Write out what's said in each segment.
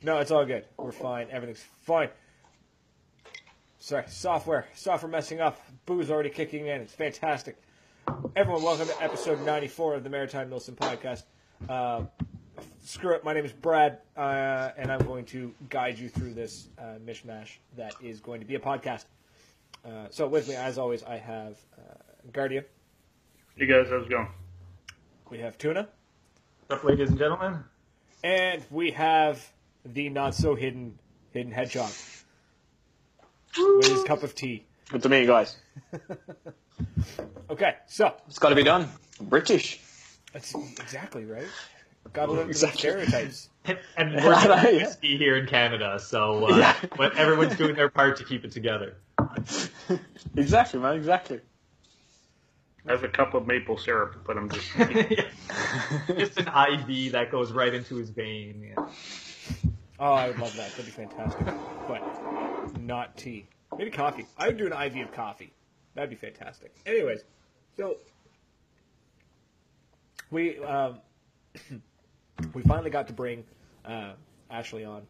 No, it's all good. We're fine. Everything's fine. Sorry, software. Software messing up. Boo's already kicking in. It's fantastic. Everyone, welcome to episode 94 of the Maritime Nilsson podcast. Uh, screw it. My name is Brad, uh, and I'm going to guide you through this uh, mishmash that is going to be a podcast. Uh, so, with me, as always, I have uh, Guardia. Hey guys, how's it going? We have Tuna. What's up, ladies and gentlemen? And we have the not so hidden hidden hedgehog with his cup of tea. Good to meet you guys. Okay, so It's got to be done. British. that's exactly right. Got to learn Exactly. stereotypes. And I we're know, yeah. whiskey here in Canada, so uh, Yeah. but everyone's doing their part to keep it together. exactly, man. Exactly. I have a cup of maple syrup, but I'm just Just an IV that goes right into his vein. Yeah. Oh, I would love that. That'd be fantastic. But not tea. Maybe coffee. I would do an IV of coffee. That'd be fantastic. Anyways, so we um, we finally got to bring uh, Ashley on.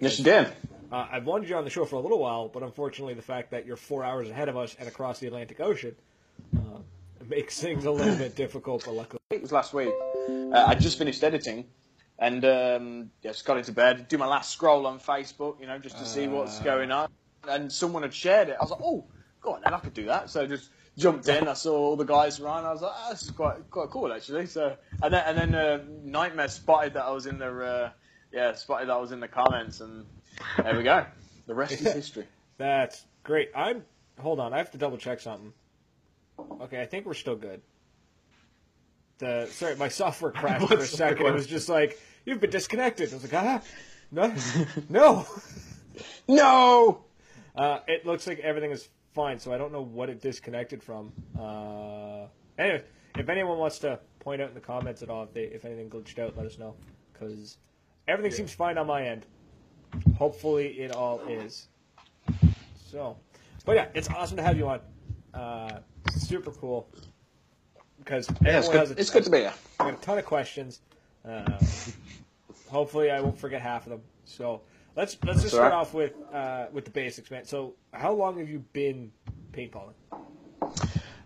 Yes, you did. Uh, I've wanted you on the show for a little while, but unfortunately, the fact that you're four hours ahead of us and across the Atlantic Ocean uh, makes things a little bit difficult. But luckily, It was last week. Uh, I just finished editing, and um, yeah, just got into bed. Do my last scroll on Facebook, you know, just to see what's going on. And someone had shared it. I was like, oh, go on, then I could do that. So just jumped in. I saw all the guys around. I was like, ah, this is quite quite cool actually. So and then and then uh, Nightmare spotted that I was in the uh, yeah spotted that I was in the comments, and there we go. The rest is history. that's great. I'm hold on. I have to double check something. Okay, I think we're still good. The sorry, my software crashed for a second. It was just like you've been disconnected. I was like, ah, no, no. No. Uh, it looks like everything is fine, so I don't know what it disconnected from. Uh, anyway, if anyone wants to point out in the comments at all if they if anything glitched out, let us know because everything seems fine on my end. Hopefully, it all is. So, but yeah, it's awesome to have you on. Uh, super cool because Yeah, it's good. has a, It's good to be here. I got a ton of questions. Uh, hopefully, I won't forget half of them. So let's let's just start off with uh, with the basics, man. So, how long have you been paintballing?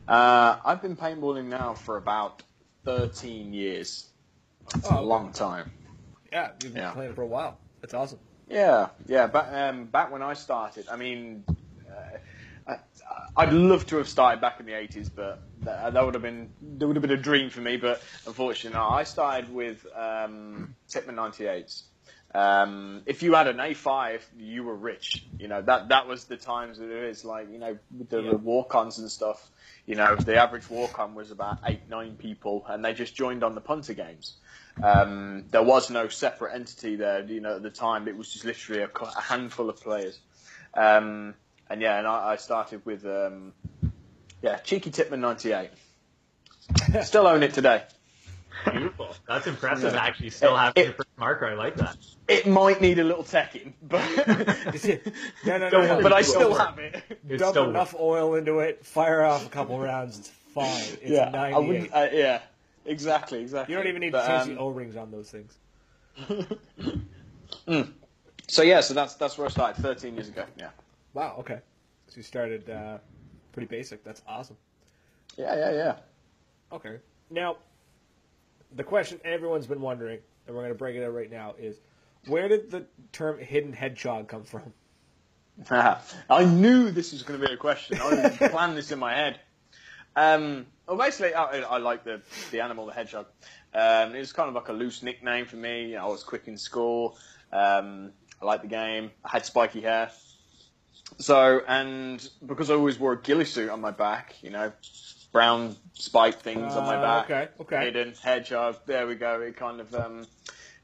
Uh, I've been paintballing now for about 13 years. A Oh, long time. Yeah, you've been Yeah. playing for a while. That's awesome. Yeah, yeah. Back um, back when I started, I mean, I'd love to have started back in the 80s, but that, that would have been that would have been a dream for me. But unfortunately, no. I started with um, Tippmann 98s. Um, if you had an A5, you were rich. You know that that was the times that it is. Like you know, with the Yeah. walk-ons and stuff. You know, the average walk-on was about eight, nine people, and they just joined on the punter games. Um, there was no separate entity there. You know, at the time, it was just literally a, a handful of players. Um, and yeah, and I, I started with um, yeah, cheeky Tippmann '98. Still own it today. Beautiful. That's impressive. Yeah. Actually, still It- having it- your first marker. I like that. It might need a little teching, but No, no, no, no. but I still for have it. It's Dump still enough oil into it, fire off a couple rounds. It's fine. It's yeah, 98. I wouldn't. Uh, yeah, exactly, exactly. you don't even need But, fancy um, O rings on those things. So yeah, so that's that's where I started 13 years ago. Yeah, Wow. Okay. So you started uh, pretty basic. That's awesome. yeah, yeah, yeah. Okay. Now, the question everyone's been wondering, and we're going to break it out right now, is where did the term hidden hedgehog come from? I knew this was going to be a question. I planned this in my head. Um, well, basically, I, I like the the animal, the hedgehog. Um, it was kind of like a loose nickname for me. I was quick in school. Um, I liked the game. I had spiky hair. So, and because I always wore a ghillie suit on my back, you know, brown spike things on my Uh, back, okay, okay. hidden hedgehog. There we go. It kind of, um,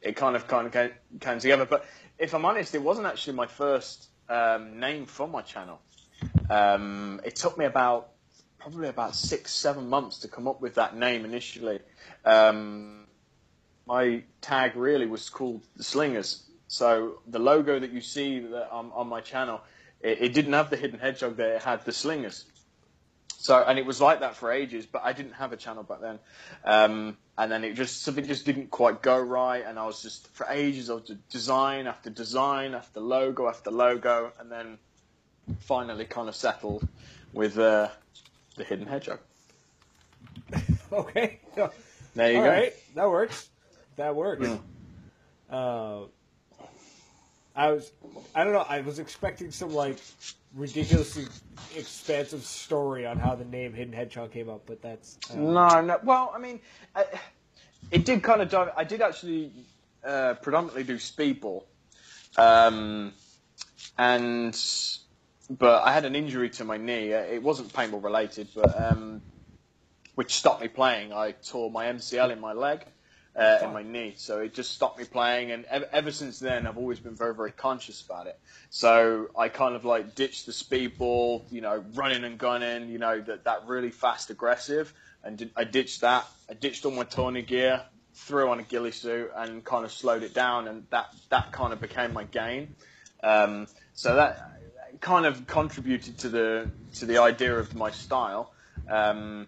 it kind of, kind of came, came together. But if I'm honest, it wasn't actually my first um, name for my channel. Um, it took me about probably about six, seven months to come up with that name initially. Um, my tag really was called the Slingers. So the logo that you see that on, on my channel, it, it didn't have the hidden hedgehog there; it had the Slingers. So and it was like that for ages, but I didn't have a channel back then, um, and then it just something just didn't quite go right, and I was just for ages I was just design after design after logo after logo, and then finally kind of settled with uh, the hidden hedgehog. Okay. There you All go. right, that works. That works. Yeah. Uh, I was, I don't know. I was expecting some like ridiculously expansive story on how the name Hidden Hedgehog came up, but that's uh, No, no. Well, I mean, I, it did kind of dive. I did actually uh, predominantly do speedball, um, and but I had an injury to my knee. Uh, It wasn't paintball related, but um, which stopped me playing. I tore my MCL in my leg. Uh, in my knee, so it just stopped me playing, and ever, ever since then, I've always been very, very conscious about it. So I kind of like ditched the speedball, you know, running and gunning, you know, that that really fast aggressive, and did, I ditched that. I ditched all my tourning gear, threw on a ghillie suit, and kind of slowed it down, and that that kind of became my game. Um, so that kind of contributed to the to the idea of my style. Um,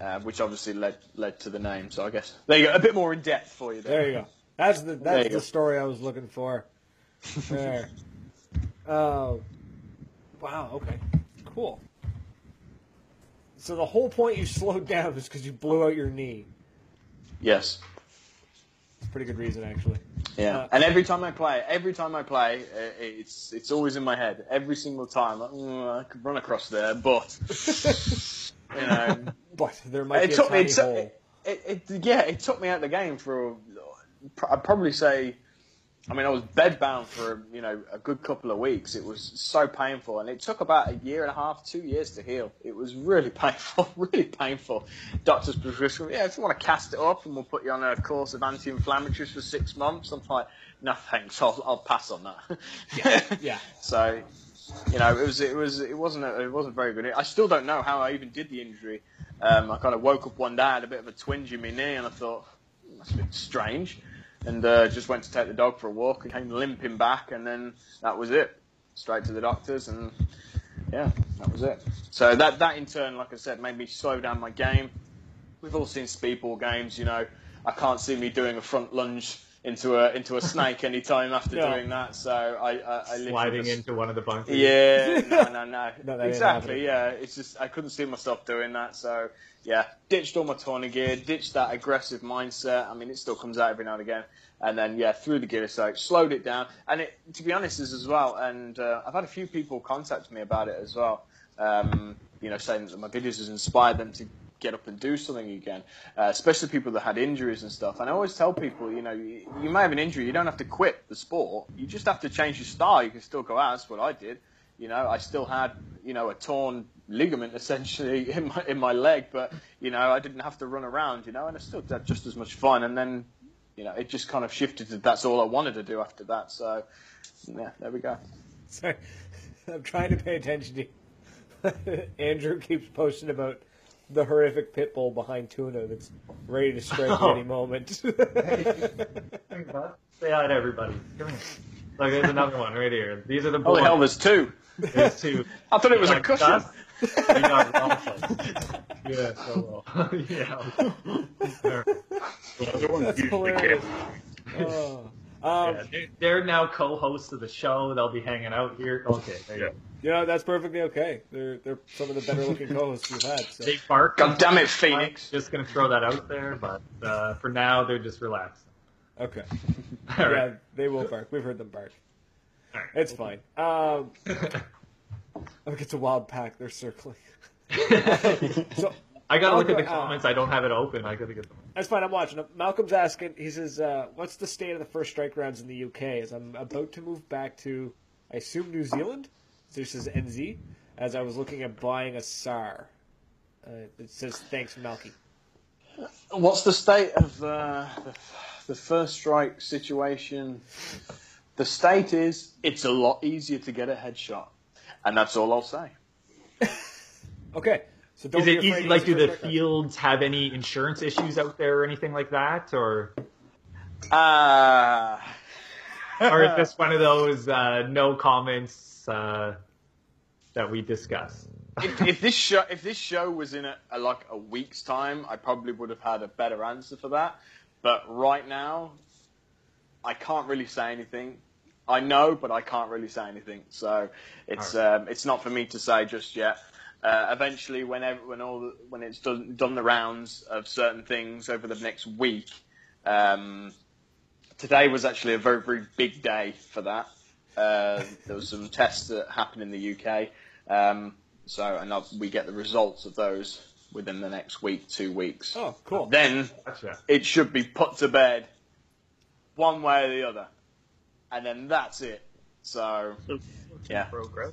uh, which obviously led led to the name. So I guess there you go, a bit more in depth for you. There. There you go. That's the that's the go. story I was looking for. There. Oh, wow. Okay. Cool. So the whole point you slowed down was because you blew out your knee. Yes. It's a pretty good reason, actually. Yeah. Uh, and every time I play, every time I play, uh, it's it's always in my head. Every single time, like, "Mm, I could run across there, but you know, But there might it be a took me. tiny It, hole. it, it, yeah, it took me out of the game for. I'd probably say. I mean, I was bedbound for you know a good couple of weeks. It was so painful, and it took about a year and a half, two years to heal. It was really painful, really painful. Doctors prescribed, yeah, if you want to cast it up, and we'll put you on a course of anti-inflammatories for six months. I'm like, no thanks, I'll, I'll pass on that. Yeah, yeah. So, you know, it was it was it wasn't a, it wasn't very good. I still don't know how I even did the injury. Um, I kind of woke up one day, had a bit of a twinge in my knee, and I thought "Hmm, that's a bit strange, and uh, just went to take the dog for a walk and came limping back, and then that was it. Straight to the doctors, and yeah, that was it. So that that in turn, like I said, made me slow down my game. We've all seen speedball games, you know. I can't see me doing a front lunge into a into a snake anytime after No. doing that. So I I, I literally Sliding just- into one of the bunkers. yeah, no, no, no. No, exactly, yeah. It's just I couldn't see myself doing that, so yeah, ditched all my tourning gear, ditched that aggressive mindset. I mean, it still comes out every now and again, and then yeah, threw the gear aside, slowed it down, and it, to be honest, is as well. And uh, I've had a few people contact me about it as well. Um, you know, saying that my videos has inspired them to get up and do something again, uh, especially people that had injuries and stuff. And I always tell people, you know, you, you may have an injury, you don't have to quit the sport. You just have to change your style. You can still go out. That's what I did. You know, I still had, you know, a torn ligament essentially in my in my leg, but you know, I didn't have to run around. You know, and I still had just as much fun. And then, you know, it just kind of shifted to that's all I wanted to do after that. So, yeah, there we go. Sorry, I'm trying to pay attention to you. Andrew keeps posting about the horrific pit bull behind Tuna that's ready to strike at Oh. any moment. Say hi to everybody. Come here. Look, there's another one right here. These are the Holy boys. hell, there's two. There's two. I thought it was a Like cushion. us? We got it also. Yeah, so well. yeah. The other one's That's hilarious. oh. um, Yeah, they're, they're now co-hosts of the show. They'll be hanging out here. Okay, there you Yeah. go. You know, that's perfectly okay. They're they're some of the better looking co-hosts we've had. So. They bark. God damn it, Phoenix. Just gonna throw that out there, but uh, for now they're just relaxing. Okay. All Yeah, right. they will bark. We've heard them bark. All right. It's fine. Um, look, it's a wild pack. They're circling. So I gotta look at the Okay, uh, comments. I don't have it open. I gotta get them. That's fine. I'm watching. Malcolm's asking. He says, uh, "What's the state of the first strike rounds in the UK?" As I'm about to move back to, I assume New Zealand. So This is NZ. As I was looking at buying a SAR, uh, it says, "Thanks, Malky." What's the state of uh, the, the first strike situation? The state is it's a lot easier to get a headshot, and that's all I'll say. Okay. So don't Is it easy? Like, do the first strike fields have any insurance issues out there or anything like that, or Uh, or is this one of those uh, no comments uh, that we discuss? if, if this show if this show was in a, a like a week's time, I probably would have had a better answer for that. But right now, I can't really say anything. I know, but I can't really say anything. So it's um, it's not for me to say just yet. Uh, eventually, whenever when all the, when it's done done the rounds of certain things over the next week, um, today was actually a very very big day for that. Uh, there was some tests that happened in the UK, um, so and I'll- we get the results of those within the next week, two weeks. Oh, cool. Then Gotcha. it should be put to bed, one way or the other, and then that's it. So So, Yeah. Progress.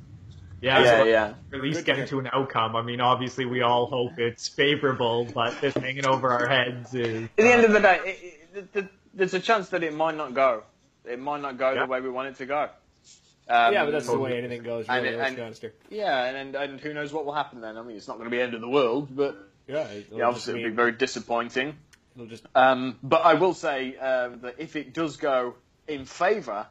Yeah, yeah, so yeah. at least Good to getting to an outcome. I mean, obviously, we all hope it's favorable, but this hanging over our heads is. At the end of the day, it, it, th- there's a chance that it might not go. It might not go Yeah. the way we want it to go. Um, yeah, but that's the way anything goes. Really, and- be. Yeah, and, and and who knows what will happen then? I mean, it's not going to be the end of the world, but Yeah, yeah, obviously it'll be very disappointing. just Um, but I will say uh, that if it does go in favour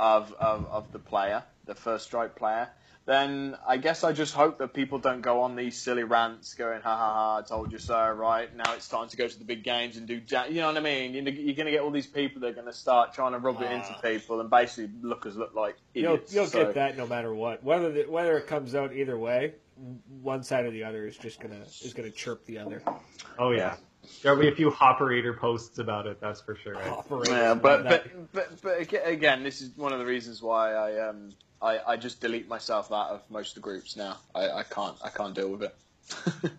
of, of, of the player, the first strike player, then I guess I just hope that people don't go on these silly rants going, ha ha ha, I told you so, right? Now it's time to go to the big games and do, da-. you know what I mean? You're, you're going to get all these people that are going to start trying to rub it into Ah. people and basically look as look like you'll idiots. you'll So- get that no matter what. Whether the, whether it comes out either way, one side or the other is just gonna is gonna chirp the other. Oh yeah, there'll be a few operator posts about it. That's for sure. Right? Yeah, but, but but but again, this is one of the reasons why I um I, I just delete myself out of most of the groups now. I, I can't I can't deal with it.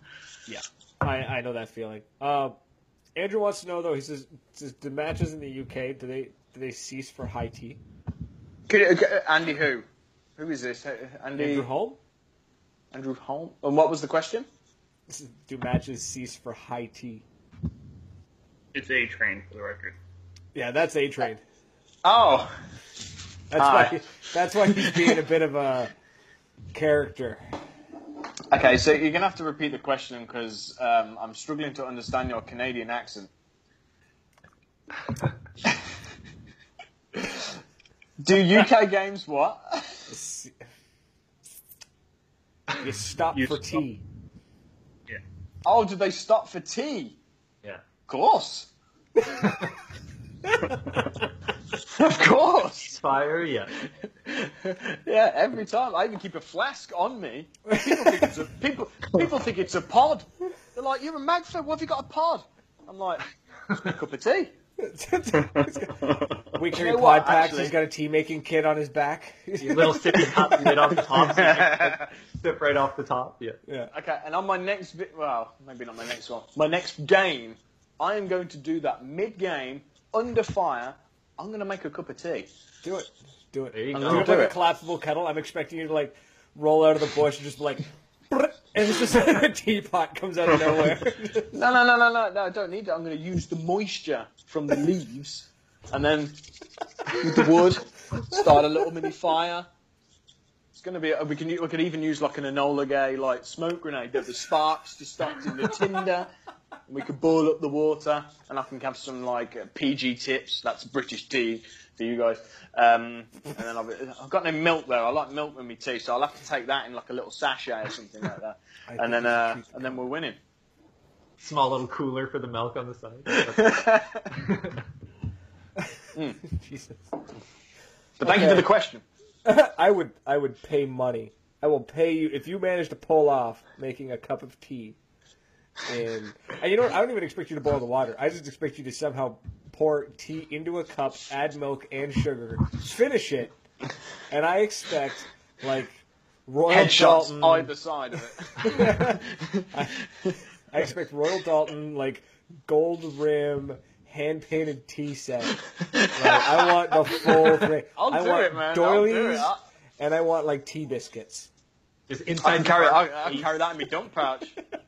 Yeah, I, I know that feeling. Uh, Andrew wants to know though. He says, says the matches in the UK do they do they cease for high tea? Could it- okay, Andy, who? Who is this? Uh, Andy Andrew Holm. Andrew Holm. And what was the question? Do matches cease for high tea? It's A train for the record. Yeah, that's A train. Oh, That's Hi. why that's why he's being a bit of a character. okay. So you're gonna have to repeat the question because um, I'm struggling to understand your Canadian accent. Do UK games what? You stop You for stop. tea. Yeah. Oh, do they stop for tea? Yeah. Of course. of course. Fire, yeah. yeah, every time. I even keep a flask on me. People think it's a people. People think it's a pod. They're like, "You're a magfed. What have you got a pod?" I'm like, "Just a cup of tea." Weekly You know pod packs. actually? He's got a tea making kit on his back. Your little sippy cup lid on the top, so sip right off the top. Yeah. yeah. Okay, and on my next bit, well, maybe not my next one. My next game, I am going to do that mid-game under fire. I'm going to make a cup of tea. Do it. Do it. There you Do go. it Do like it. a collapsible kettle. I'm expecting you to like roll out of the bush and just be like, and it's just a teapot comes out of nowhere. No, no, no, no, no, no. I don't need that. I'm going to use the moisture from the leaves, and then with the wood, start a little mini fire. It's going to be. Uh, we can. We could even use like an Enola Gaye like smoke grenade. Get the sparks to start in the tinder. And we could boil up the water, and I can have some like uh, PG tips. That's British tea for you guys. Um, and then I've, I've got no milk though. I like milk with my tea, so I'll have to take that in like a little sachet or something like that. And then, uh, and then we're winning. Small little cooler for the milk on the side. Jesus. But thank you for the question. I would I would pay money. I will pay you if you manage to pull off making a cup of tea. And, and you know what? I don't even expect you to boil the water. I just expect you to somehow pour tea into a cup, add milk and sugar, finish it, and I expect like Royal Headshots Doulton. either side of it. I, I expect Royal Doulton like gold rim hand painted tea set. Like, I want the full thing. I'll I do want it, man. I'll do it. doilies, I, and I want like tea biscuits. Just I inside can carry. I, bar- I can carry that in my dump pouch.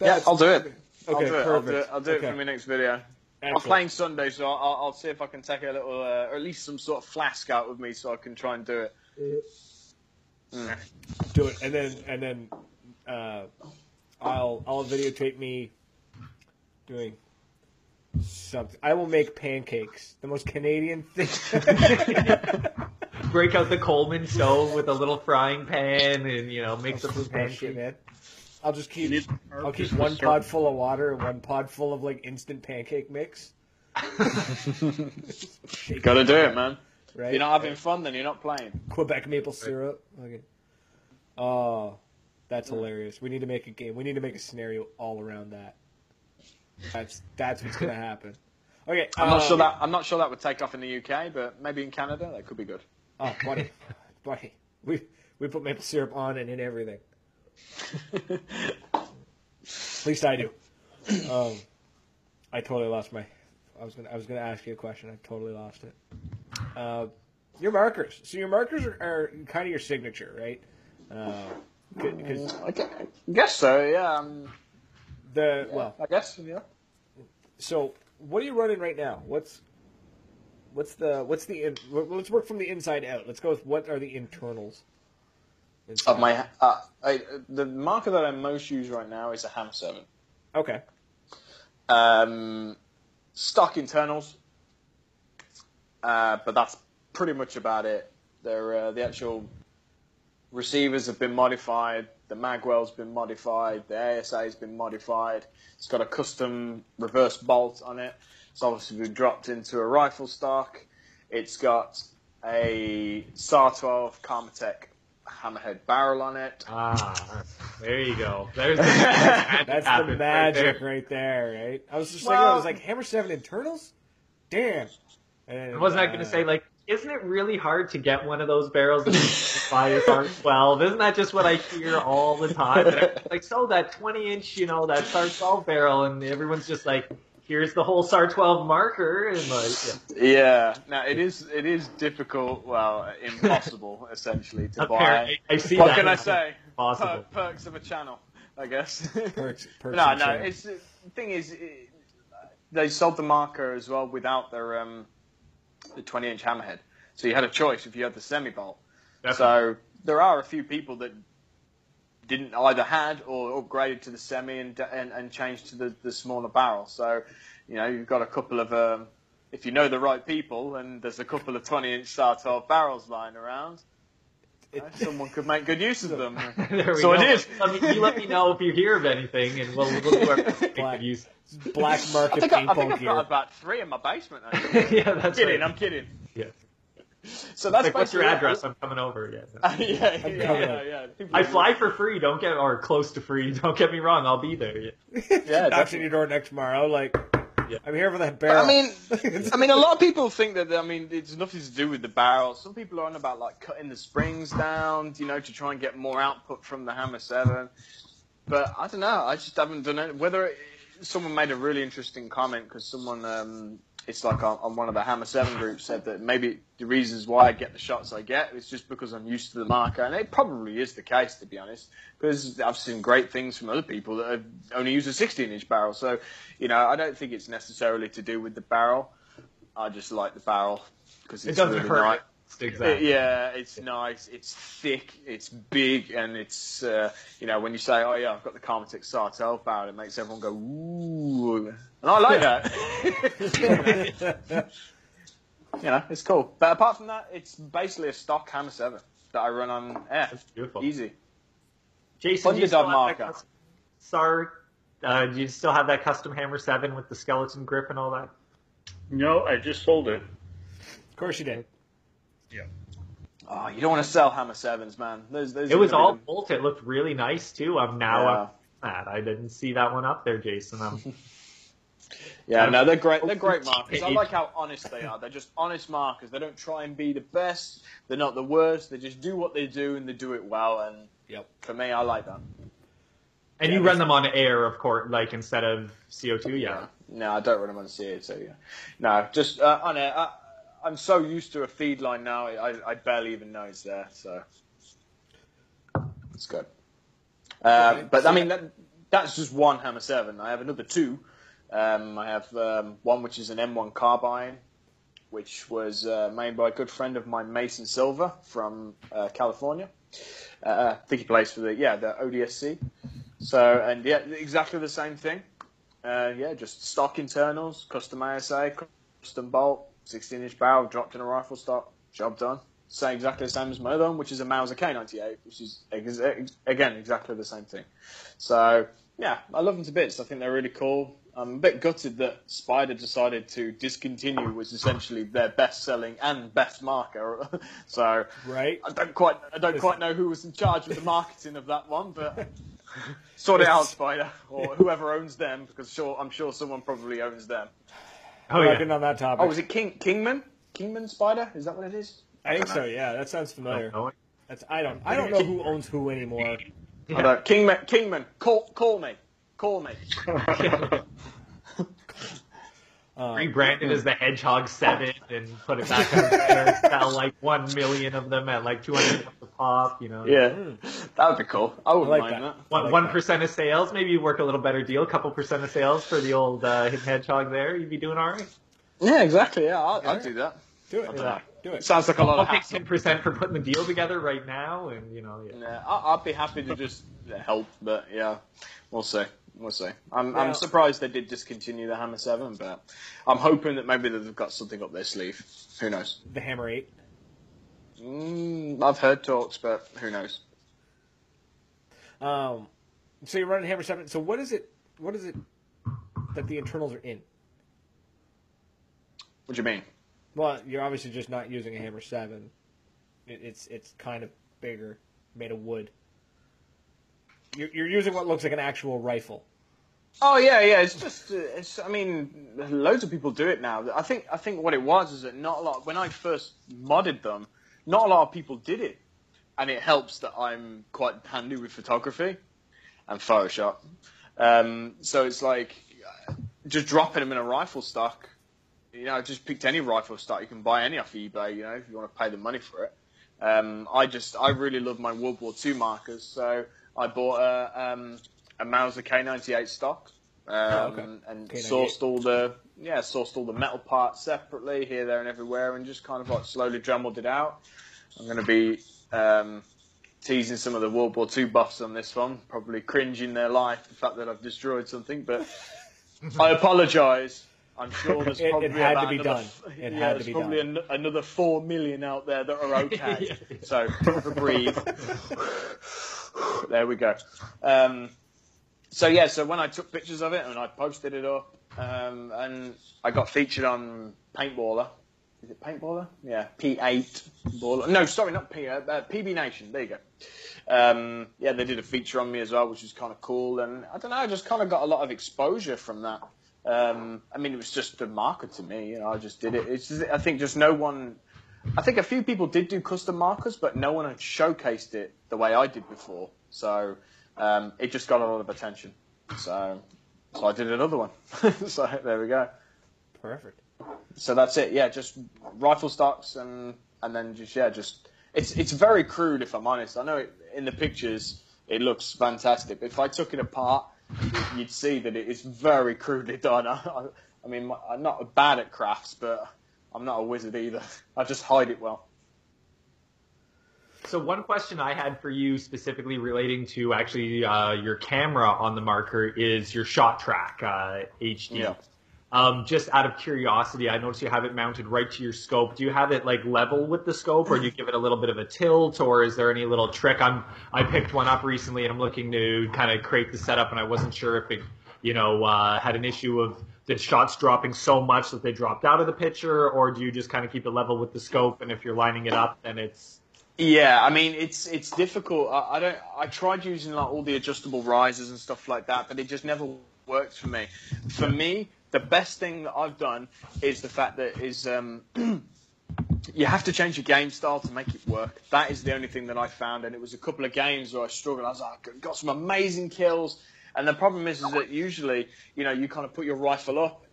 yeah, I'll do it. I'll Okay, do it. I'll perfect. do it. I'll do it Okay. for my next video. I'm playing Sunday, so I'll, I'll see if I can take a little, uh, or at least some sort of flask out with me, so I can try and do it. do it, and then and then uh, I'll I'll videotape me doing something. I will make pancakes, the most Canadian thing. break out the Coleman stove with a little frying pan and you know make some Bullshit, pancakes. man. I'll just keep. I'll keep one start- pod full of water and one pod full of like instant pancake mix. Shake Got to do it, man. right? If you're not having fun, then you're not playing. Quebec maple syrup. Okay. Oh, that's hilarious. We need to make a game. We need to make a scenario all around that. That's that's what's gonna happen. Okay, I'm not sure um, that I'm not sure that would take off in the UK, but maybe in Canada that could be good. Oh, buddy, buddy, we we put maple syrup on and in everything. At least I do. Um, I totally lost my. I was gonna. I was gonna ask you a question. I totally lost it. Uh, your markers. So your markers are, are kind of your signature, right? Because I gue- I guess so. Yeah. Um, the well, I guess. Yeah. so what are you running right now? What's what's the what's the in, let's work from the inside out. Let's go with what are the internals Of my uh, I, the marker that I most use right now is a Ham Seven. okay. Um, stock internals, uh, but that's pretty much about it. They're, uh, the actual receivers have been modified. The magwell's been modified. The ASA has been modified. It's got a custom reverse bolt on it. It's obviously been dropped into a rifle stock. It's got a SAR 12 Carmatech hammerhead barrel on it. Ah, there you go. There's the That's happens the right magic there. right there, right? I was just thinking, I was like, Hammer Seven internals, damn. And, Wasn't I going uh, to say like, isn't it really hard to get one of those barrels and buy a SAR 12? Isn't that just what I hear all the time? I'm like, so that 20 inch, you know, that SAR 12 barrel, and everyone's just like, here's the whole SAR 12 marker, and like, yeah. Yeah, now it is it is difficult, well, impossible essentially to buy. I see What that can I say? Per- perks of a channel, I guess. Perks, perks no, no. shit. It's the thing is, it, they sold the marker as well without their um, the 20 inch hammerhead. So you had a choice if you had the semi bolt. So there are a few people that didn't either had or upgraded to the semi and and, and changed to the, the smaller barrel. So you know you've got a couple of um, if you know the right people and there's a couple of 20 inch SAR 12 barrels lying around, It- someone could make good use of them. there we so go. it is. Let me, you let me know if you hear of anything, and we'll, we'll do our best to make Black. good use. black I market think, I, I think I've gear. got about three in my basement. Actually. yeah, that's kidding, right. I'm kidding. Yeah. So that's Like, what's your address? I'm coming over. Yeah. yeah, yeah, yeah, yeah. I fly for free. Don't get or close to free. Don't get me wrong. I'll be there. Yeah. Yeah, Knocks on your door next tomorrow. Like, Yeah. I'm here for that But, barrel. I mean, I mean, a lot of people think that. I mean, it's nothing to do with the barrel. Some people are on about like cutting the springs down, you know, to try and get more output from the Hammer Seven. But I don't know. I just haven't done it. Whether it, someone made a really interesting comment because someone, um, it's like on, on one of the Hammer Seven groups said that maybe the reasons why I get the shots I get is just because I'm used to the marker, and it probably is the case to be honest. Because I've seen great things from other people that have only used a 16 inch barrel, so you know I don't think it's necessarily to do with the barrel. I just like the barrel because It it's doesn't really hurt. nice. Exactly. Yeah, it's nice. It's thick. It's big, and it's uh, you know when you say, "Oh yeah, I've got the Carmatech SAR 12 barrel," it makes everyone go "Ooh," and I like that. you know, it's cool. But apart from that, it's basically a stock Hammer Seven that I run on air. That's beautiful. Easy. Jason, do you still Underdog have that marker. custom- SAR, uh, do you still have that custom Hammer Seven with the skeleton grip and all that? No, I just sold it. of course you did. Oh, you don't want to sell Hammer Sevens, man. Those, those It are was all be the- bolt. It looked really nice too. I'm now Yeah. I didn't see that one up there, Jason. Um, Yeah, no, they're great. They're great markers. I like how honest they are. They're just honest markers. They don't try and be the best. They're not the worst. They just do what they do and they do it well. And Yep. for me, I like that. and Yeah, you run them on air, of course, like instead of CO2. Yeah. No, I don't run them on CO2. yeah. No, just uh, on air. I, I'm so used to a feed line now. I, I barely even know it's there. So it's good. Okay. But I mean, that, that's just one Hammer Seven. I have another two. Um, I have um, one which is an M1 carbine, which was uh, made by a good friend of mine, Mason Silver from uh, California. Uh, I think he plays for the yeah the ODSC. So and yeah, exactly the same thing. Uh, yeah, just stock internals, custom ASA, custom bolt, 16 inch barrel, dropped in a rifle stock, job done. say exactly the same as my other one, which is a Mauser K98, which is ex- ex- again exactly the same thing. So yeah, I love them to bits. I think they're really cool. I'm a bit gutted that Spyder decided to discontinue was essentially their best-selling and best marker. so Right. I don't quite I don't quite know who was in charge of the marketing of that one, but sort it out, Spyder, or whoever owns them, because sure I'm sure someone probably owns them. Oh Working yeah. on that topic. Oh, was it King Kingman? Kingman Spyder? Is that what it is? I think so. Yeah, that sounds familiar. Oh, That's I don't I don't know who owns who anymore. Yeah. I don't- Kingman, Kingman, call call me, call me. Um, Rebranded as the Hedgehog Seven and put it back on there. Sell like one million of them at like two hundred a pop. You know. Yeah, Mm. that would be cool. I wouldn't I like mind that. that. One like one that. percent of sales, maybe you work a little better deal, couple percent of sales for the old uh, hidden hedgehog. There, you'd be doing all right. Yeah, exactly. Yeah, I'll, I'll do that. do it. Yeah. Do it. Sounds like a lot I'll of take ten percent for putting the deal together right now, and you know, yeah. Yeah, I- I'd be happy to just help, but yeah, we'll see. We'll see. I'm, I'm surprised they did discontinue the Hammer 7, but I'm hoping that maybe they've got something up their sleeve. Who knows? The Hammer Eight. Mm, I've heard talks, but who knows? Um, so you're running Hammer Seven. So what is it? What is it that the internals are in? What do you mean? Well, you're obviously just not using a Hammer Seven. It, it's it's kind of bigger, made of wood. You're, you're using what looks like an actual rifle. Oh yeah, yeah. It's just, uh, it's. I mean, loads of people do it now. I think, I think what it was is that not a lot. When I first modded them, not a lot of people did it, and it helps that I'm quite handy with photography and Photoshop. Um, so it's like uh, just dropping them in a rifle stock. You know, just picked any rifle stock. You can buy any off eBay. You know, if you want to pay the money for it. Um, I just, I really love my World War II markers, so I bought a, um, a Mauser K98 stock, um, Oh, okay. and K98. sourced all the, yeah, sourced all the metal parts separately here, there, and everywhere, and just kind of like slowly dremelled it out. I'm going to be um, teasing some of the World War II buffs on this one, probably cringing their life the fact that I've destroyed something, but I apologise. I'm sure there's It- it had to be another, done. It yeah, had to there's be probably done. an- another four million out there that are okay. Yeah. So have a breathe. there we go. Um, so yeah, so when I took pictures of it and I posted it up, um, and I got featured on Paintballer. Is it Paintballer? Yeah, P8 baller. No, sorry, not P. Uh, uh, PB Nation. There you go. Um, yeah, they did a feature on me as well, which was kind of cool. And I don't know, I just kind of got a lot of exposure from that. Um, I mean, it was just a marker to me. You know, I just did it. It's just, I think just no one. I think a few people did do custom markers, but no one had showcased it the way I did before. So um, it just got a lot of attention. So, so I did another one. so there we go. Perfect. So that's it. Yeah, just rifle stocks and and then just yeah, just it's it's very crude if I'm honest. I know it, in the pictures it looks fantastic. But if I took it apart, you'd see that it is very crudely done. I, I, I mean, I'm not bad at crafts, but I'm not a wizard either. I just hide it well. So one question I had for you specifically relating to actually uh, your camera on the marker is your shot track uh, HD. Yeah. Um, just out of curiosity, I noticed you have it mounted right to your scope. Do you have it like level with the scope, or do you give it a little bit of a tilt, or is there any little trick? I'm I picked one up recently, and I'm looking to kind of create the setup, and I wasn't sure if it, you know, uh, had an issue of the shots dropping so much that they dropped out of the picture, or do you just kind of keep it level with the scope, and if you're lining it up, then it's Yeah, I mean it's it's difficult. I, I don't. I tried using like all the adjustable risers and stuff like that, but it just never worked for me. For me, the best thing that I've done is the fact that is um, you have to change your game style to make it work. That is the only thing that I found, and it was a couple of games where I struggled. I was like, "I got some amazing kills, and the problem is, is that usually, you know, you kind of put your rifle up,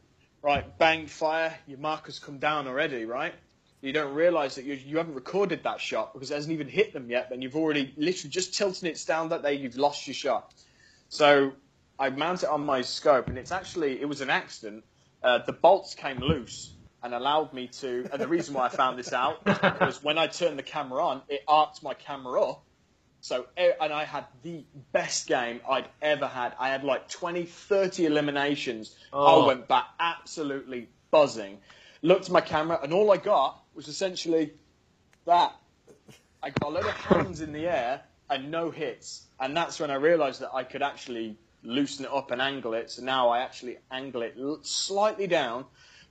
right, bang, fire, your markers come down already, right? You don't realise that you, you haven't recorded that shot because it hasn't even hit them yet, and you've already literally just tilted it down that day, you've lost your shot. So I mount it on my scope, and it's actually it was an accident. Uh, the bolts came loose and allowed me to. And the reason why I found this out was when I turned the camera on, it arced my camera up. So and I had the best game I'd ever had. I had like 20, 30 eliminations. Oh. I went back absolutely buzzing. Looked at my camera, and all I got was essentially that. I got a lot of hands in the air and no hits, and that's when I realised that I could actually loosen it up and angle it. So now I actually angle it slightly down,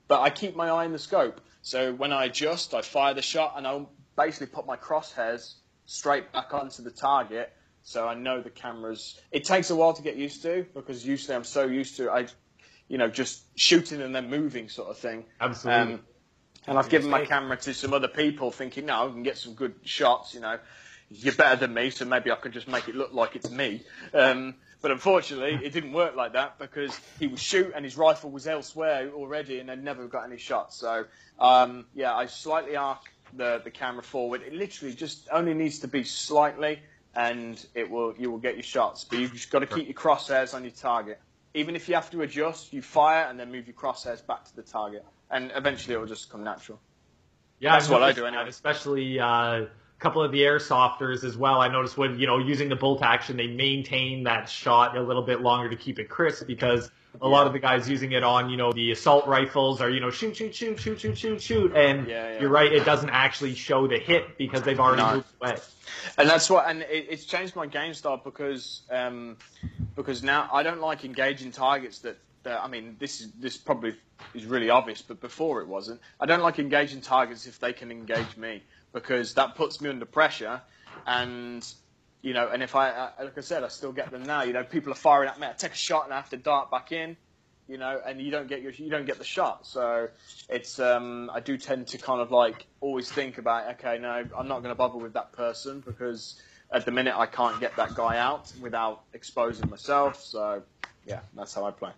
but I keep my eye in the scope. So when I adjust, I fire the shot, and I basically put my crosshairs straight back onto the target. So I know the cameras. It takes a while to get used to because usually I'm so used to I, you know, just shooting and then moving sort of thing. Absolutely. Um, and I've given my camera to some other people, thinking, no, I can get some good shots. You know, you're better than me, so maybe I can just make it look like it's me. Um, but unfortunately, it didn't work like that because he would shoot and his rifle was elsewhere already, and they never got any shots. So um, yeah, I slightly arc the the camera forward. It literally just only needs to be slightly, and it will you will get your shots. But you've just got to keep your crosshairs on your target. Even if you have to adjust, you fire and then move your crosshairs back to the target, and eventually it will just come natural. Yeah, That's I've what I do anyway. Especially uh, a couple of the airsofters as well. I noticed when you know using the bolt action, they maintain that shot a little bit longer to keep it crisp because a lot of the guys using it on you know the assault rifles are you know shoot shoot shoot shoot shoot shoot shoot, and Yeah, yeah. you're right, it doesn't actually show the hit because they've already No. moved away. And that's what, and it, it's changed my game style because um, because now I don't like engaging targets that, that. I mean, this is this probably is really obvious, but before it wasn't. I don't like engaging targets if they can engage me because that puts me under pressure, and you know, and if I, I like I said, I still get them now. You know, people are firing at me. I take a shot and I have to dart back in. You know, and you don't get your you don't get the shot. So it's um, I do tend to kind of like always think about okay, no, I'm not going to bother with that person because at the minute I can't get that guy out without exposing myself. So yeah, that's how I play.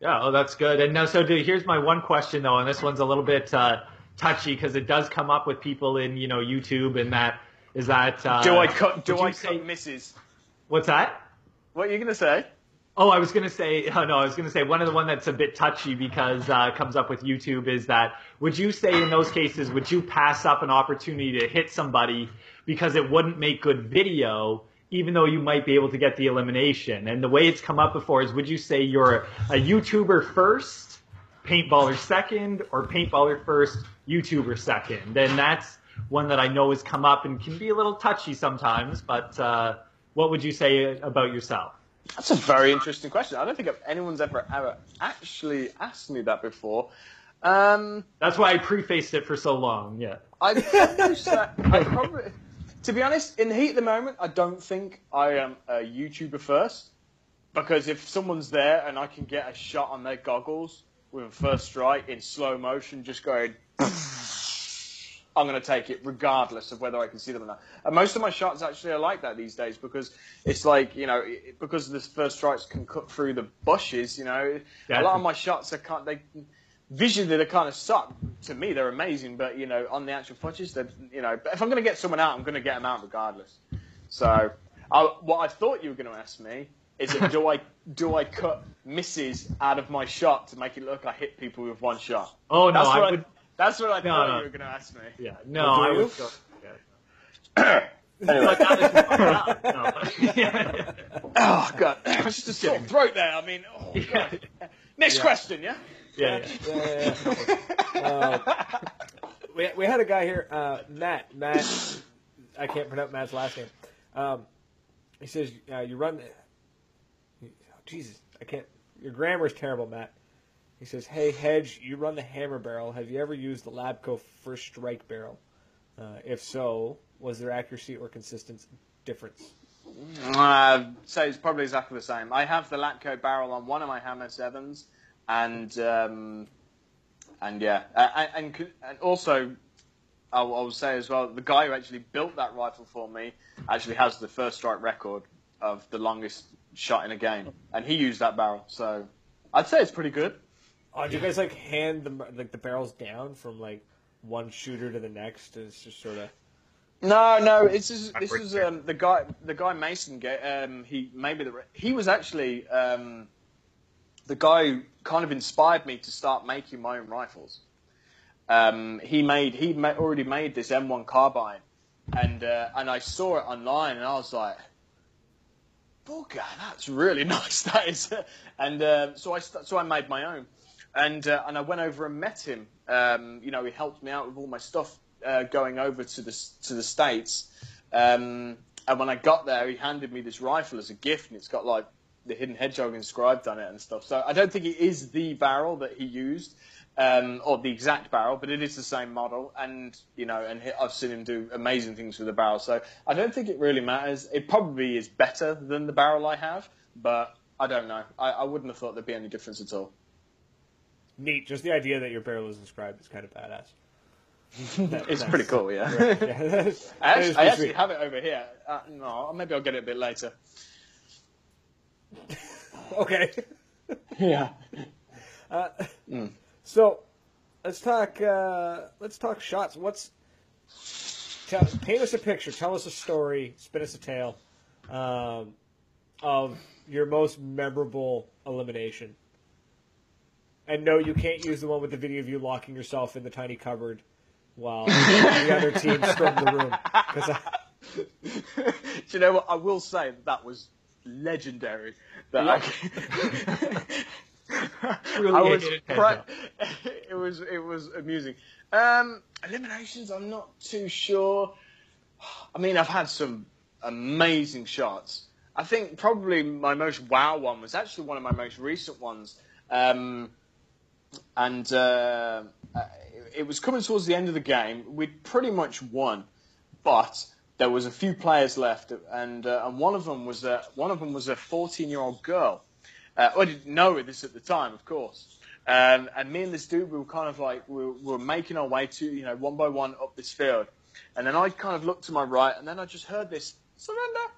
Yeah, oh, that's good. And now, so dude, here's my one question though, and this one's a little bit uh, touchy because it does come up with people in you know YouTube, and that is that. Uh, do I cut? Do I say- misses? What's that? What are you going to say? Oh, I was gonna say, oh no, I was gonna say one of the one that's a bit touchy because uh, comes up with YouTube is that would you say in those cases would you pass up an opportunity to hit somebody because it wouldn't make good video, even though you might be able to get the elimination? And the way it's come up before is would you say you're a YouTuber first, paintballer second, or paintballer first, YouTuber second? And that's one that I know has come up and can be a little touchy sometimes. But uh, what would you say about yourself? That's a very interesting question. I don't think anyone's ever ever actually asked me that before. Um, That's why I prefaced it for so long. Yeah. I probably I probably, to be honest, in the heat of the moment, I don't think I am a YouTuber first. Because if someone's there and I can get a shot on their goggles with a first strike in slow motion, just going, I'm going to take it regardless of whether I can see them or not. And most of my shots actually are like that these days because it's like, you know, it- because the first strikes can cut through the bushes, you know, Yeah. a lot of my shots are kind they visually they kind of suck. To me, they're amazing, but you know, on the actual footage, they you know, but if I'm going to get someone out, I'm going to get them out regardless. So, I, what I thought you were going to ask me is, that do I do I cut misses out of my shot to make it look like I hit people with one shot? Oh no, That's I would. That's what I No, thought no. you were going to ask me. Yeah, no, Oh, I was. would. Go, yeah. But now that you brought it up, no. Oh god, it's just a sore throat there. I mean, oh yeah. god. Next question, yeah. Yeah, yeah. Yeah, yeah, yeah. Uh, we, we had a guy here, uh, Matt. Matt, I can't pronounce Matt's last name. Um, he says uh, you run. Jesus, I can't. Your grammar is terrible, Matt. He says, "Hey Hedge, you run the hammer barrel. Have you ever used the Lapco first strike barrel? Uh, if so, was there accuracy or consistency difference?" Uh, so it's probably exactly the same. I have the Lapco barrel on one of my Hammer Sevens, and um, and yeah, uh, and, and also I will say as well, the guy who actually built that rifle for me actually has the first strike record of the longest shot in a game, and he used that barrel. So I'd say it's pretty good. Oh, do you guys like hand the like the barrels down from like one shooter to the next? and It's just sort of. No, no, it's just, this is um, the guy. The guy Mason. ga- Um, he maybe the he was actually um, the guy who kind of inspired me to start making my own rifles. Um, he made he ma- already made this M1 carbine, and uh, and I saw it online, and I was like, "Bugger, that's really nice." That is, and uh, so I st- so I made my own, and uh, and I went over and met him. Um, you know, he helped me out with all my stuff uh, going over to the to the states, um, and when I got there, he handed me this rifle as a gift, and it's got like the hidden hedgehog inscribed on it and stuff. So I don't think it is the barrel that he used. Um, or the exact barrel, but it is the same model, and you know, and I've seen him do amazing things with the barrel. So I don't think it really matters. It probably is better than the barrel I have, but I don't know. I, I wouldn't have thought there'd be any difference at all. Neat. Just the idea that your barrel is inscribed is kind of badass. That- It's pretty cool, yeah. Yeah, that is- I actually, I actually have it over here. Uh, no, maybe I'll get it a bit later. Okay. Yeah. So let's talk. Uh, let's talk shots. What's tell, paint us a picture. Tell us a story. Spin us a tale um, of your most memorable elimination. And no, you can't use the one with the video of you locking yourself in the tiny cupboard while the other team stormed the room. 'Cause I, Do you know what? I will say that, that was legendary. That I, Truly I was hated pri- it was it was amusing. Um, eliminations, I'm not too sure. I mean, I've had some amazing shots. I think probably my most wow one was actually one of my most recent ones. Um, and uh, uh, it was coming towards the end of the game. We'd pretty much won, but there was a few players left, and uh, and one of them was a one of them was a 14 year old girl. Uh, I didn't know this at the time, of course. Um, and me and this dude, we were kind of like we were, we were making our way to you know one by one up this field, and then I kind of looked to my right, and then I just heard this surrender,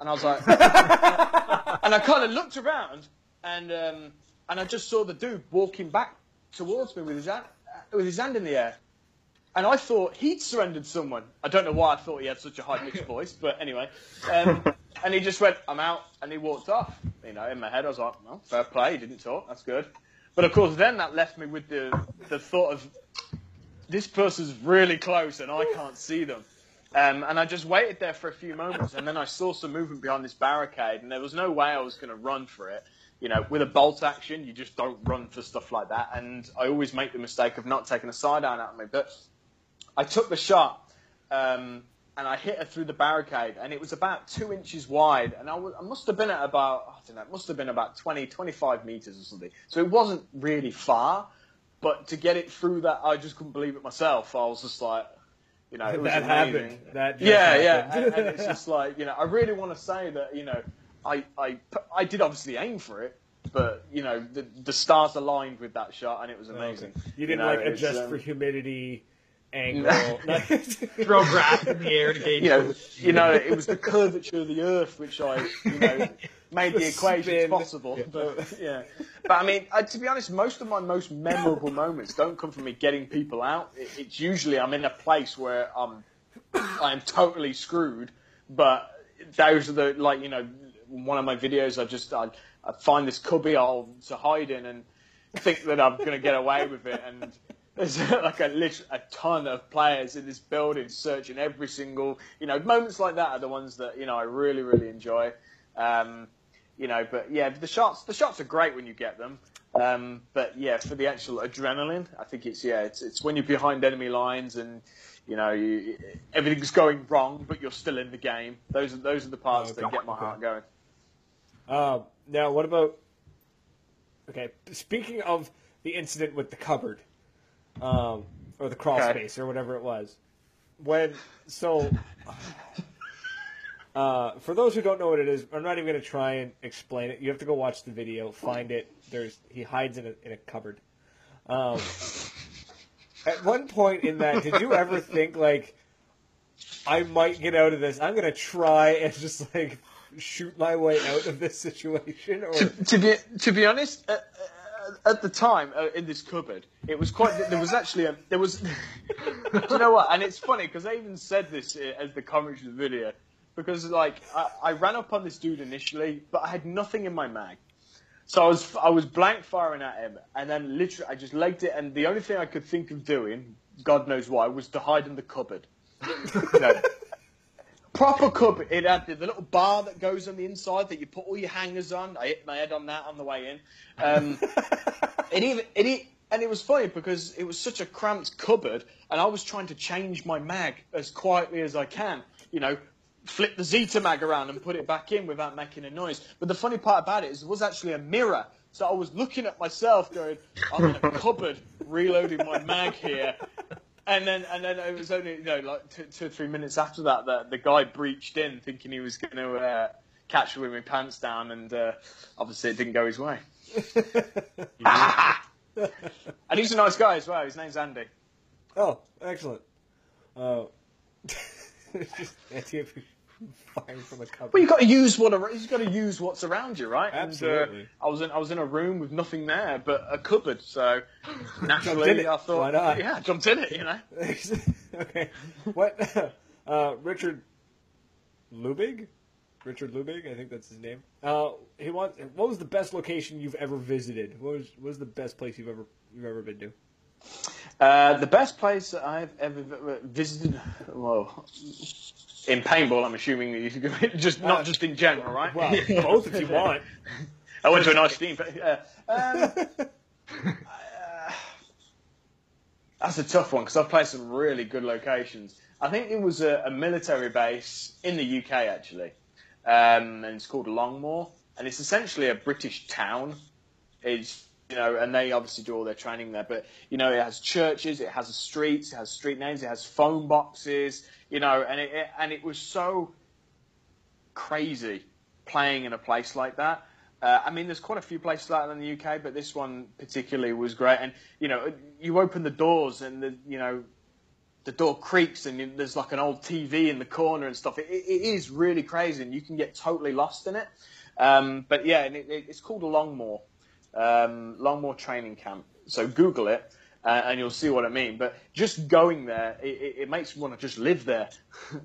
and I was like, and I kind of looked around, and um, and I just saw the dude walking back towards me with his hand, with his hand in the air, and I thought he'd surrendered someone. I don't know why I thought he had such a high pitched voice, but anyway, um, and he just went, "I'm out," and he walked off. You know, in my head, I was like, "Well, fair play. He didn't talk. That's good." But of course, then that left me with the the thought of this person's really close and I can't see them. Um, and I just waited there for a few moments, and then I saw some movement behind this barricade, and there was no way I was going to run for it. You know, with a bolt action, you just don't run for stuff like that. And I always make the mistake of not taking a sidearm of me. But I took the shot, um, and I hit her through the barricade, and it was about two inches wide, and I, was, I must have been at about, I don't know, it must have been about 20, 25 meters or something. So it wasn't really far, but to get it through that, I just couldn't believe it myself. I was just like, you know, it was that amazing. happened. That yeah, yeah, and, and it's just like you know, I really want to say that you know, I, I, I did obviously aim for it, but you know, the, the stars aligned with that shot, and it was amazing. You didn't know, like adjust um, for humidity, angle. Throw grass in the air to gauge. you know, you know, it was the curvature of the Earth which I, you know, made the, The equations spin. possible. But yeah, but I mean, I, to be honest, most of my most memorable moments don't come from me getting people out. It, it's usually I'm in a place where I'm, I'm totally screwed. But those are the like, you know, one of my videos, I just I, I find this cubby I'll to hide in and think that I'm going to get away with it and. There's like a a ton of players in this building searching every single, you know, moments like that are the ones that you know I really really enjoy. Um, you know, but yeah, the shots the shots are great when you get them. Um, but yeah, for the actual adrenaline, I think it's yeah, it's it's when you're behind enemy lines and you know you, everything's going wrong, but you're still in the game. Those are those are the parts Okay. that get my heart going. Um, now, what about? Okay, speaking of the incident with the cupboard, um, or the crawl Okay. space, or whatever it was, when so. Uh, for those who don't know what it is, I'm not even going to try and explain it. You have to go watch the video, find it. There's he hides in a in a cupboard. Um, at one point in that, did you ever think like, I might get out of this? I'm going to try and just like shoot my way out of this situation, or to be to be honest, uh, uh, at the time uh, in this cupboard, it was quite. There was actually a there was. do you know what? And it's funny because I even said this uh, as the commentary of the video because like I, I ran up on this dude initially, but I had nothing in my mag. So I was I was blank firing at him, and then literally I just legged it, and the only thing I could think of doing, God knows why, was to hide in the cupboard. You know, proper cupboard. It had the, the little bar that goes on the inside that you put all your hangers on. I hit my head on that on the way in. Um, it even it and it was funny because it was such a cramped cupboard, and I was trying to change my mag as quietly as I can. You know, flip the Zeta mag around and put it back in without making a noise. But the funny part about it is, it was actually a mirror. So I was looking at myself, going, "I'm in a cupboard, reloading my mag here." And then, and then it was only you know like two, two or three minutes after that that the guy breached in, thinking he was going to uh, catch me with my pants down, and uh, obviously it didn't go his way. and he's a nice guy as well. His name's Andy. oh, excellent. Uh, firing from a cupboard. Well, you've got to use what you've got to use what's around you, right? And, Absolutely. uh, I was in I was in a room with nothing there but a cupboard, so naturally. I thought, Why not? yeah, I jumped in it, you know. okay. What? Uh, Richard Lubig? Richard Lubig, I think that's his name. Uh, he wants. What was the best location you've ever visited? What was what was the best place you've ever you've ever been to? Uh, the best place that I've ever visited, well, in paintball, I'm assuming that you just not just in general, right? Well, both if you want. I went to a nice team. Uh, um, uh, that's a tough one because I've played some really good locations. I think it was a, a military base in the UK actually, um, and it's called Longmoor, and it's essentially a British town. It's you know, and they obviously do all their training there. But you know, it has churches, it has streets, it has street names, it has phone boxes, you know, and it, and it was so crazy playing in a place like that. Uh, I mean, there's quite a few places like that in the UK, but this one particularly was great. And you know, you open the doors and the you know, the door creaks and there's like an old TV in the corner and stuff. It, it, is really crazy, and you can get totally lost in it. Um, but yeah, and it, it, it's called Longmoor, um, Longmoor Training Camp. So Google it. Uh, and you'll see what I mean. But just going there, it, it, makes me want to just live there.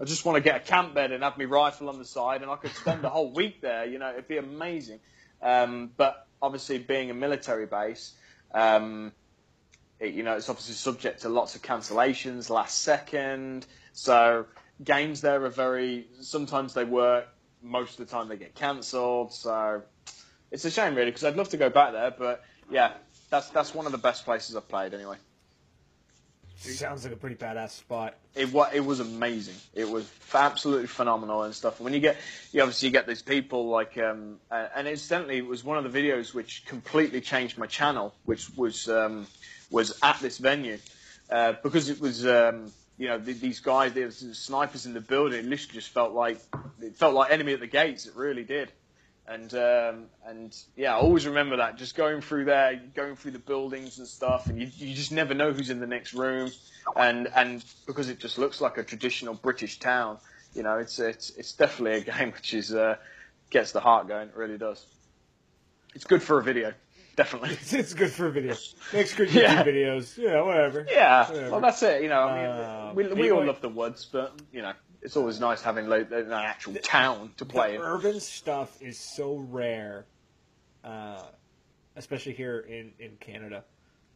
I just want to get a camp bed and have my rifle on the side, and I could spend the whole week there. You know, it'd be amazing. Um, but obviously, being a military base, um, it, you know, it's obviously subject to lots of cancellations, last second. So games there are very. Sometimes they work. Most of the time, they get cancelled. So it's a shame, really, because I'd love to go back there. But yeah, that's that's one of the best places I've played, anyway. Sounds like a pretty badass spot. It was it was amazing. It was absolutely phenomenal and stuff. When you get, you obviously get these people like, um, uh, and incidentally, it was one of the videos which completely changed my channel, which was um, was at this venue uh, because it was. Um, you know these guys, there was snipers in the building. It literally just felt like it felt like enemy at the gates. It really did. And um, and yeah, I always remember that. Just going through there, going through the buildings and stuff, and you, you just never know who's in the next room. And and because it just looks like a traditional British town, you know, it's it's it's definitely a game which is uh, gets the heart going. It really does. It's good for a video, definitely. It's, it's good for a video. Makes good YouTube Yeah. videos. Yeah, whatever. Yeah, Whatever. well, that's it. You know, I mean, Uh, we, we all love the woods, but you know, it's always nice having like, an actual town to play the in. urban stuff is so rare, uh, especially here in, in Canada.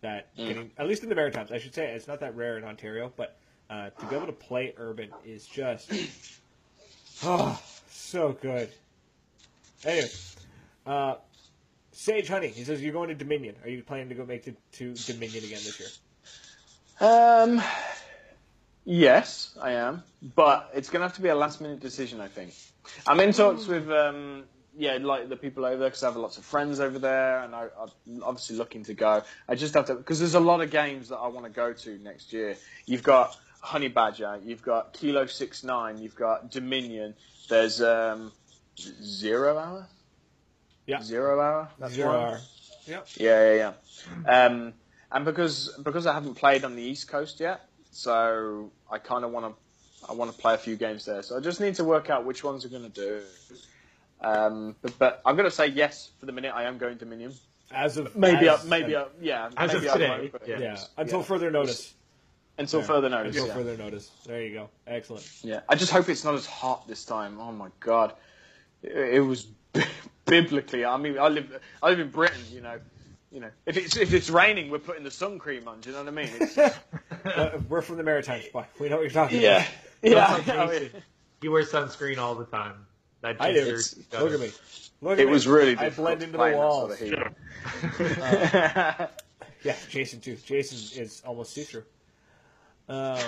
That Mm. getting at least in the Maritimes, I should say it's not that rare in Ontario, but uh, to be able to play urban is just oh so good. Anyway, uh, Sage Honey, he says you're going to Dominion. Are you planning to go make it to Dominion again this year? Um, yes, I am, but it's going to have to be a last minute decision. I think I'm in talks with um, yeah, like the people over there because I have lots of friends over there, and I, I'm obviously looking to go. I just have to because there's a lot of games that I want to go to next year. You've got Honey Badger, you've got Kilo Six Nine, you've got Dominion. There's um, Zero Hour. Yeah. Zero Hour. That's Zero one. hour. Yep. Yeah, yeah, yeah. Um, and because because I haven't played on the East Coast yet, so I kind of want to I want to play a few games there. So I just need to work out which ones I'm going to do. Um, but, but I'm going to say yes for the minute. I am going Dominion. As of Maybe as, I, maybe I, yeah. As of today, yeah. yeah, until Yeah. further notice. Until Yeah. further notice. Until yeah. further notice. There you go. Excellent. Yeah, I just hope it's not as hot this time. Oh my god, it, it was biblically. I mean, I live I live in Britain. You know, you know, if it's if it's raining, we're putting the sun cream on. Do you know what I mean? Uh, we're from the Maritimes, but we know what you're talking yeah, about. yeah. That's I mean, amazing. You wear sunscreen all the time. That I do. Look at me. Look at it me. was really I blend into the in walls. sort of heat. Yeah, Jason too. Jason is almost see through. Uh,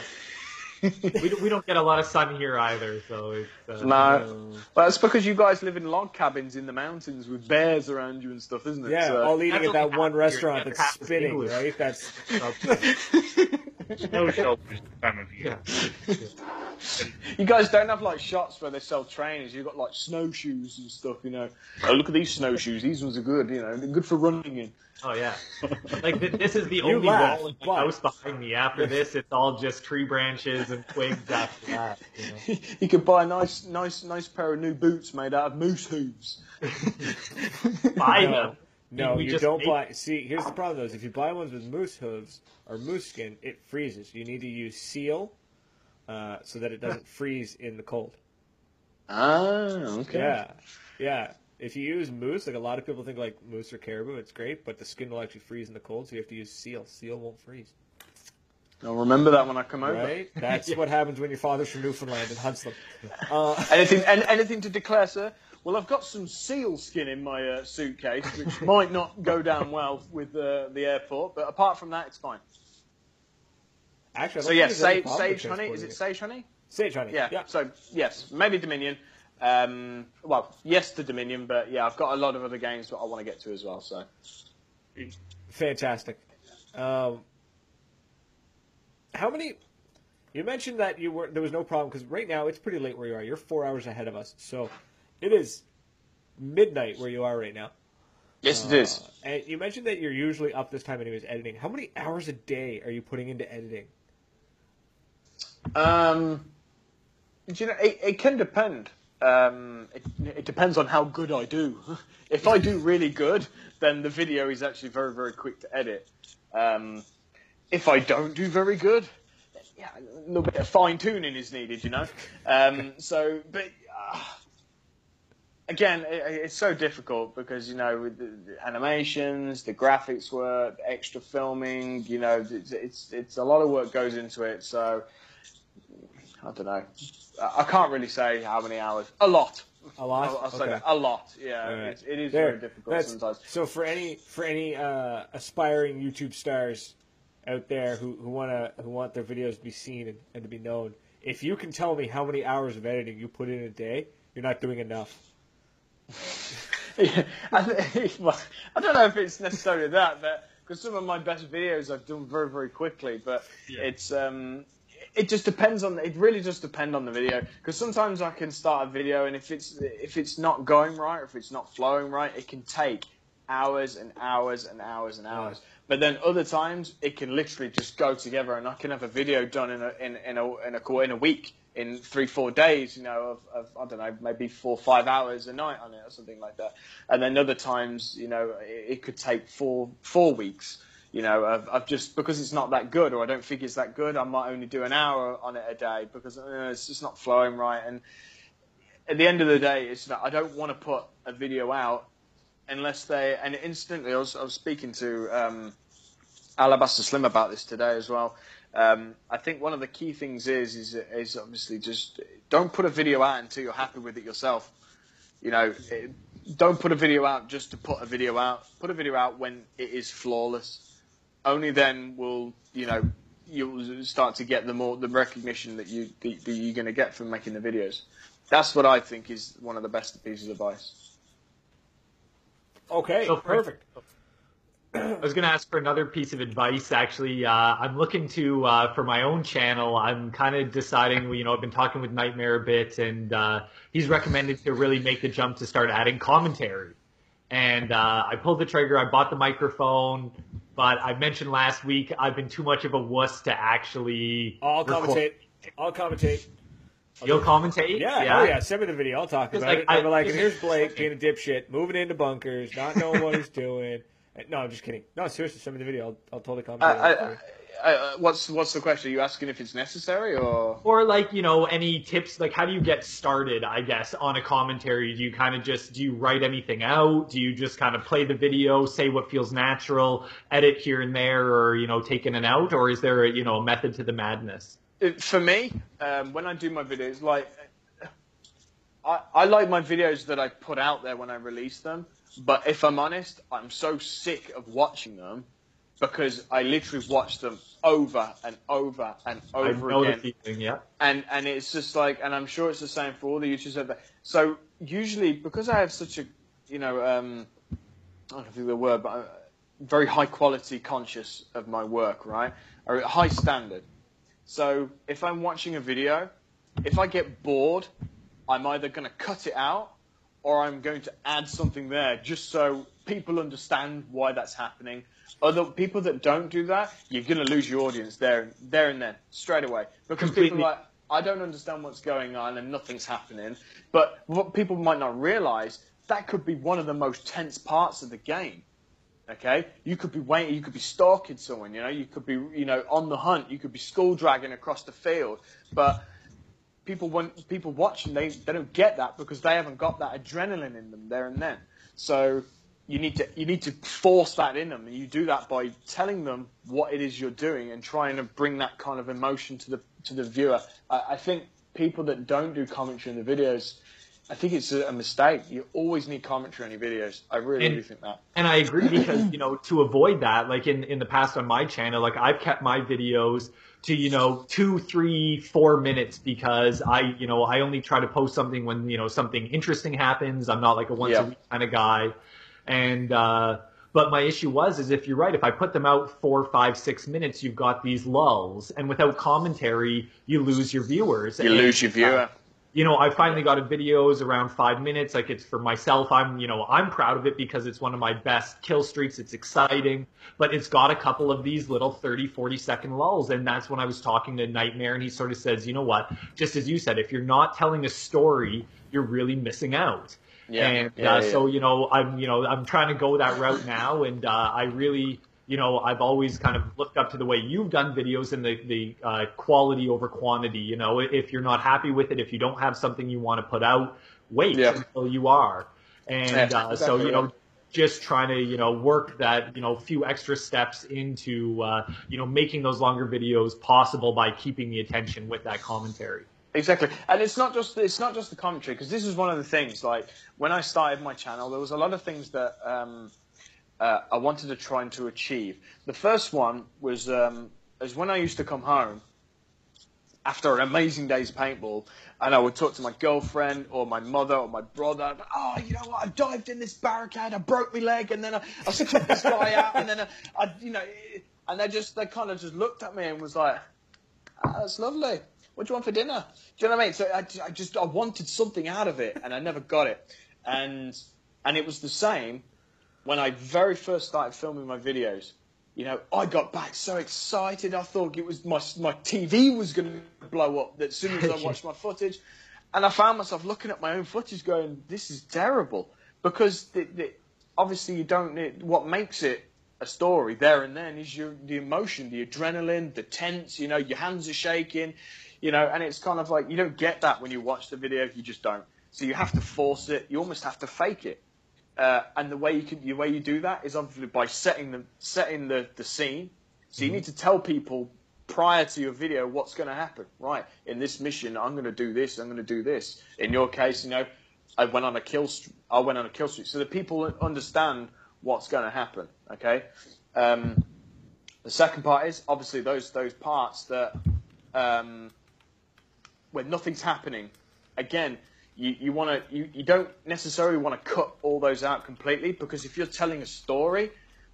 we, don't- we don't get a lot of sun here either, so it's. Uh, No, well, that's because you guys live in log cabins in the mountains with bears around you and stuff, isn't it? yeah, So- all eating at that one restaurant that's other spinning, right? That's Snow shelters this time of year. yeah. You guys don't have like shots where they sell trainers. You've got like snowshoes and stuff, you know. Oh, look at these snowshoes. These ones are good, you know. They're good for running in. Oh yeah. Like th- this is the only laugh, wall in my but- house behind me. After this, it's all just tree branches and twigs. After that, you know. you could buy a nice, nice, nice pair of new boots made out of moose hooves. Buy them. No, you don't make- buy. See, here's the problem though: is if you buy ones with moose hooves or moose skin, it freezes. You need to use seal uh, so that it doesn't freeze in the cold. Ah, okay. Yeah, yeah. If you use moose, like a lot of people think like moose or caribou, it's great, but the skin will actually freeze in the cold, so you have to use seal. Seal won't freeze. I'll remember that when I come over. Right? That's what happens when your father's from Newfoundland and hunts them. Uh, Anything, and, anything to declare, sir? Well, I've got some seal skin in my uh, suitcase, which might not go down well with uh, the airport, but apart from that, it's fine. actually, So yes, sage, sage honey. Is it sage honey? Sage honey. Yeah. yeah. So yes, maybe Dominion. Um, well, yes to Dominion, but yeah, I've got a lot of other games that I want to get to as well. So Fantastic. Um, how many? You mentioned that you were there was no problem because right now it's pretty late where you are. You're four hours ahead of us, so it is midnight where you are right now. yes, it is. Uh, and you mentioned that you're usually up this time anyways editing. How many hours a day are you putting into editing? Um, you know, it, it can depend. Um, it, it depends on how good I do. if I do really good, then the video is actually very, very quick to edit. Um, if I don't do very good, yeah, a little bit of fine tuning is needed, you know. Um, so, but uh, again, it, it's so difficult because you know with the, the animations, the graphics work, the extra filming, you know, it's, it's it's a lot of work goes into it. So I don't know. I can't really say how many hours. A lot. A lot. I'll, I'll say Okay. that. A lot. Yeah, right. it's, it is There. very difficult That's- sometimes. So for any for any uh, aspiring YouTube stars out there who, who wanna who want their videos to be seen and, and to be known, if you can tell me how many hours of editing you put in a day, you're not doing enough. Yeah, I, well, I don't know if it's necessarily that, but because some of my best videos I've done very, very quickly, but it's um, it just depends on. It really just depends on the video because sometimes I can start a video and if it's if it's not going right or if it's not flowing right, it can take hours and hours and hours and hours. But then other times it can literally just go together, and I can have a video done in a in, in a in a in a week, in three four days, you know, of, of I don't know, maybe four five hours a night on it or something like that. And then other times, you know, it, it could take four four weeks. You know, of, of just because it's not that good, or I don't think it's that good, I might only do an hour on it a day because uh, it's just not flowing right. And at the end of the day, it's that I don't want to put a video out unless they. And instantly, I was, I was speaking to um, Alabaster Slim about this today as well. Um, I think one of the key things is is is obviously just don't put a video out until you're happy with it yourself. You know, it, don't put a video out just to put a video out. Put a video out when it is flawless. Only then will you know you'll start to get the more the recognition that you that you're going to get from making the videos. That's what I think is one of the best pieces of advice. Okay, So for- perfect. I was going to ask for another piece of advice. Actually, uh, I'm looking to uh, for my own channel. I'm kind of deciding. You know, I've been talking with Nightmare a bit, and uh, he's recommended to really make the jump to start adding commentary. And uh, I pulled the trigger. I bought the microphone, but I mentioned last week I've been too much of a wuss to actually. I'll record- commentate. I'll commentate. You'll commentate? Yeah, oh yeah. Send me the video. I'll talk about like, it. I'm like, and here's Blake being a dipshit, moving into bunkers, not knowing what he's doing. And- No, I'm just kidding. No, seriously, send me the video. I'll, I'll totally commentate. I, on it for I. I, uh, what's what's the question? Are you asking if it's necessary or? Or like, you know, any tips, like how do you get started, I guess, on a commentary? Do you kind of just, do you write anything out? Do you just kind of play the video, say what feels natural, edit here and there, or, you know, take in and out? Or is there, a, you know, a method to the madness? It- For me, um, when I do my videos, like I, I like my videos that I put out there when I release them. But if I'm honest, I'm so sick of watching them because I literally watch them over and over and I over know again feeling. Yeah. and and it's just like, and I'm sure it's the same for all the YouTubers out there. So usually, because I have such a, you know, um, I don't know the word, but I'm very high quality conscious of my work, right? Or a high standard. So if I'm watching a video, if I get bored, I'm either going to cut it out or I'm going to add something there just so people understand why that's happening. Other people that don't do that, you're going to lose your audience there, there and then, straight away, because people are like, I don't understand what's going on and nothing's happening. But what people might not realize, that could be one of the most tense parts of the game. Okay, you could be waiting, you could be stalking someone, you know, you could be, you know, on the hunt, you could be skull dragging across the field, but people want people watching they, they don't get that because they haven't got that adrenaline in them there and then. So you need to you need to force that in them, and you do that by telling them what it is you're doing and trying to bring that kind of emotion to the to the viewer. I, I think people that don't do commentary in the videos, I think it's a, a mistake. You always need commentary on your videos. I really, And- really think that. And I agree because, you know, to avoid that, like in, in the past on my channel, like I've kept my videos to, you know, two, three, four minutes because I, you know, I only try to post something when, you know, something interesting happens. I'm not like a once Yeah. a week kind of guy. And, uh, but my issue was, is if you're right, if I put them out four, five, six minutes, you've got these lulls and without commentary, you lose your viewers. You And, lose your viewer. You know, I finally got a videos around five minutes. Like it's for myself. I'm, you know, I'm proud of it because it's one of my best kill streaks. It's exciting, but it's got a couple of these little 30, 40 second lulls. And that's when I was talking to Nightmare and he sort of says, you know what? Just as you said, if you're not telling a story, you're really missing out. Yeah, And yeah, uh, yeah. so, you know, I'm, you know, I'm trying to go that route now. And uh, I really, you know, I've always kind of looked up to the way you've done videos and the, the uh, quality over quantity. You know, if you're not happy with it, if you don't have something you want to put out, wait Yeah. until you are. And Yeah, uh, so, you know, right. just trying to, you know, work that, you know, few extra steps into, uh, you know, making those longer videos possible by keeping the attention with that commentary. Exactly, and it's not just it's not just the commentary because this is one of the things. Like when I started my channel, there was a lot of things that um, uh, I wanted to try and to achieve. The first one was um, is when I used to come home after an amazing day's paintball, and I would talk to my girlfriend or my mother or my brother. Oh, you know what? I dived in this barricade, I broke my leg, and then I, I took this guy out, and then I, I, you know, and they just they kind of just looked at me and was like, "Ah, that's lovely. What do you want for dinner? Do you know what I mean? So I, I just I wanted something out of it, and I never got it. And and it was the same when I very first started filming my videos. You know, I got back so excited. I thought it was my my TV was going to blow up as soon as I watched my footage, and I found myself looking at my own footage, going, "This is terrible," because the, the, obviously you don't. Need, what makes it a story there and then is your the emotion, the adrenaline, the tense. You know, your hands are shaking. You know, and it's kind of like you don't get that when you watch the video. You just don't. So you have to force it. You almost have to fake it. Uh, and the way you can, the way you do that is obviously by setting the setting the, the scene. So you need to tell people prior to your video what's going to happen. Right in this mission, I'm going to do this. I'm going to do this. In your case, you know, I went on a kill. St- I went on a kill streak, so that people understand what's going to happen. Okay. Um, the second part is obviously those those parts that um, when nothing's happening. Again, you, you want to you, you don't necessarily want to cut all those out completely because if you're telling a story,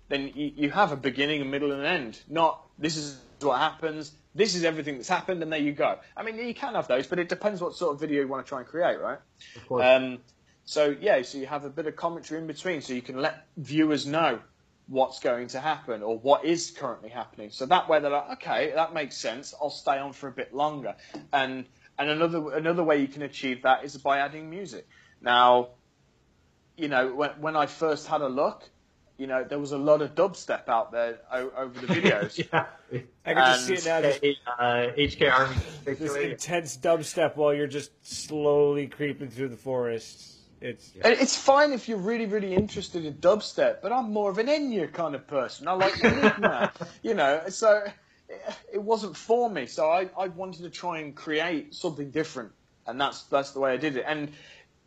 then you, you have a beginning, a middle, and an end. Not this is what happens. This is everything that's happened, and there you go. I mean, you can have those, but it depends what sort of video you want to try and create, right? Of course. Um, so yeah, so you have a bit of commentary in between, so you can let viewers know what's going to happen or what is currently happening. So that way they're like, okay, that makes sense. I'll stay on for a bit longer. And and another another way you can achieve that is by adding music. Now, you know, when when I first had a look, you know, there was a lot of dubstep out there o- over the videos. yeah. I can just see it now. This, Uh, HK Army. this intense dubstep while you're just slowly creeping through the forests. It's And it's fine if you're really, really interested in dubstep, but I'm more of an Enya kind of person. I like Enigma, you know. So it, wasn't for me. So I, I wanted to try and create something different, and that's that's the way I did it. And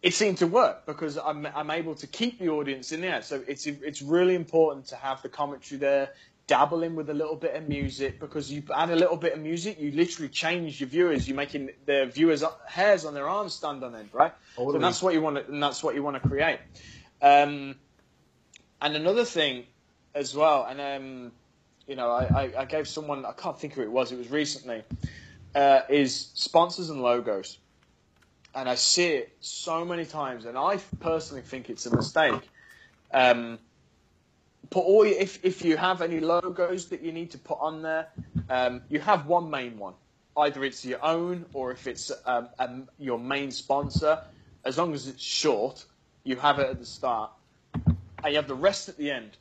it seemed to work because I'm I'm able to keep the audience in there. So it's it's really important to have the commentary there, dabble in with a little bit of music because you add a little bit of music, you literally change your viewers. You're making their viewers' hairs on their arms stand on end, right? Totally. So that's what you want to, and that's what you want to create. Um, and another thing as well, and um, you know, I, I, gave someone I can't think who it was. It was recently. Uh, is sponsors and logos, and I see it so many times, and I personally think it's a mistake. Um, put all your, if if you have any logos that you need to put on there, um, you have one main one. Either it's your own or if it's um, um, your main sponsor. As long as it's short, you have it at the start, and you have the rest at the end,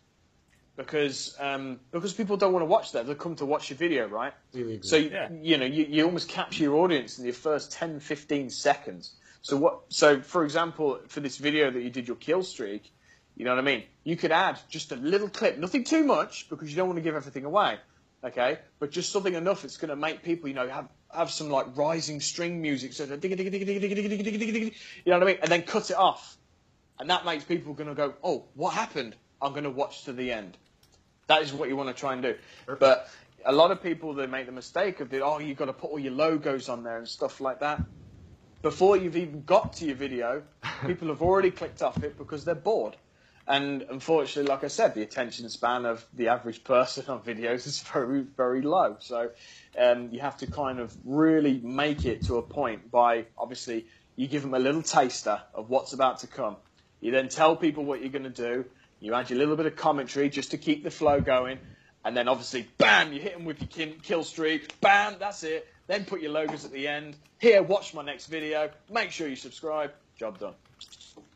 because um, because people don't want to watch that. They come to watch your video, right? Really. So Yeah. you know you, you almost capture your audience in your first 10, 15 seconds. So what? So for example, for this video that you did your kill streak, you know what I mean. You could add just a little clip, nothing too much because you don't want to give everything away, okay? But just something enough that's going to make people, you know, have have some like rising string music, so digga digga digga digga digga digga digga digga digga, you know what I mean, and then cut it off, and that makes people going to go, oh, what happened? I'm going to watch to the end. That is what you want to try and do. But a lot of people they make the mistake of the oh you've got to put all your logos on there and stuff like that. Before you've even got to your video, people have already clicked off it because they're bored. And unfortunately, like I said, the attention span of the average person on videos is very, very low. So um, you have to kind of really make it to a point by obviously you give them a little taster of what's about to come. You then tell people what you're going to do. You add your little bit of commentary just to keep the flow going. And then obviously, bam, you hit them with your kill streak. Bam, that's it. Then put your logos at the end. Here, watch my next video. Make sure you subscribe. Job done.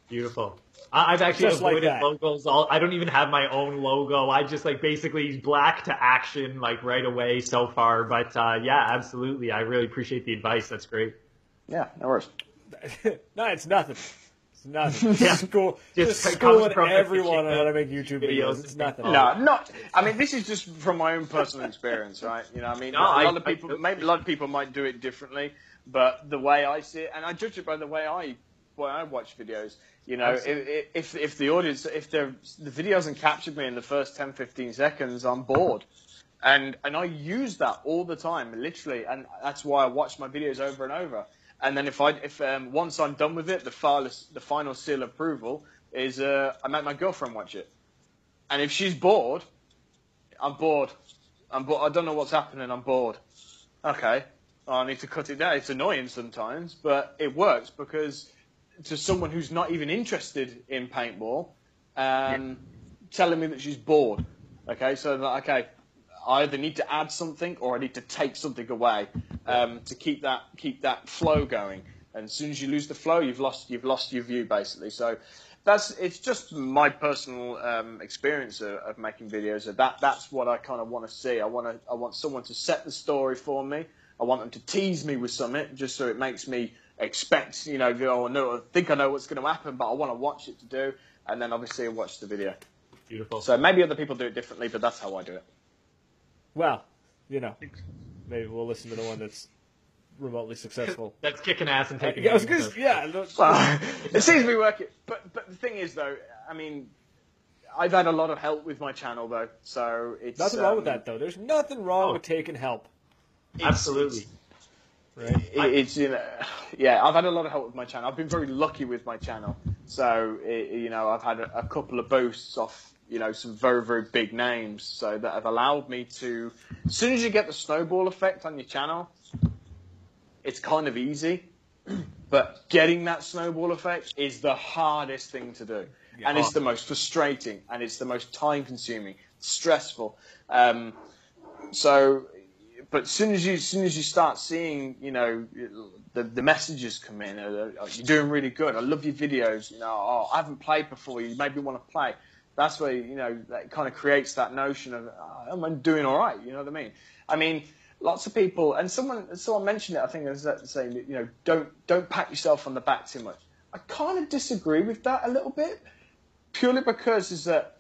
Beautiful. I- I've actually Just avoided that. logos. All I don't even have my own logo. I just like basically black to action like right away so far. But uh, yeah, absolutely. I really appreciate the advice. That's great. Yeah, no worries. no, it's nothing. It's nothing. Yeah. School, Just just, comes schooling from the everyone on teaching how to make YouTube videos videos. It's nothing. Oh, no, not. I mean, this is just from my own personal experience, right? You know, I mean, No, a I- lot of people, totally maybe a lot of people might do it differently, but the way I see it, and I judge it by the way I, way I watch videos. You know, if, if if the audience, if the the video hasn't captured me in the first 10, 15 seconds, I'm bored. And and I use that all the time, literally, and that's why I watch my videos over and over. And then if I if um, once I'm done with it, the file the final seal of approval is uh, I make my girlfriend watch it. And if she's bored, I'm bored. I'm bo- I don't know what's happening. I'm bored. Okay, I need to cut it down. It's annoying sometimes, but it works because to someone who's not even interested in paintball, um, telling me that she's bored. Okay, so that, okay, I either need to add something or I need to take something away um, to keep that keep that flow going. And as soon as you lose the flow, you've lost you've lost your view basically. So that's it's just my personal um, experience of, of making videos. That that's what I kind of want to see. I want to I want someone to set the story for me. I want them to tease me with something just so it makes me expect you know go, oh, no, I think I know what's going to happen, but I want to watch it to do, and then obviously watch the video. Beautiful. So maybe other people do it differently, but that's how I do it. Well, you know, maybe we'll listen to the one that's remotely successful. That's kicking ass and taking. yeah, I gonna, yeah. no- Well, it seems to be working. But but the thing is, though, I mean, I've had a lot of help with my channel, though. So it's Nothing wrong with um, that, though. There's nothing wrong Oh. with taking help. Absolutely. Right? It, it's you know, yeah. I've had a lot of help with my channel. I've been very lucky with my channel. So it, you know, I've had a, a couple of boosts off you know some very very big names. So that have allowed me to. As soon as you get the snowball effect on your channel, it's kind of easy. But getting that snowball effect is the hardest thing to do, and it's the most frustrating, and it's the most time consuming, stressful. Um, so, but as soon as you, as soon as you start seeing, you know, the, the messages come in, uh, uh, you're doing really good. I love your videos. You know, oh, I haven't played before. You maybe want to play. That's where you know that kind of creates that notion of ah, oh, I'm doing all right. You know what I mean? I mean, lots of people, and someone someone mentioned it. I think is that saying that you know don't don't pat yourself on the back too much. I kind of disagree with that a little bit, purely because is that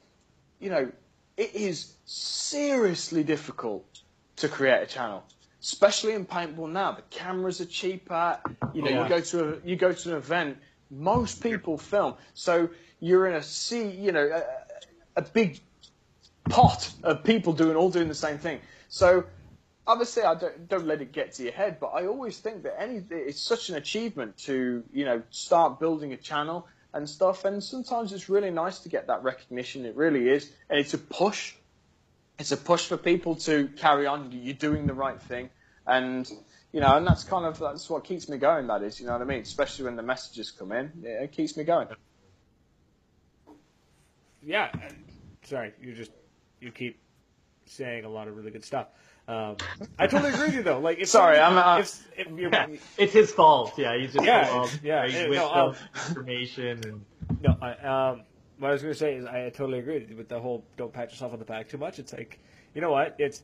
you know it is seriously difficult to create a channel, especially in paintball now. The cameras are cheaper. You know, Yeah. you go to a, you go to an event. Most people film, so you're in a sea. You know, a, big pot of people doing all doing the same thing. So obviously, I don't don't let it get to your head, but I always think that any it's such an achievement to you know start building a channel and stuff. And sometimes it's really nice to get that recognition. It really is, and it's a push. It's a push for people to carry on. You're doing the right thing, and you know, and that's kind of that's what keeps me going. That is, you know what I mean. Especially when the messages come in, it keeps me going. Yeah, sorry, you just you keep saying a lot of really good stuff. Um, I totally agree with you though. Like, if Sorry, I'm, uh, if, if you're, Yeah, it's his fault. Yeah, he's just Yeah, full yeah, like, yeah, with no, the um, information and No, I, um, what I was going to say is I totally agree with the whole don't pat yourself on the back too much. It's like, you know what? It's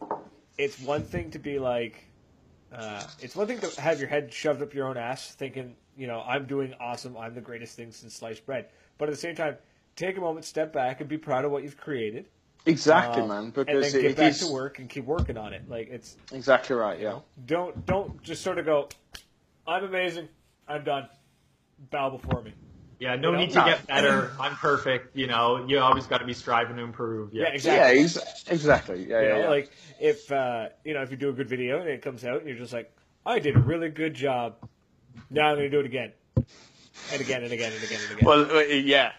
it's one thing to be like, uh, it's one thing to have your head shoved up your own ass, thinking, you know, I'm doing awesome, I'm the greatest thing since sliced bread. But at the same time, take a moment, step back, and be proud of what you've created. Exactly, um, man. and Because then it get back is to work and keep working on it. Like it's exactly right. Yeah. don't don't just sort of go, I'm amazing, I'm done, bow before me. yeah, no You know? need to No. get better. I'm perfect. You know, you always got to be striving to improve. Yeah, Yeah, exactly. Yeah, ex- exactly. Yeah, You yeah, know, yeah. like if uh, you know if you do a good video and it comes out and you're just like, I did a really good job. Now I'm going to do it again, and again and again and again and again. Well, uh, yeah.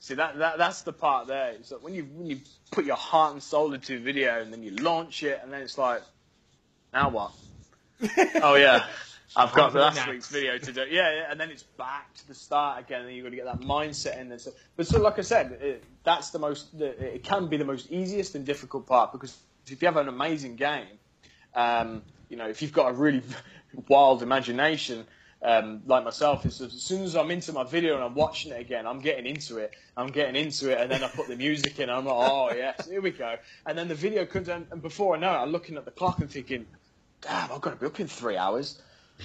See that, that that's the part there. So when you when you put your heart and soul into a video and then you launch it and then it's like, now what? oh yeah, I've got last next. week's video to do. Yeah, yeah, and then it's back to the start again. And you've got to get that mindset in there. So, but so like I said, it, that's the most. The, it can be the most easiest and difficult part because if you have an amazing game, um, you know, if you've got a really wild imagination, um, like myself, is as soon as I'm into my video and I'm watching it again, I'm getting into it. I'm getting into it, and then I put the music in. I'm like, oh yes, here we go. And then the video comes and before I know it, I'm looking at the clock and thinking, damn, I've got to be up in three hours.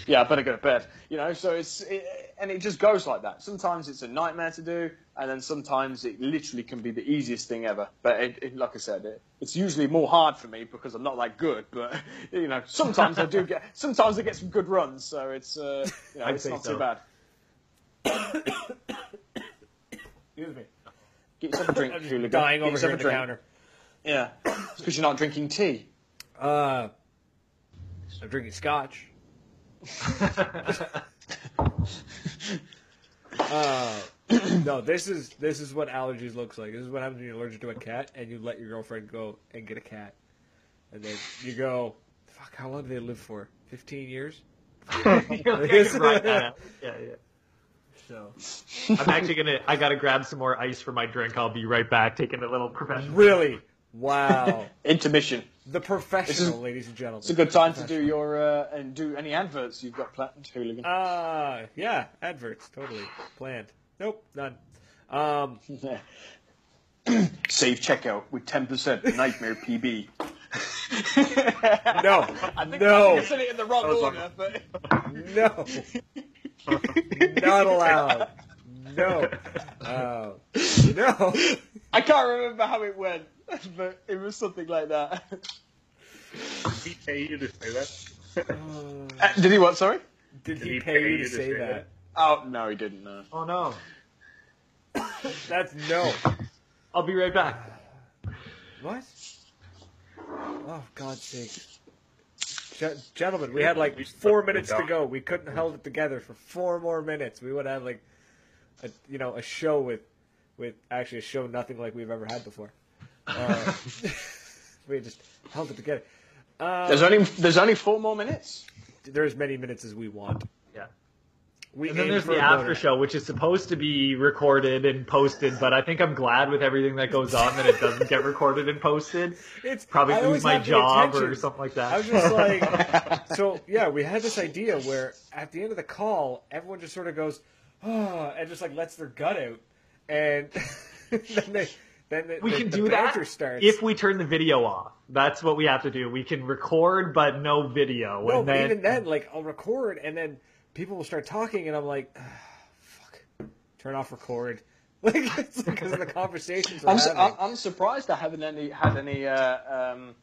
Yeah, I better go to bed. You know, so it's it, and it just goes like that. Sometimes it's a nightmare to do, and then sometimes it literally can be the easiest thing ever. But it, it, like I said, it, it's usually more hard for me because I'm not that good. But you know, sometimes I do get sometimes I get some good runs, so it's uh, you know, it's not so. too bad. Excuse me, Get yourself a drink, hooligan. dying over here at the drink. counter. Yeah, because you're not drinking tea. Uh, I'm drinking scotch. Uh, no, this is this is what allergies looks like. This is what happens when you're allergic to a cat and you let your girlfriend go and get a cat, and then you go, "Fuck, how long do they live for? Fifteen years?" I can write that out. Yeah, yeah. So I'm actually gonna. I gotta grab some more ice for my drink. I'll be right back. Taking a little professional. really, wow, Intermission. The professional, is- ladies and gentlemen. It's a good time to do your uh, and do any adverts you've got planned, hooligan. Ah, yeah, adverts, totally planned. Nope, none. Um, Save checkout with 10% Nightmare PB. no, I think, no. I think I said it in the wrong order, but no, not allowed. No, uh, no. I can't remember how it went, but it was something like that. Did he pay you to say that? Uh, did he what? Sorry? Did Did he he pay you to say that? that? Oh no, he didn't. No. Oh no! That's no. I'll be right back. What? Oh, God's sake. Ge- gentlemen, we had like four minutes to go. We couldn't hold it together for four more minutes. We would have like, a, you know, a show with, with actually a show nothing like we've ever had before. Uh, we just held it together. Uh, There's only there's only four more minutes. there's as many minutes as we want. Yeah. We And then there's the after bonus. show, which is supposed to be recorded and posted, but I think I'm glad with everything that goes on that it doesn't get recorded and posted. It's Probably lose my job or something like that. I was just like, so yeah, we had this idea where at the end of the call, everyone just sort of goes, oh, and just like lets their gut out, and then they, then the, we the, can the do that starts. if we turn the video off. That's what we have to do. We can record, but no video. no, and then, even then, like I'll record, and then people will start talking, and I'm like, ah, fuck, turn off record, like it's because of the conversations. I'm, su- I'm I'm surprised I haven't any had any uh, um,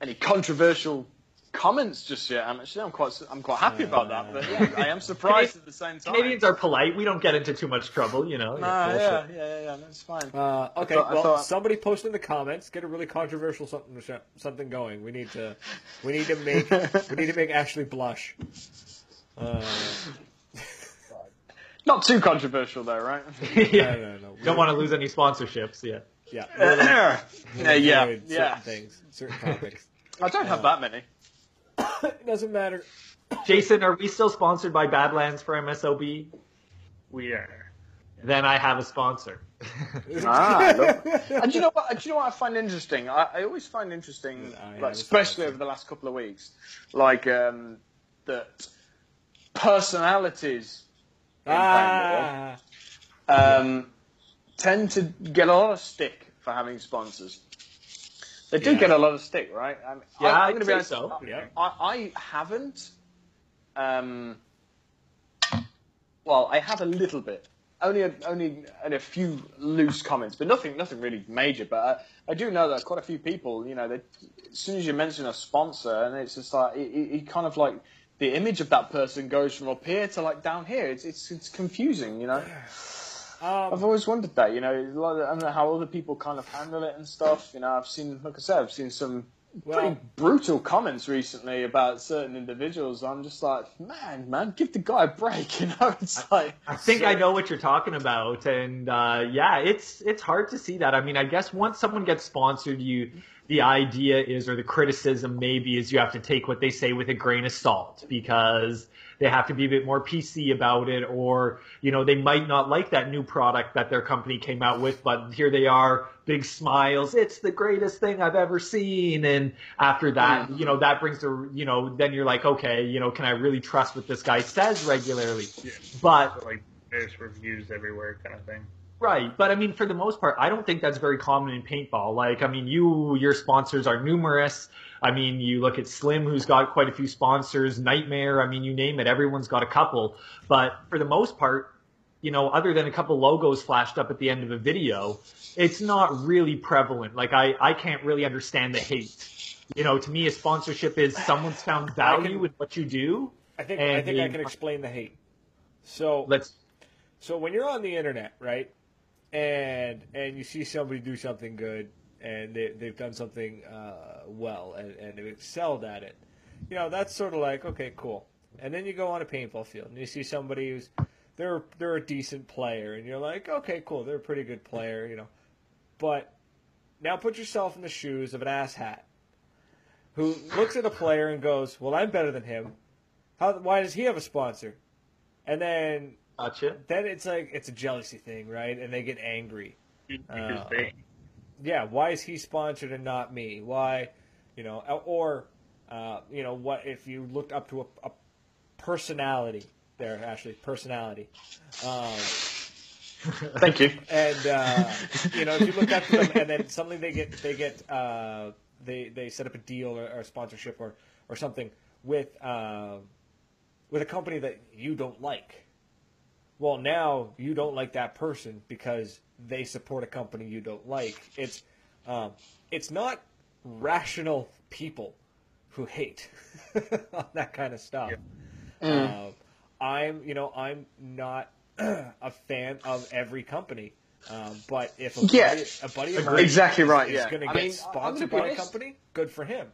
any controversial comments just yet. I'm actually I'm quite I'm quite happy about that. But yeah, I am surprised at the same time. Canadians are polite. We don't get into too much trouble, you know. Nah, yeah, yeah, yeah, yeah, that's fine. Uh, okay, thought- well, thought- somebody post in the comments. Get a really controversial something something going. We need to we need to make we need to make Ashley blush. Uh, Not too controversial though, right? yeah. no, no, no. Don't want to lose any sponsorships. Yeah. Yeah, yeah, yeah, yeah, avoid yeah. Certain things, certain topics. I don't have that many. It doesn't matter. Jason, are we still sponsored by Badlands for MSOB? We are. Then I have a sponsor. Ah, look. and you know what? Do you know what I find interesting? I, I always find interesting, I have like, especially over the last couple of weeks, like um, that personalities in paintball, ah, um, tend to get a lot of stick for having sponsors. They do Yeah. get a lot of stick, right? I mean, Yeah, I, I'd I'm gonna be honest. so. I, Yeah. I, I haven't. Um, well, I have a little bit. Only a, only and a few loose comments, but nothing nothing really major. But I, I do know that quite a few people, you know, they, as soon as you mention a sponsor, and it's just like it kind of like the image of that person goes from up here to like down here. It's it's, it's confusing, you know. I've um, always wondered that, you know, a lot of- I don't know how other people kind of handle it and stuff. You know, I've seen, like I said, I've seen some Well- pretty brutal comments recently about certain individuals. I'm just like, man, man, give the guy a break. You know, it's like, I think I know what you're talking about, and uh, yeah, it's it's hard to see that. I mean, I guess once someone gets sponsored, you the idea is, or the criticism maybe is, you have to take what they say with a grain of salt because they have to be a bit more PC about it, or you know, they might not like that new product that their company came out with, but here they are, big smiles, it's the greatest thing I've ever seen, and after that, you know, that brings the, you know, then you're like, okay, you know, can I really trust what this guy says regularly? But So, like there's reviews everywhere, kind of thing. Right, but I mean, for the most part, I don't think that's very common in paintball. Like, I mean, you, your sponsors are numerous. I mean, you look at Slim, who's got quite a few sponsors, Nightmare. I mean, you name it, everyone's got a couple. But for the most part, you know, other than a couple logos flashed up at the end of a video, it's not really prevalent. Like, I, I can't really understand the hate. You know, to me, a sponsorship is someone's found value can- in what you do. I think I think I can explain the hate. So Let's, So when you're on the internet, right, and and you see somebody do something good, and they they've done something uh, well, and, and they've excelled at it, you know, that's sort of like okay, cool. And then you go on a paintball field, and you see somebody who's they're they're a decent player, and you're like, okay, cool, they're a pretty good player, you know. But now put yourself in the shoes of an asshat who looks at a player and goes, "Well, I'm better than him. How? Why does he have a sponsor?" And then gotcha. then it's like it's a jealousy thing, right? And they get angry. Uh, Yeah, why is he sponsored and not me? Why, you know, or uh, you know, what if you looked up to a, a personality there, actually personality, um, thank you. and uh, you know, if you look up to them and then suddenly they get they get uh, they they set up a deal or, or a sponsorship or or something with uh, with a company that you don't like. Well, now you don't like that person because they support a company you don't like. It's um, it's not rational people who hate on that kind of stuff. Um, I'm, you know, I'm not a fan of every company. Um, but if a Yeah. buddy, a buddy of mine Exactly is, right, is yeah. going to get mean, sponsored gonna be by a company, good for him.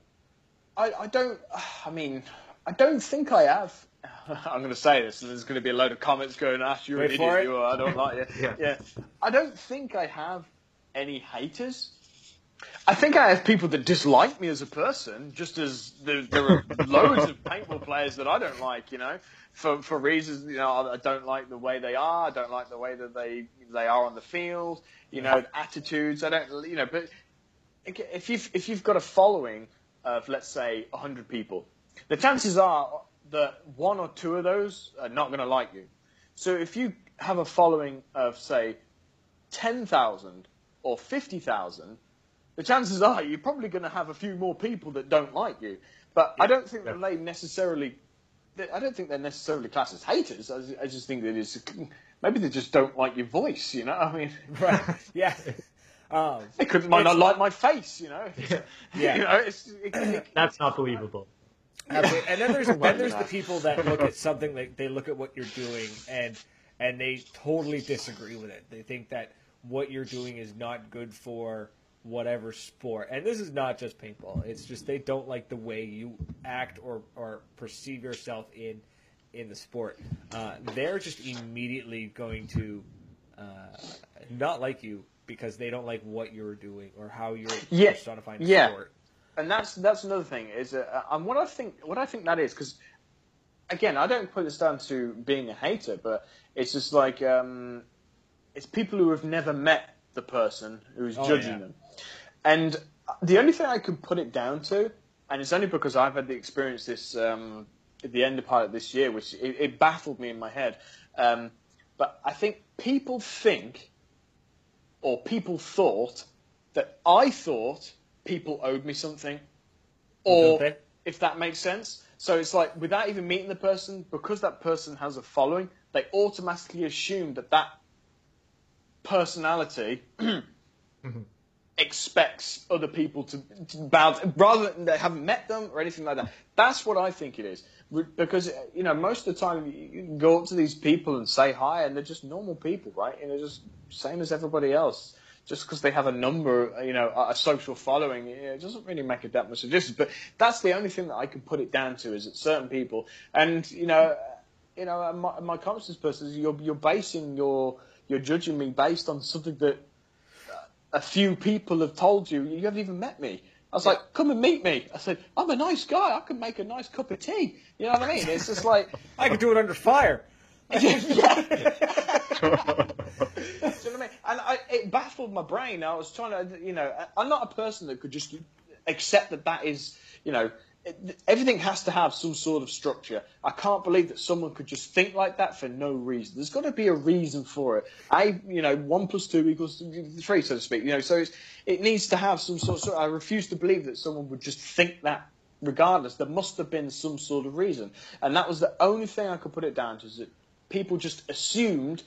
I, I don't. I mean, I don't think I have. I'm going to say this, and there's going to be a load of comments going, "Ash, you're Wait an idiot. You are. I don't like you." Yeah. yeah. I don't think I have any haters. I think I have people that dislike me as a person, just as there, there are loads of paintball players that I don't like. You know, for for reasons you know I don't like the way they are. I don't like the way that they they are on the field. You know, attitudes. I don't. You know, but if you've if you've got a following of let's say hundred people, the chances are that one or two of those are not going to like you. So if you have a following of say ten thousand or fifty thousand, the chances are you're probably going to have a few more people that don't like you. But I don't think that they necessarily. I don't think they're necessarily classed as haters. I, just think that it's maybe they just don't like your voice. You know, I mean, Right? yeah. Um, they could might not like my face. You know, Yeah. you know, it's, it, it, That's not believable. And then there's then there's the people that look at something like they look at what you're doing and and they totally disagree with it. They think that what you're doing is not good for whatever sport. And this is not just paintball. It's just they don't like the way you act or or perceive yourself in in the sport. Uh, they're just immediately going to uh, not like you because they don't like what you're doing or how you're Yeah. personifying the Yeah. sport. And that's that's another thing is uh, and what I think what I think that is because again I don't put this down to being a hater but it's just like um, it's people who have never met the person who's Oh, judging yeah. them and the only thing I can put it down to and it's only because I've had the experience this um, at the end of part of this year which it, it baffled me in my head um, but I think people think or people thought that I thought people owed me something, or if that makes sense. So it's like without even meeting the person, because that person has a following, they automatically assume that that personality expects other people to, to bow, rather than they haven't met them or anything like that. That's what I think it is. Because you know, most of the time you go up to these people and say hi, and they're just normal people, right? You know, just same as everybody else. Just because they have a number, you know, a a social following, it doesn't really make it that much of a difference. But that's the only thing that I can put it down to is that certain people, and you know, you know, my, my person is you're you're basing your you're judging me based on something that a few people have told you you haven't even met me. I was like, come and meet me. I said, I'm a nice guy. I can make a nice cup of tea. You know what I mean? It's just like, I could do it under fire. Do And I, it baffled my brain. I was trying to, you know, I'm not a person that could just accept that that is, you know, everything has to have some sort of structure. I can't believe that someone could just think like that for no reason. There's got to be a reason for it. I, you know, one plus two equals three, so to speak. You know, so it needs to have some sort. Of, I refuse to believe that someone would just think that. Regardless, there must have been some sort of reason, and that was the only thing I could put it down to. Is that people just assumed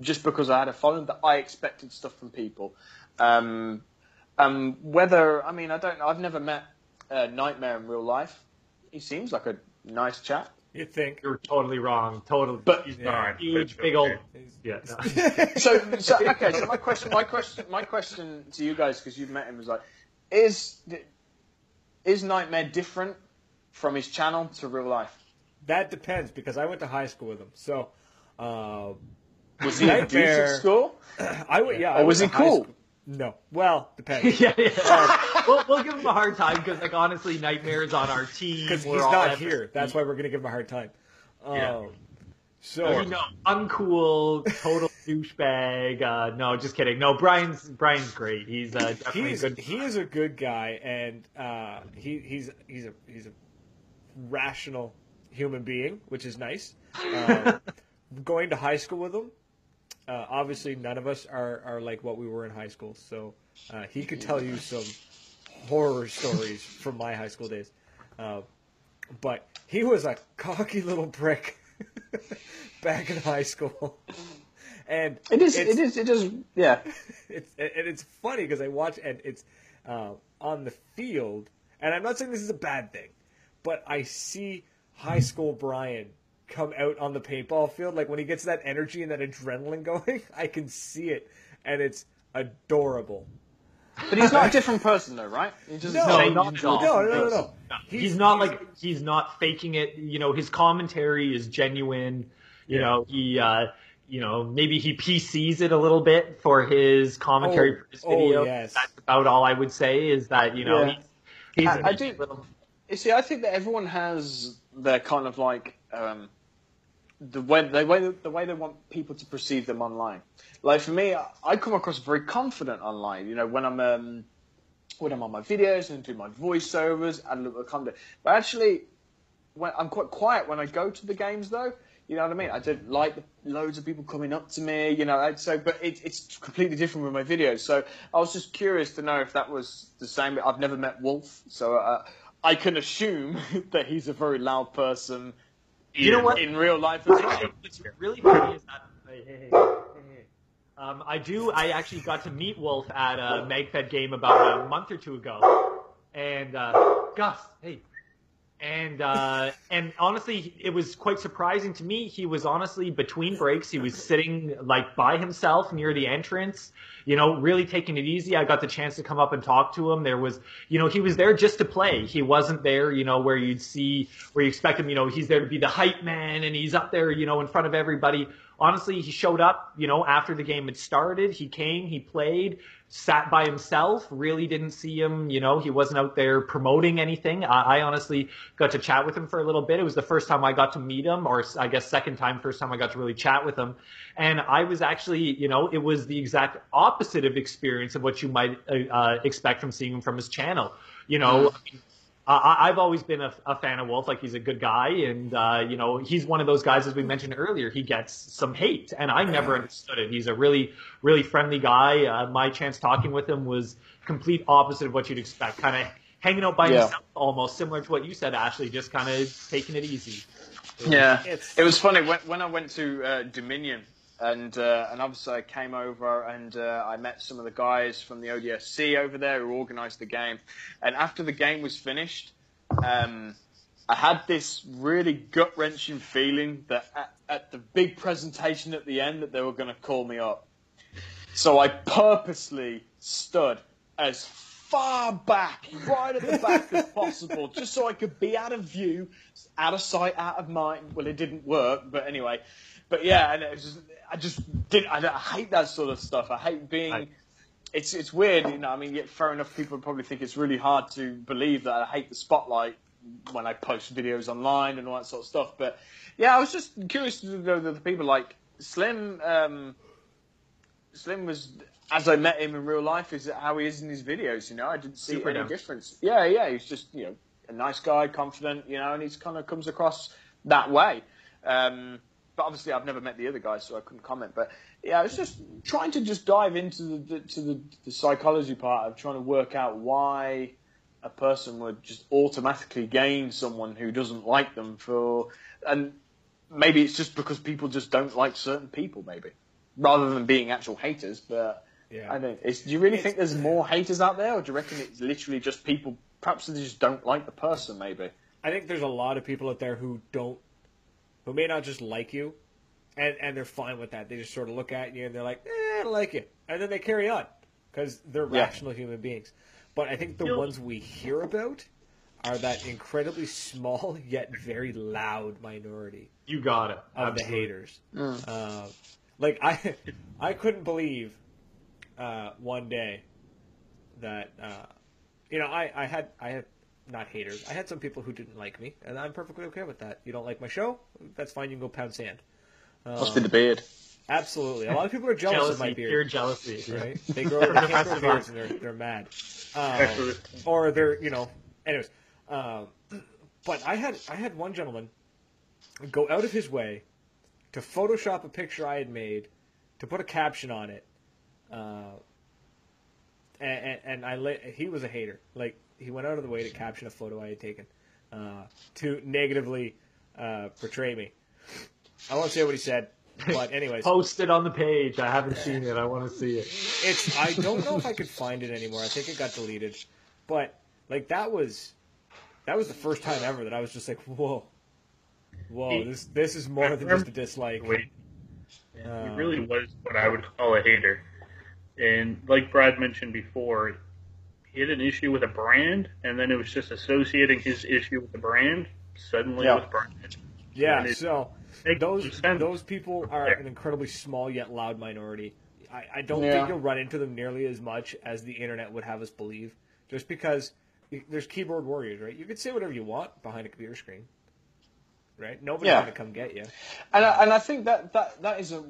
just because I had a following that I expected stuff from people. Um, um, whether I mean I don't know. I've never met uh, Nightmare in real life. He seems like a nice chap. You think? You're totally wrong. Totally. But- He's Yeah. huge, big old. Yeah. no. So, so okay. So my question, my question, my question to you guys because you've met him was like, is is Nightmare different from his channel to real life? That depends because I went to high school with him. So, uh, Was he a douche Nightmare- at school? I went. Yeah. I Or was went he high cool? school- No. Well, depends. yeah, yeah. we'll, we'll give him a hard time because, like, honestly, Nightmare's on our team. Because he's not at- here. That's why we're going to give him a hard time. Um, Yeah. So, You know, uncool, total douchebag. Uh, no, just kidding. No, Brian's Brian's great. He's uh, definitely he's a good. he is a good guy, and uh, he he's he's a he's a rational human being, which is nice. Um, going to high school with him, uh, obviously none of us are are like what we were in high school, so uh, he could tell you some horror stories from my high school days. Uh, but he was a cocky little prick back in high school, and It is. it's- It is. It is. Yeah. it's and it's funny because I watch and it's uh, on the field, and I'm not saying this is a bad thing, but I see high school Brian come out on the paintball field like when he gets that energy and that adrenaline going, I can see it, and it's adorable. But he's not a different person, though, right? He just No, changes not into at a all. No, no, no, no. He's, not like he's not faking it. You know, his commentary is genuine. You know, he. Uh, you know, maybe he PCs it a little bit for his commentary Oh, for his oh, video. yes. That's about all I would say. Is that you know Yeah. he's, he's I- a I do- little You see, I think that everyone has their kind of like um, the way the way the way they want people to perceive them online. Like for me, I, come across very confident online. You know, when I'm um, when I'm on my videos and do my voiceovers and look at content. But actually, when I'm quite quiet when I go to the games, though. You know what I mean? I don't like loads of people coming up to me. You know, so but it, it's completely different with my videos. So I was just curious to know if that was the same. I've never met Wolf, so uh, I can assume that he's a very loud person. You know what? In real life. What's really funny is that hey, hey, hey, hey, hey. Um, I do. I actually got to meet Wolf at a MagFed game about a month or two ago, and uh, Gus, hey, and uh, and honestly, it was quite surprising to me. He was honestly between breaks. He was sitting like by himself near the entrance, you know, really taking it easy. I got the chance to come up and talk to him. There was, you know, he was there just to play. He wasn't there, you know, where you'd see where you expect him. You know, he's there to be the hype man, and he's up there, you know, in front of everybody. Honestly, he showed up, you know, after the game had started. He came, he played sat by himself, really didn't see him, you know, he wasn't out there promoting anything. I, I, honestly got to chat with him for a little bit. It was the first time I got to meet him, or I guess second time, first time I got to really chat with him. And I was actually, you know, it was the exact opposite of experience of what you might uh, uh expect from seeing him from his channel. You know, mm. Uh, I've always been a, a, fan of Wolf. Like he's a good guy, and uh, you know he's one of those guys, as we mentioned earlier. He gets some hate, and I never understood it. He's a really, really friendly guy. Uh, my chance talking with him was complete opposite of what you'd expect. Kind of hanging out by yeah. himself, almost similar to what you said, Ashley. Just kind of taking it easy. yeah, it was funny when, when I went to uh, Dominion and uh, and obviously I came over and uh, I met some of the guys from the ODSC over there who organised the game. And after the game was finished, um, I had this really gut wrenching feeling that at, at, the big presentation at the end that they were going to call me up. So I purposely stood as far back, right at the back as possible, just so I could be out of view, out of sight, out of mind. Well, it didn't work, but anyway. But yeah, and it was just, I just did. I, I hate that sort of stuff. I hate being. I, it's it's weird, you know. I mean, yet fair enough. People probably think it's really hard to believe that I hate the spotlight when I post videos online and all that sort of stuff. But yeah, I was just curious to know that the people like Slim. Um, Slim was as I met him in real life is how he is in his videos. You know, I didn't see Super any difference. Yeah, yeah, he's just you know a nice guy, confident. You know, and he's kind of comes across that way. Um, but obviously I've never met the other guys, so I couldn't comment. But yeah, I was just trying to just dive into the, the to the, the psychology part of trying to work out why a person would just automatically gain someone who doesn't like them for, and maybe it's just because people just don't like certain people, maybe rather than being actual haters. But yeah. I don't. do you really it's, think there's more haters out there, or do you reckon it's literally just people? Perhaps they just don't like the person. Maybe. I think there's a lot of people out there who don't who may not just like you, and and they're fine with that. They just sort of look at you and they're like, eh, I don't like you, and then they carry on because they're yeah. rational human beings. But I think the You'll... ones we hear about are that incredibly small yet very loud minority. You got it. Of Absolutely. the haters. Mm. Uh, like I, I couldn't believe uh, one day that uh, you know I, I had I had not haters. I had some people who didn't like me, and I'm perfectly okay with that. You don't like my show? That's fine. You can go pound sand. Uh, Must be the beard. Absolutely. A lot of people are jealous jealousy, of my beard. Pure jealousy, right? They grow, they can't grow beards and they're, they're mad. Um, or they're, you know, anyways. Um, but I had I had one gentleman go out of his way to Photoshop a picture I had made, to put a caption on it, uh, and, and, and I he was a hater. Like he went out of the way to caption a photo I had taken uh, to negatively uh, portray me. I won't say what he said, but anyways, post it on the page. I haven't seen it. I want to see it. It's. I don't know if I could find it anymore. I think it got deleted, but like that was that was the first time ever that I was just like, whoa, whoa, this this is more than just a dislike. Wait, uh, he really was what I would call a hater, and like Brad mentioned before, he had an issue with a brand, and then it was just associating his issue with the brand suddenly yeah. with brand. Yeah, so those those people are an incredibly small yet loud minority. I, I don't yeah. think you'll run into them nearly as much as the internet would have us believe, just because there's keyboard warriors, right? You can say whatever you want behind a computer screen, right? Nobody's yeah. going to come get you. And I, and I think that that that is a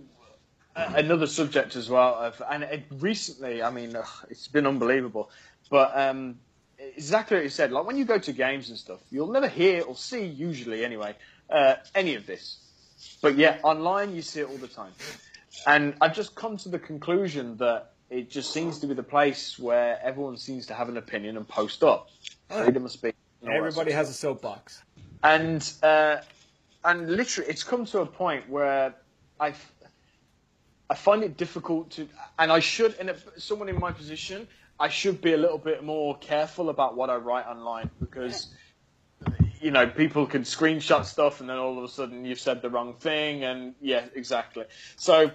another subject as well. Of, and it, recently, I mean, ugh, it's been unbelievable. But um, exactly what you said. Like when you go to games and stuff, you'll never hear or see, usually anyway, uh, any of this. But yet online, you see it all the time. And I've just come to the conclusion that it just seems to be the place where everyone seems to have an opinion and post up. Freedom of speech. Everybody has a soapbox. And uh, and literally, it's come to a point where I I find it difficult to, and I should, and someone in my position, I should be a little bit more careful about what I write online because, you know, people can screenshot stuff, and then all of a sudden you've said the wrong thing, and yeah, exactly. So,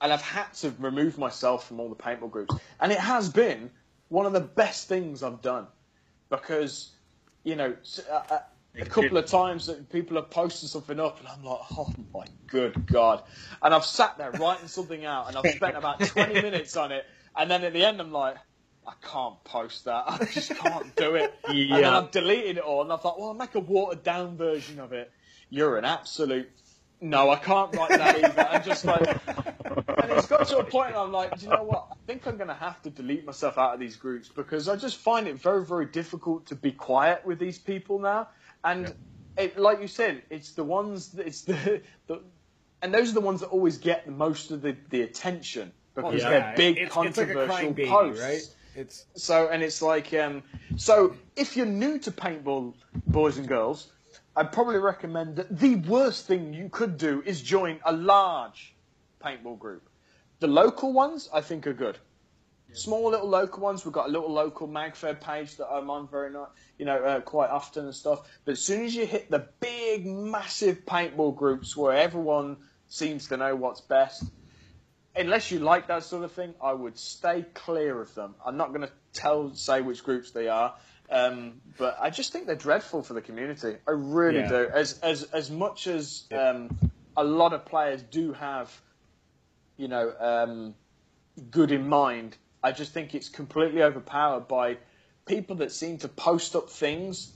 and I've had to remove myself from all the paintball groups, and it has been one of the best things I've done because, you know, uh, a couple of times that people have posted something up, and I'm like, oh my good god! And I've sat there writing something out, and I've spent about 20 minutes on it, and then at the end, I'm like, I can't post that. I just can't do it. Yeah. And then I've deleted it all, and I thought, well, I'll make a watered down version of it. You're an absolute. No, I can't write that either. I'm just like, and it's got to a point, and I'm like, do you know what? I think I'm going to have to delete myself out of these groups because I just find it very, very difficult to be quiet with these people now. And it, like you said, it's the ones, that, it's the, the, and those are the ones that always get the most of the, the attention because Yeah, they're big, it's, it's like a controversial crying baby, posts. right? It's So, and it's like, um, so if you're new to paintball, boys and girls, I'd probably recommend that the worst thing you could do is join a large paintball group. The local ones, I think, are good. Small little local ones. We've got a little local MagFed page that I'm on very not, you know, uh, quite often and stuff. But as soon as you hit the big, massive paintball groups where everyone seems to know what's best, unless you like that sort of thing, I would stay clear of them. I'm not going to tell say which groups they are, um, but I just think they're dreadful for the community. I really Yeah. do. As as as much as um, a lot of players do have, you know, um, good in mind, I just think it's completely overpowered by people that seem to post up things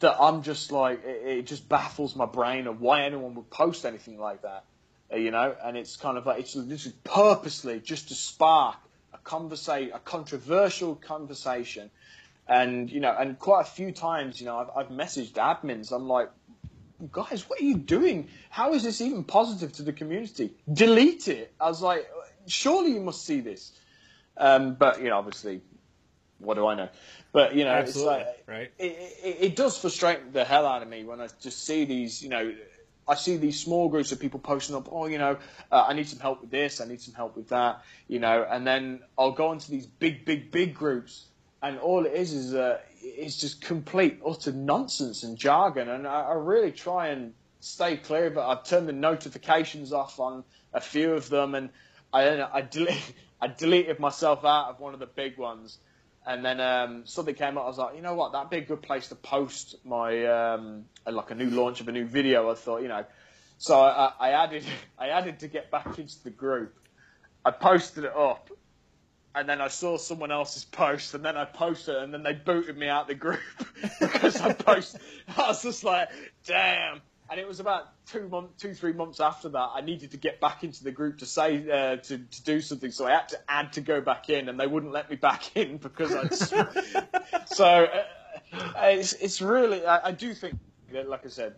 that I'm just like it, it just baffles my brain of why anyone would post anything like that, you know. And it's kind of like it's this is purposely just to spark a conversation, a controversial conversation, and you know, and quite a few times, you know, I've, I've messaged admins. I'm like, guys, what are you doing? How is this even positive to the community? Delete it. I was like, surely you must see this. Um, but you know, obviously, what do I know? But you know, absolutely it's like right. it, it, it does frustrate the hell out of me when I just see these, you know, I see these small groups of people posting up, oh, you know, uh, I need some help with this, I need some help with that, you know, and then I'll go into these big, big, big groups, and all it is is uh, it's just complete, utter nonsense and jargon, and I, I really try and stay clear it. I've turned the notifications off on a few of them, and I, I, I deleted myself out of one of the big ones. And then um, something came up. I was like, you know what? That'd be a good place to post my um, like a new launch of a new video. I thought, you know, so I, I added I added to get back into the group. I posted it up, and then I saw someone else's post, and then I posted, it, and then they booted me out the group because I posted. I was just like, damn. And it was about two months, two three months after that, I needed to get back into the group to say uh, to to do something. So I had to add to go back in, and they wouldn't let me back in because I. so uh, it's it's really I, I do think, that, like I said,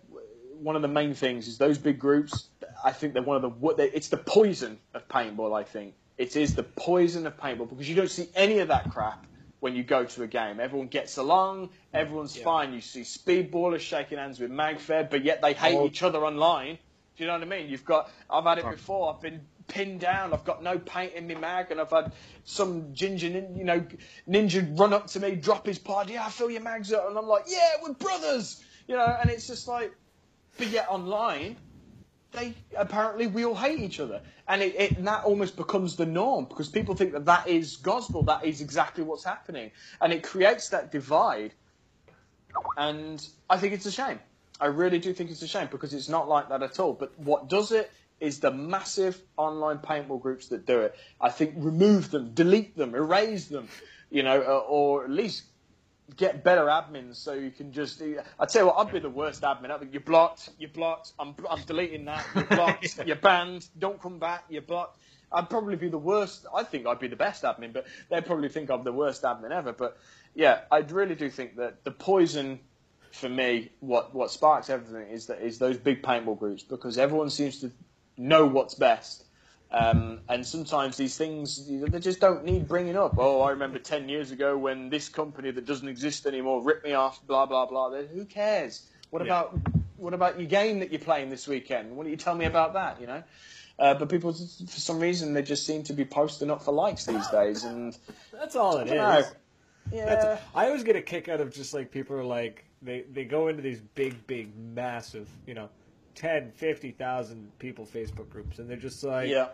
one of the main things is those big groups. I think they're one of the they- it's the poison of paintball. I think it is the poison of paintball because you don't see any of that crap when you go to a game. Everyone gets along, everyone's Yeah. fine. You see speedballers shaking hands with Magfed, but yet they hate Oh. each other online. Do you know what I mean? You've got I've had it before. I've been pinned down. I've got no paint in my mag, and I've had some ginger, nin- you know, ninja run up to me, drop his pod. Yeah, I fill your mags up, and I'm like, yeah, we're brothers. You know, and it's just like, but yet online, they apparently we all hate each other, and it, it that almost becomes the norm because people think that that is gospel. That is exactly what's happening, and it creates that divide. And I think it's a shame. I really do think it's a shame because it's not like that at all. But what does it is the massive online paintball groups that do it. I think remove them, delete them, erase them, you know, uh, or at least get better admins so you can just. I tell you what, I'd be the worst admin. I'd be, you're blocked. You're blocked. I'm, I'm deleting that. You're blocked. You're banned. Don't come back. You're blocked. I'd probably be the worst. I think I'd be the best admin, but they'd probably think I'm the worst admin ever. But yeah, I really do think that the poison for me, what what sparks everything is that is those big paintball groups because everyone seems to know what's best. Um, and sometimes these things they just don't need bringing up. Oh, I remember ten years ago when this company that doesn't exist anymore ripped me off. Blah blah blah. Who cares? What Yeah. about what about your game that you're playing this weekend? Why don't you tell me about that? You know. Uh, but people, for some reason, they just seem to be posting up for likes these days, and That's all it is. know. Yeah. I always get a kick out of just like people are like they they go into these big, big, massive, you know, 10, 50,000 people Facebook groups, and they're just like, yeah.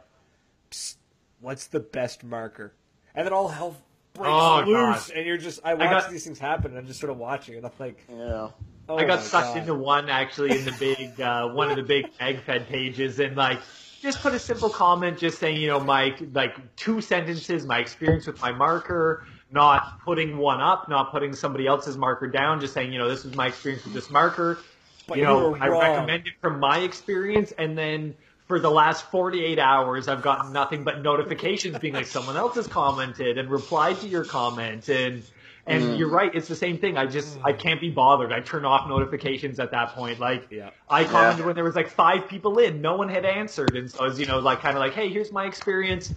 What's the best marker? And then all hell breaks Oh, loose, God. and you're just I watch got- these things happen, and I'm just sort of watching, and I'm like, Yeah. oh I got sucked God. into one actually in the big uh, one of the big MagFed pages and like just put a simple comment just saying, you know, my like two sentences, my experience with my marker, not putting one up, not putting somebody else's marker down, just saying, you know, this was my experience with this marker. But you know, I recommend it from my experience and then for the last 48 hours, I've gotten nothing but notifications being like someone else has commented and replied to your comment and and Mm. you're right, it's the same thing. I just I can't be bothered. I turn off notifications at that point. Like Yeah. I commented when there was like five people in, no one had answered, and so I was you know like kind of like, hey, here's my experience.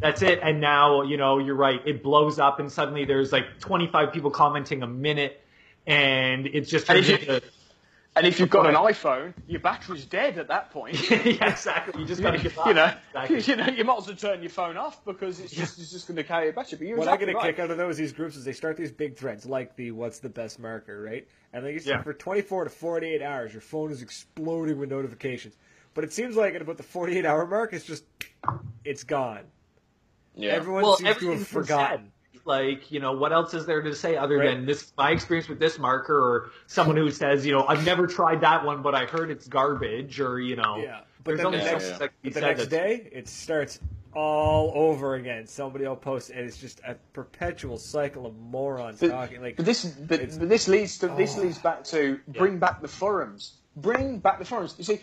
That's it. And now you know you're right. It blows up, and suddenly there's like 25 people commenting a minute, and it's just And if you- into And if you've got an iPhone, your battery's dead at that point. yeah, exactly. You just gotta give up. you know, Exactly. you know, you might as well turn your phone off because it's just it's just going to carry a battery. But you're What exactly I get a right. kick out of those these groups is they start these big threads like the what's the best marker, right? And like you said, Yeah. for 24 to 48 hours, your phone is exploding with notifications. But it seems like at about the 48 hour mark, it's just it's gone. Yeah. Everyone well, seems to have forgotten. said. Like, you know, what else is there to say other Right. than this? My experience with this marker, or someone who says, you know, I've never tried that one, but I heard it's garbage, or you know, Yeah, but there's then only the next, much that can be but the next day it starts all over again. Somebody will post, and it's just a perpetual cycle of morons But- talking. Like, But this, but, but this leads to this Oh. leads back to bring back the forums. Bring back the forums. You see,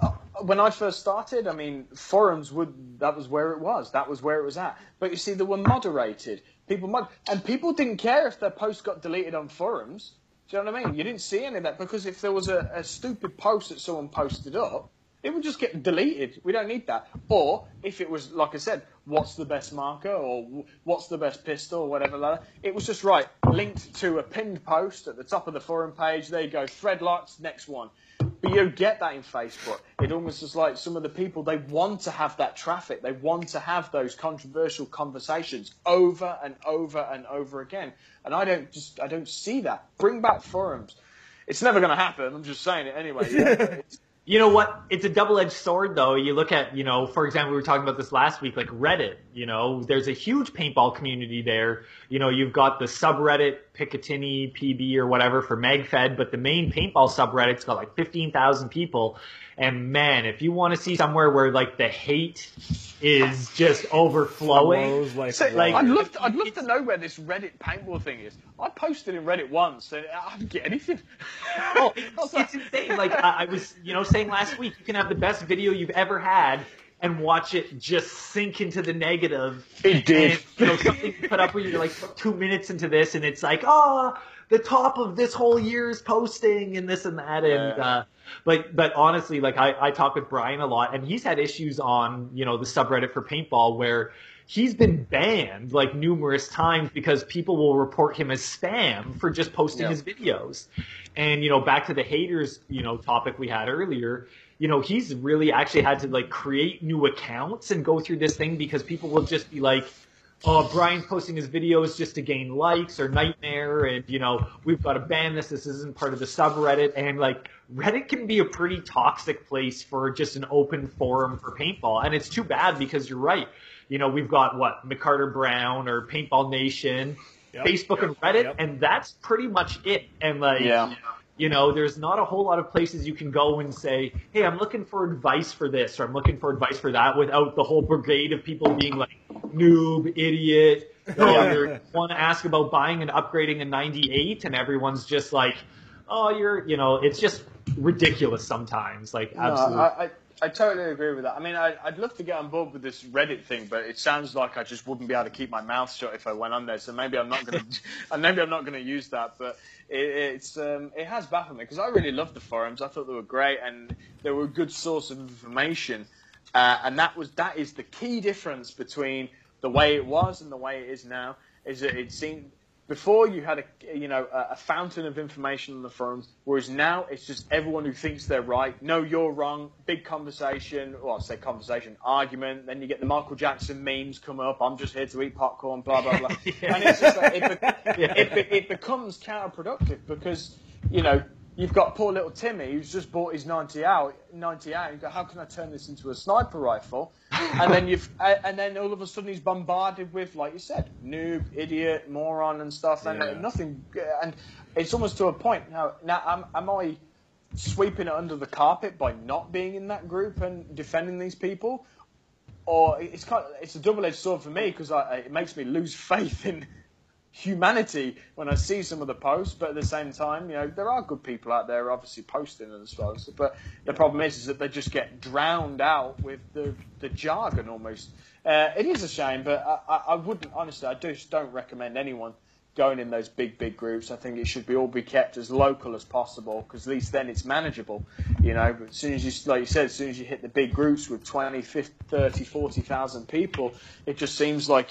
uh, when I first started, I mean, forums would that was where it was. That was where it was at. But you see, they were moderated. People mod, and people didn't care if their post got deleted on forums. Do you know what I mean? You didn't see any of that because if there was a, a stupid post that someone posted up, it would just get deleted. We don't need that. Or if it was, like I said, what's the best marker or what's the best pistol or whatever, like it was just right, linked to a pinned post at the top of the forum page. There you go, thread locked, next one. But you don't get that in Facebook. It almost is like some of the people, they want to have that traffic. They want to have those controversial conversations over and over and over again. And I don't just, I don't see that. Bring back forums. It's never going to happen. I'm just saying it anyway. Yeah, You know what? It's a double-edged sword, though. You look at, you know, for example, we were talking about this last week, like Reddit. You know, there's a huge paintball community there. You know, you've got the subreddit Picatinny PB or whatever for MagFed, but the main paintball subreddit's got like 15,000 people. And man, if you want to see somewhere where like the hate is just overflowing, like, So, Like- I'd love to, I'd love to know where this Reddit paintball thing is. I posted in Reddit once and I didn't get anything. Oh, it's, it's insane. Like I, I was, you know, saying last week, you can have the best video you've ever had and watch it just sink into the negative. It did. And, you know, something you put up where you're like two minutes into this, and it's like, oh, the top of this whole year's posting and this and that, and. Yeah. uh but but honestly, like I, I talk with Brian a lot, and he's had issues on you know the subreddit for paintball where he's been banned like numerous times because people will report him as spam for just posting Yeah. his videos. And you know, back to the haters, you know, topic we had earlier. You know, he's really actually had to like create new accounts and go through this thing because people will just be like, "Oh, Brian's posting his videos just to gain likes or nightmare," and you know, we've got to ban this. This isn't part of the subreddit, and like Reddit can be a pretty toxic place for just an open forum for paintball, and it's too bad because you're right. You know, we've got what McCarter Brown or Paintball Nation, Yep. Facebook and Reddit, Yep. and that's pretty much it. And like, Yeah. you know, there's not a whole lot of places you can go and say, "Hey, I'm looking for advice for this," or "I'm looking for advice for that," without the whole brigade of people being like, "Noob, idiot." Oh, you want to ask about buying and upgrading a 98, and everyone's just like, "Oh, you're," you know, it's just ridiculous sometimes. Like, No, absolutely. I, I, I totally agree with that. I mean, I, I'd love to get on board with this Reddit thing, but it sounds like I just wouldn't be able to keep my mouth shut if I went on there. So maybe I'm not going to, and maybe I'm not going to use that. But it, it's um, it has baffled me because I really loved the forums. I thought they were great and they were a good source of information. Uh, and that was that is the key difference between the way it was and the way it is now. Is that it seemed Before you had a you know a, a fountain of information on the forums, whereas now it's just everyone who thinks they're right. No, you're wrong. Big conversation. Well, I say conversation, argument. Then you get the Michael Jackson memes come up. I'm just here to eat popcorn. Blah blah blah. Yeah. And it's just like, it, be- Yeah. it, it becomes counterproductive because you know you've got poor little Timmy who's just bought his 90 out. 90 out. You go, how can I turn this into a sniper rifle? And then you've and then all of a sudden he's bombarded with, like you said, noob, idiot, moron, and stuff, and uh, Yeah. nothing. Uh, and it's almost to a point now. Now am, am I sweeping it under the carpet by not being in that group and defending these people? Or it's kind of, it's a double-edged sword for me because it makes me lose faith in humanity when I see some of the posts, but at the same time, you know, there are good people out there obviously posting and stuff. But the problem is, is that they just get drowned out with the, the jargon almost. Uh, it is a shame, but I, I wouldn't, honestly, I just don't recommend anyone going in those big, big groups. I think it should be all be kept as local as possible because at least then it's manageable, you know. But as soon as you, like you said, as soon as you hit the big groups with 20, 50, 30, 40,000 people, it just seems like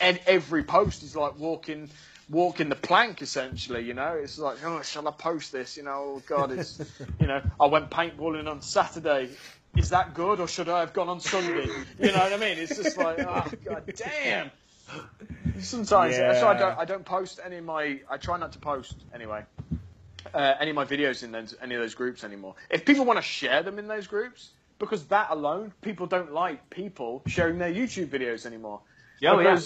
every post is like walking, walking the plank essentially, you know. It's like, oh, shall I post this? You know, oh God, it's, you know, I went paintballing on Saturday. Is that good or should I have gone on Sunday? You know what I mean? It's just like, oh, God damn. Sometimes, Yeah. so I don't. I don't post any of my. I try not to post anyway. Uh, any of my videos in those, any of those groups anymore. If people want to share them in those groups, because that alone, people don't like people sharing their YouTube videos anymore. Yeah, oh, yeah.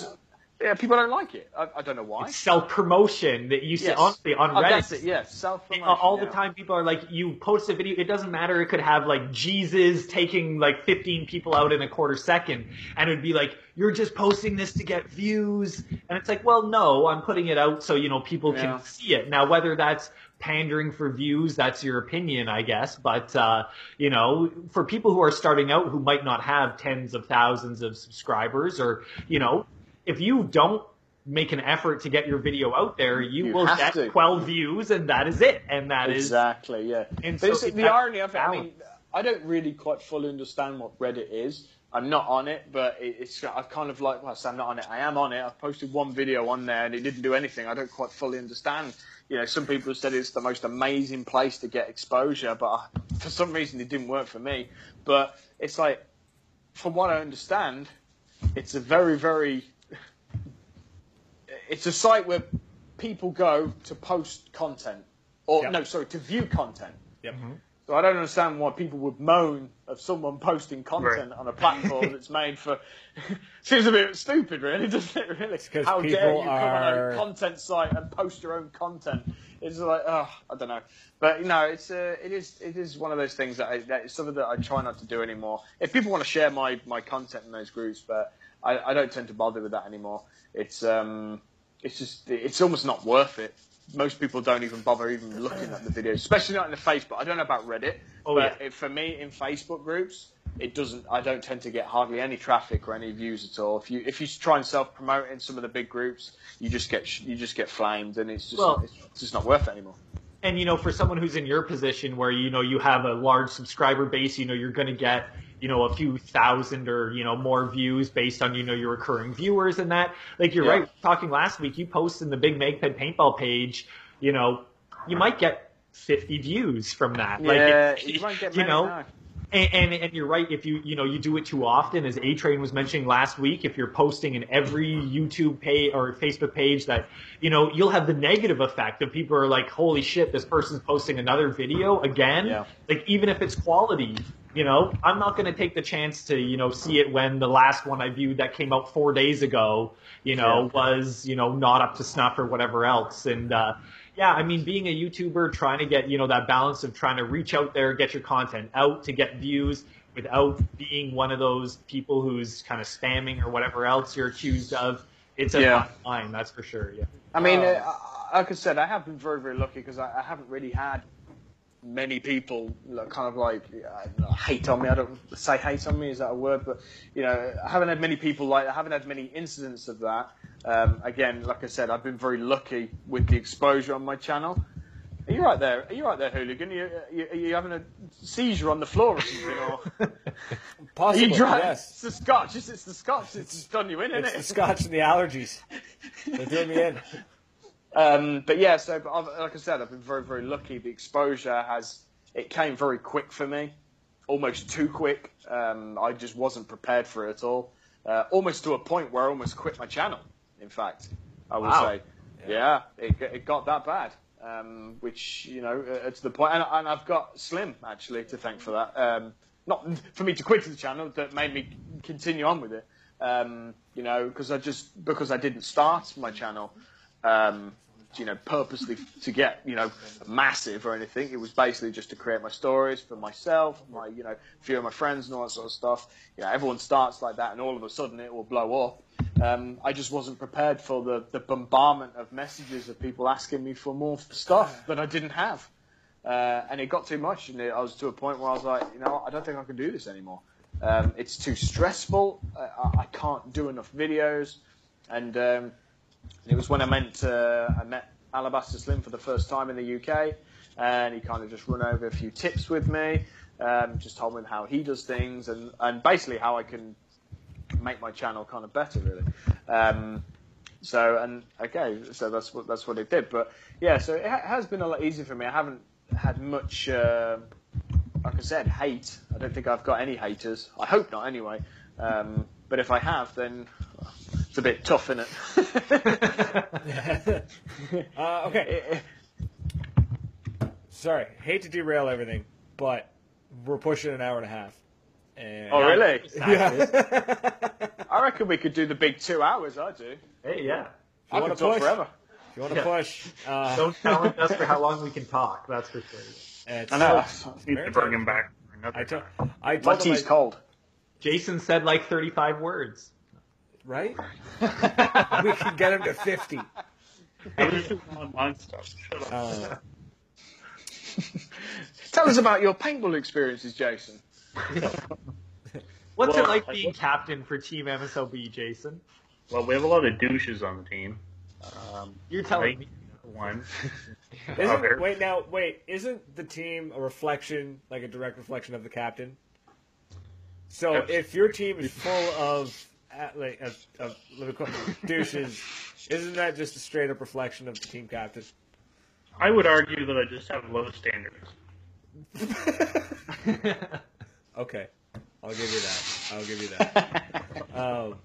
Yeah, people don't like it. I, I don't know why. Self promotion that you see Yes. honestly on Oh, Reddit. that's it. Yeah, self promotion. all the time people are like you post a video it doesn't matter it could have like jesus taking like 15 people out in a quarter second and it would be like you're just posting this to get views and it's like well no i'm putting it out so you know people Yeah. can see it now whether that's pandering for views that's your opinion i guess but uh, you know for people who are starting out who might not have tens of thousands of subscribers or you know if you don't make an effort to get your video out there you, You will get to. 12 views and that is it and that is Exactly, yeah. And but so it- the irony of it, I mean, I don't really quite fully understand what Reddit is. I'm not on it, but it, it's I kind of like, well, I I'm not on it. I am on it. I've posted one video on there and it didn't do anything. I don't quite fully understand. You know, some people have said it's the most amazing place to get exposure, but I, for some reason it didn't work for me. But it's like, from what I understand, it's a very, very it's a site where people go to post content, or Yep. no, sorry, to view content. Yep. So I don't understand why people would moan of someone posting content on a platform that's made for. Seems a bit stupid, really, doesn't it? Really, 'cause how dare people you come on are- a content site and post your own content? It's like, oh, I don't know, but you know, it's uh, it is it is one of those things that, I, that is something that I try not to do anymore. If people want to share my my content in those groups, but I, I don't tend to bother with that anymore. It's um, it's just it's almost not worth it. Most people don't even bother even looking at the videos, especially not in the Facebook. I don't know about Reddit, Oh, but yeah. it, for me in Facebook groups, it doesn't. I don't tend to get hardly any traffic or any views at all. If you if you try and self promote in some of the big groups, you just get you just get flamed, and it's just Well- it's just not worth it anymore. and you know for someone who's in your position where you know you have a large subscriber base you know you're going to get you know a few thousand or you know more views based on you know your recurring viewers and that like you're Yeah. right talking last week you post in the big MagFed paintball page you know you might get 50 views from that like yeah, it- you won't get you know no. and, and and you're right. If you you know you do it too often, as A Train was mentioning last week, if you're posting in every YouTube page or Facebook page, that you know you'll have the negative effect of people are like, holy shit, this person's posting another video again. Yeah. Like even if it's quality, you know, I'm not going to take the chance to you know see it when the last one I viewed that came out four days ago, you know, Yeah. was you know not up to snuff or whatever else. And uh, yeah, I mean, being a YouTuber, trying to get you know that balance of trying to reach out there, get your content out to get views without being one of those people who's kind of spamming or whatever else you're accused of. It's a Yeah. fine line, that's for sure. Yeah. I mean, Oh. uh, like I said, I have been very, very lucky because I, I haven't really had many people like, kind of like uh, hate on me. I don't say hate on me is that a word, but you know, I haven't had many people like. I haven't had many incidents of that. Um, again, like I said, I've been very lucky with the exposure on my channel. Are you right there? Are you right there, hooligan? Are you, are you, are you having a seizure on the floor or something? Or Possibly, you yes. It's the scotch. It's, it's the scotch. It's done you in, isn't It's it? the scotch and the allergies. They threw me in. Um, but yeah, so but like I said, I've been very, very lucky. The exposure has it came very quick for me, almost too quick. Um, I just wasn't prepared for it at all. Uh, almost to a point where I almost quit my channel. In fact, I would Wow. say, yeah, it, it got that bad. Um, which you know, uh, to the point, and, and I've got Slim actually to thank for that. Um, not for me to quit the channel, that made me continue on with it. Um, you know, because I just because I didn't start my channel, um, you know, purposely to get you know massive or anything. It was basically just to create my stories for myself, my you know, few of my friends and all that sort of stuff. You know, everyone starts like that, and all of a sudden it will blow up. Um, I just wasn't prepared for the, the bombardment of messages of people asking me for more stuff that I didn't have. Uh, and it got too much, and it, I was to a point where I was like, you know, I don't think I can do this anymore. Um, it's too stressful. I, I- I can't do enough videos, and um, it was when I meant uh, I met Alabaster Slim for the first time in the UK, and he kind of just run over a few tips with me, um, just told me how he does things, and, and basically how I can make my channel kind of better, really. Um, so and okay, so that's what that's what it did. But yeah, so it ha- has been a lot easier for me. I haven't had much, uh, like I said, hate. I don't think I've got any haters. I hope not, anyway. Um, but if I have, then a bit tough, isn't it? Uh, okay, sorry, hate to derail everything, but we're pushing an hour and a half. And oh, really? Yeah. I reckon we could do the big two hours. I do. Hey, yeah. I wanna could talk push? forever. if you want to Yeah. push, uh, Don't challenge us for how long we can talk. That's for sure. it's I know. Need to bring him back for another I told, time. I My told tea's I- cold. Jason said like 35 words. Right? we can get him to fifty. I was doing online stuff. Uh, Tell us about your paintball experiences, Jason. What's Well, it like I- being captain for Team MSOB, Jason? Well, we have a lot of douches on the team. Um, You're telling Nate, me. One. isn't, wait now, wait. Isn't the team a reflection, like a direct reflection of the captain? So Yes. if your team is full of uh, like of, of let me call it douches, isn't that just a straight up reflection of the team captain? I would argue that I just have low standards. Okay, I'll give you that. I'll give you that. Um,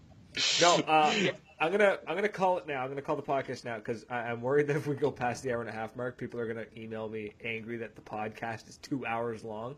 no, uh, I'm gonna I'm gonna call it now. I'm gonna call the podcast now because I'm worried that if we go past the hour and a half mark, people are gonna email me angry that the podcast is two hours long.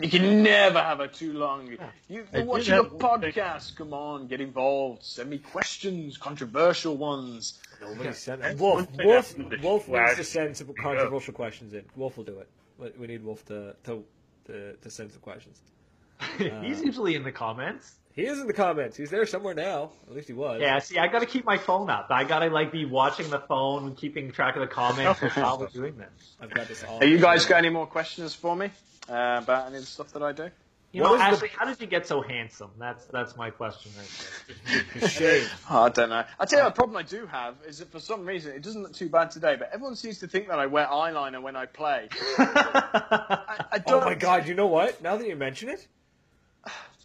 You can never have it too long. You, I you're did watching a have one thing- podcast. Come on, get involved. Send me questions, controversial ones. Nobody sent That's Wolf. one Wolf. to Wolf Flash. needs to send some controversial questions in. Wolf will do it. We- We need Wolf to to to, to send some questions. He's uh, usually in the comments. He is in the comments. He's there somewhere now. At least he was. Yeah, see, I gotta keep my phone up. I gotta like be watching the phone, keeping track of the comments while we're doing this. I've got this all. Have you guys got any more questions for me uh, about any of the stuff that I do? You What know, is the- Ashley, how did you get so handsome? That's that's my question right there. Shave. Oh, I don't know. I tell you, the problem I do have is that for some reason it doesn't look too bad today, but everyone seems to think that I wear eyeliner when I play. I, I Oh don't. my god! You know what? Now that you mention it,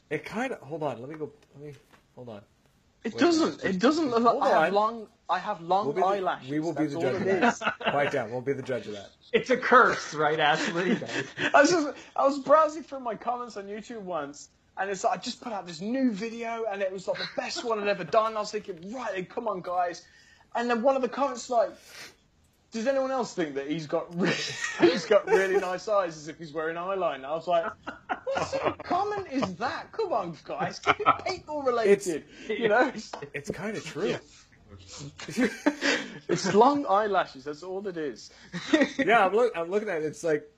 it kind of. Hold on. Let me go. Let me. Hold on. It doesn't. It doesn't look. Hold I have long. I have long We'll the- eyelashes. we will be That's the judge of it that. is. Quiet down. We'll be the judge of that. it's a curse, right, Ashley? I was just, I was browsing through my comments on YouTube once, and it's like I just put out this new video, and it was like the best one I'd ever done. I was thinking, right, then, come on, guys. And then one of the comments like, does anyone else think that he's got really, he's got really nice eyes as if he's wearing eyeliner? I was like, what sort of comment is that? Come on, guys, keep it paintball related. you know, It's kind of true. it's long eyelashes. That's all it is. yeah, I'm, look, I'm looking at it. It's like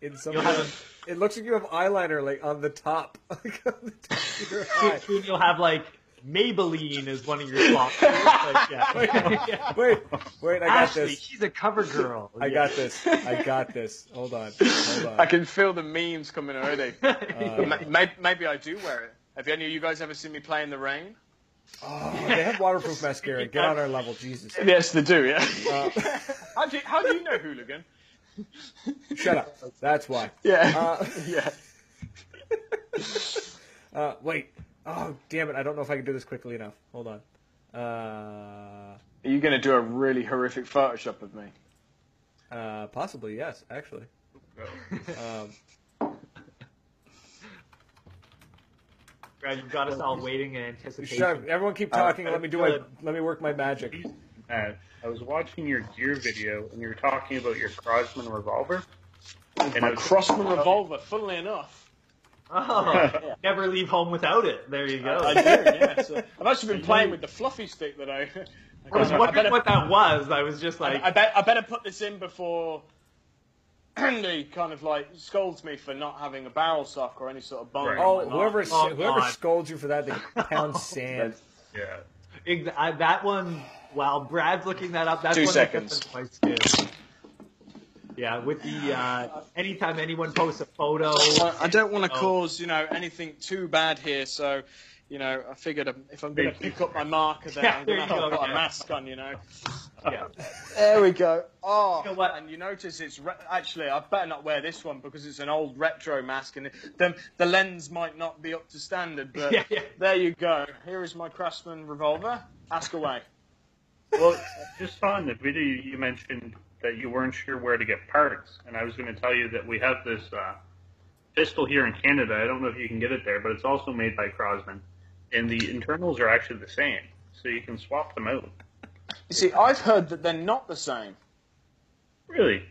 in some. Kind have of- it looks like you have eyeliner like on the top, like on the top of your eye. Soon you'll have like Maybelline is one of your sponsors. Like, yeah. Yeah. Wait, wait, I got Ashley, this. she's a cover girl. I got this. I got this. Hold on. Hold on. I can feel the memes coming already. Uh, maybe, maybe I do wear it. Have any of you guys ever seen me play in the rain? oh, they have waterproof mascara. Get on our level, Jesus. Yes, they do. Yeah. Uh, how do you, how do you know hooligan? shut up. That's why. Yeah. Uh, yeah. Uh, wait. Oh, damn it. I don't know if I can do this quickly enough. Hold on. Uh, Are you going to do a really horrific Photoshop of me? Uh, possibly, yes, actually. Um, Brad, you've got us all waiting in anticipation. shut up. Everyone keep talking. and let me do my. Let me work my magic. Matt, I was watching your gear video and you were talking about your Crosman revolver. And I My was Crosman revolver, funnily enough. Oh, never leave home without it. There you go. I do, yeah. So I've actually been playing with the fluffy stick that I. I was I wondering better- what that was. I was just like, I, I, bet, I better put this in before Andy kind of like scolds me for not having a barrel sock or any sort of bone. Right. Oh, whoever Oh, whoever God. scolds you for that, they pound sand. yeah. that one. While Brad's looking that up, that's Two one seconds. That gets under my skin. Yeah, with the uh, anytime anyone posts a photo, Well, I don't want to Oh. cause you know anything too bad here, so you know I figured um, if I'm going to pick up my marker, then Yeah, I'm going to have to go, put a mask on, you know. yeah. There we go. Oh, You know and you notice it's re- actually I better not wear this one because it's an old retro mask, and it, the the lens might not be up to standard. But Yeah, yeah. there you go. Here is my Crosman revolver. Ask away. Well, just saw in the video you mentioned that you weren't sure where to get parts, and I was going to tell you that we have this uh, pistol here in Canada. I don't know if you can get it there, but it's also made by Crosman, and the internals are actually the same, so you can swap them out. You see, I've heard that they're not the same. Really?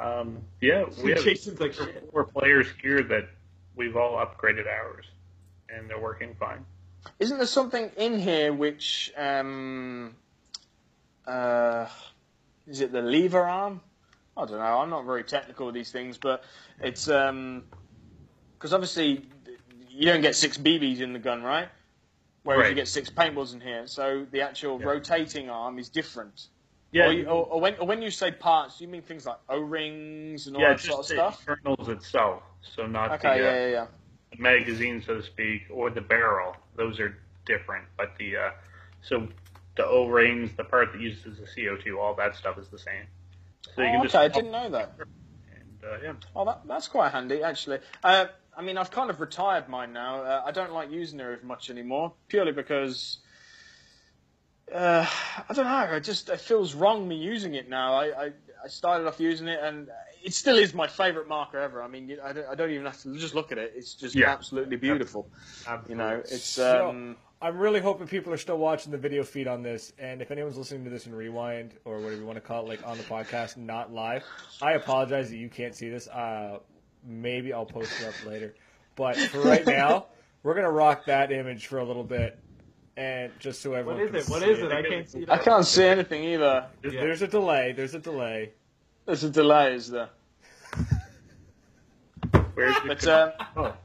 Um, yeah, we have Jason's like, four players here that we've all upgraded ours, and they're working fine. Isn't there something in here which um, uh, is it the lever arm? I don't know. I'm not very technical with these things, but it's because obviously you don't get six BBs in the gun, right? Whereas you get six paintballs in here, so the actual Yeah. rotating arm is different. Yeah, Or, you, or, or when or when you say parts, you mean things like O-rings and all yeah, that sort of the stuff? internals itself, so not Okay, the, uh, yeah, yeah, yeah. the magazine, so to speak, or the barrel. Those are different, but the uh, so the O rings, the part that uses the CO two, all that stuff is the same. So you Oh, can okay, just I didn't know that. And uh, yeah, Oh, that, that's quite handy, actually. Uh, I mean, I've kind of retired mine now. Uh, I don't like using it much anymore, purely because uh, I don't know. It just it feels wrong me using it now. I, I, I started off using it, and it still is my favourite marker ever. I mean, I don't, I don't even have to just look at it. It's just Yeah. absolutely beautiful. You know, it's um, I'm really hoping people are still watching the video feed on this, and if anyone's listening to this in rewind or whatever you want to call it, like on the podcast, not live, I apologize that you can't see this. Uh, maybe I'll post it up later, but for right now, we're gonna rock that image for a little bit, and just so everyone. What is can it? What is see is it? I can't see I can't see anything either. There's a delay. There's a delay. There's a delay, is there? where's the But um, oh,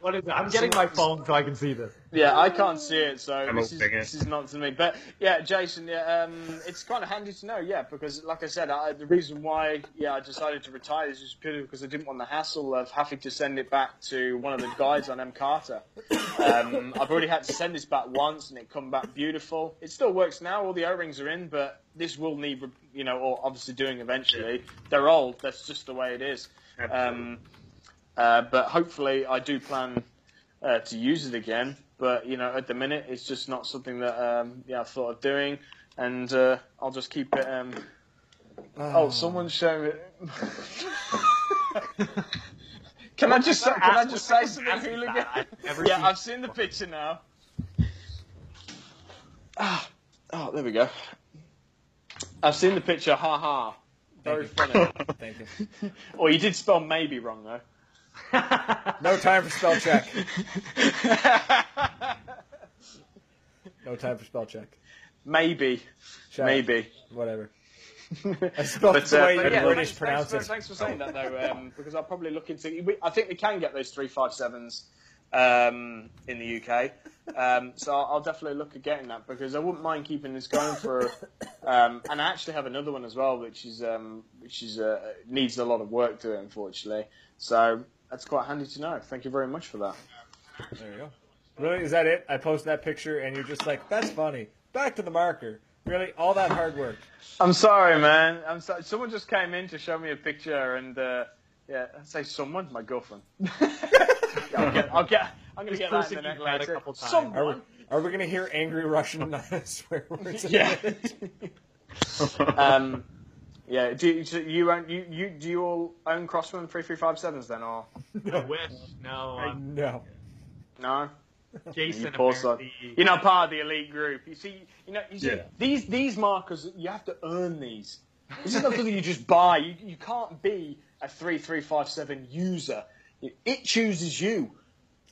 What is it? I'm getting my phone so I can see this. Yeah, I can't see it, so I'm this is, this is not to me. But yeah, Jason, yeah, um, it's kind of handy to know, yeah, because like I said, I, the reason why yeah I decided to retire is just purely because I didn't want the hassle of having to send it back to one of the guys on M Carter. Um, I've already had to send this back once, and it come back beautiful. It still works now; all the O-rings are in, but this will need, you know, or obviously doing eventually. They're old. That's just the way it is. absolutely. Um, uh, but hopefully, I do plan uh, to use it again. But you know, at the minute, it's just not something that um, yeah I've thought of doing, and uh, I'll just keep it. Um... Oh, someone's showing it. can I just say, can I just say something, hooligan? I've Yeah, I've seen the picture now. Ah, oh, there we go. I've seen the picture. Ha ha. Very funny. Thank you. oh, you did spell maybe wrong though. No time for spell check. No time for spell check. maybe, Check. maybe. Whatever. I But, uh, way but yeah, British thanks, pronounce thanks, it. for, thanks for saying that though, um, because I'll probably look into. we- I think we can get those three five sevens um, in the UK, um, so I'll, I'll definitely look at getting that because I wouldn't mind keeping this going for. Um, and I actually have another one as well, which is um, which is uh, needs a lot of work to it, unfortunately. So that's quite handy to know. Thank you very much for that. There you go. Really? Is that it? I posted that picture and you're just like, that's funny. Back to the marker. Really? All that hard work. I'm sorry, man. I'm sorry. Someone just came in to show me a picture, and uh, yeah, I say someone, my girlfriend. Yeah, I'll get, I'll get, I'm gonna This get that in the next you've a couple times. Are we, Someone. Are we gonna hear angry Russian swear words? Yeah. um, yeah. Do you, do you own you, you do you all own Crosman three three five sevens then or I wish. No, um, no. no? Jason you apparently... you're not part of the elite group. You see, you know, you see Yeah. these these markers. You have to earn these. This is not something you just buy. You, you can't be a three three five seven user. It chooses you.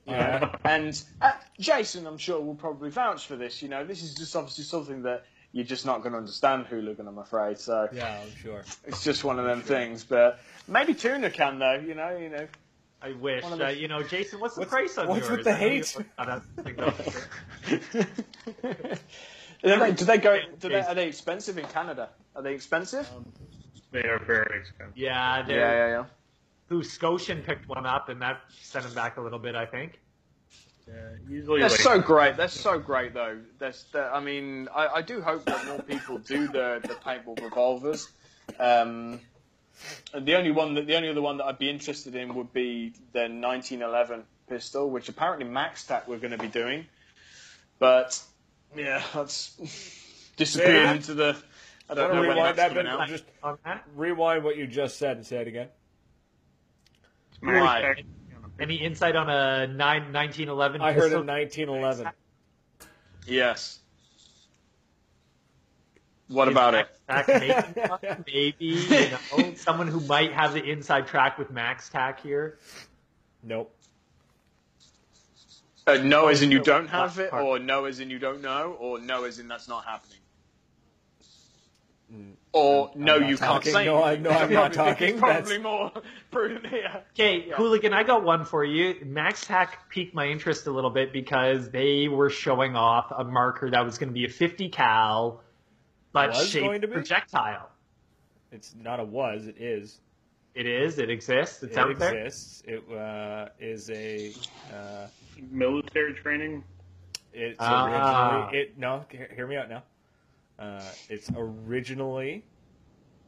you? Yeah. And uh, Jason, I'm sure, will probably vouch for this. You know, this is just obviously something that you're just not going to understand, hooligan. I'm afraid. So Yeah, I'm sure. it's just one of them things. But maybe Tuna can though. You know, you know. I wish. One Uh, the- you know, Jason, what's the What's- price on what's yours? with the I hate? put that I do they go? Do they, are they expensive in Canada? Are they expensive? They are very expensive. yeah, yeah, they're, yeah, yeah. who Scotian picked one up, and that sent him back a little bit, I think. Yeah, usually They're like so great. They're so great, though. That's, they're- I mean, I, I do hope that more people do the, the paintball revolvers. Um, the only one that the only other one that I'd be interested in would be the 1911 pistol, which apparently MaxTac were going to be doing, but yeah, that's disappeared Yeah. into the. I don't Wanna know when rewind that's that coming bit? out. Just On that? rewind what you just said and say it again. Smash Right. Tech, Any insight on a nine, 1911 I heard pistol? in 1911. Yes. What about it? Max making one? Maybe, you know, someone who might have the inside track with MaxTac here. Nope. Uh, no, as in you don't have it, or no, as in you don't know, or no, as in that's not happening. Or no, I'm not you can't talking. say. No, I- anything. no, I'm not probably talking. It's probably more prudent here. Okay, Yeah. Hooligan, I got one for you. MaxTac piqued my interest a little bit because they were showing off a marker that was going to be a 50 cal, but Was shaped projectile. It's not a was. It is. It is. It exists. It's it out there. exists. It uh, is a. Uh, military training. it's Ah. originally. It no. Hear, hear me out now. Uh, it's originally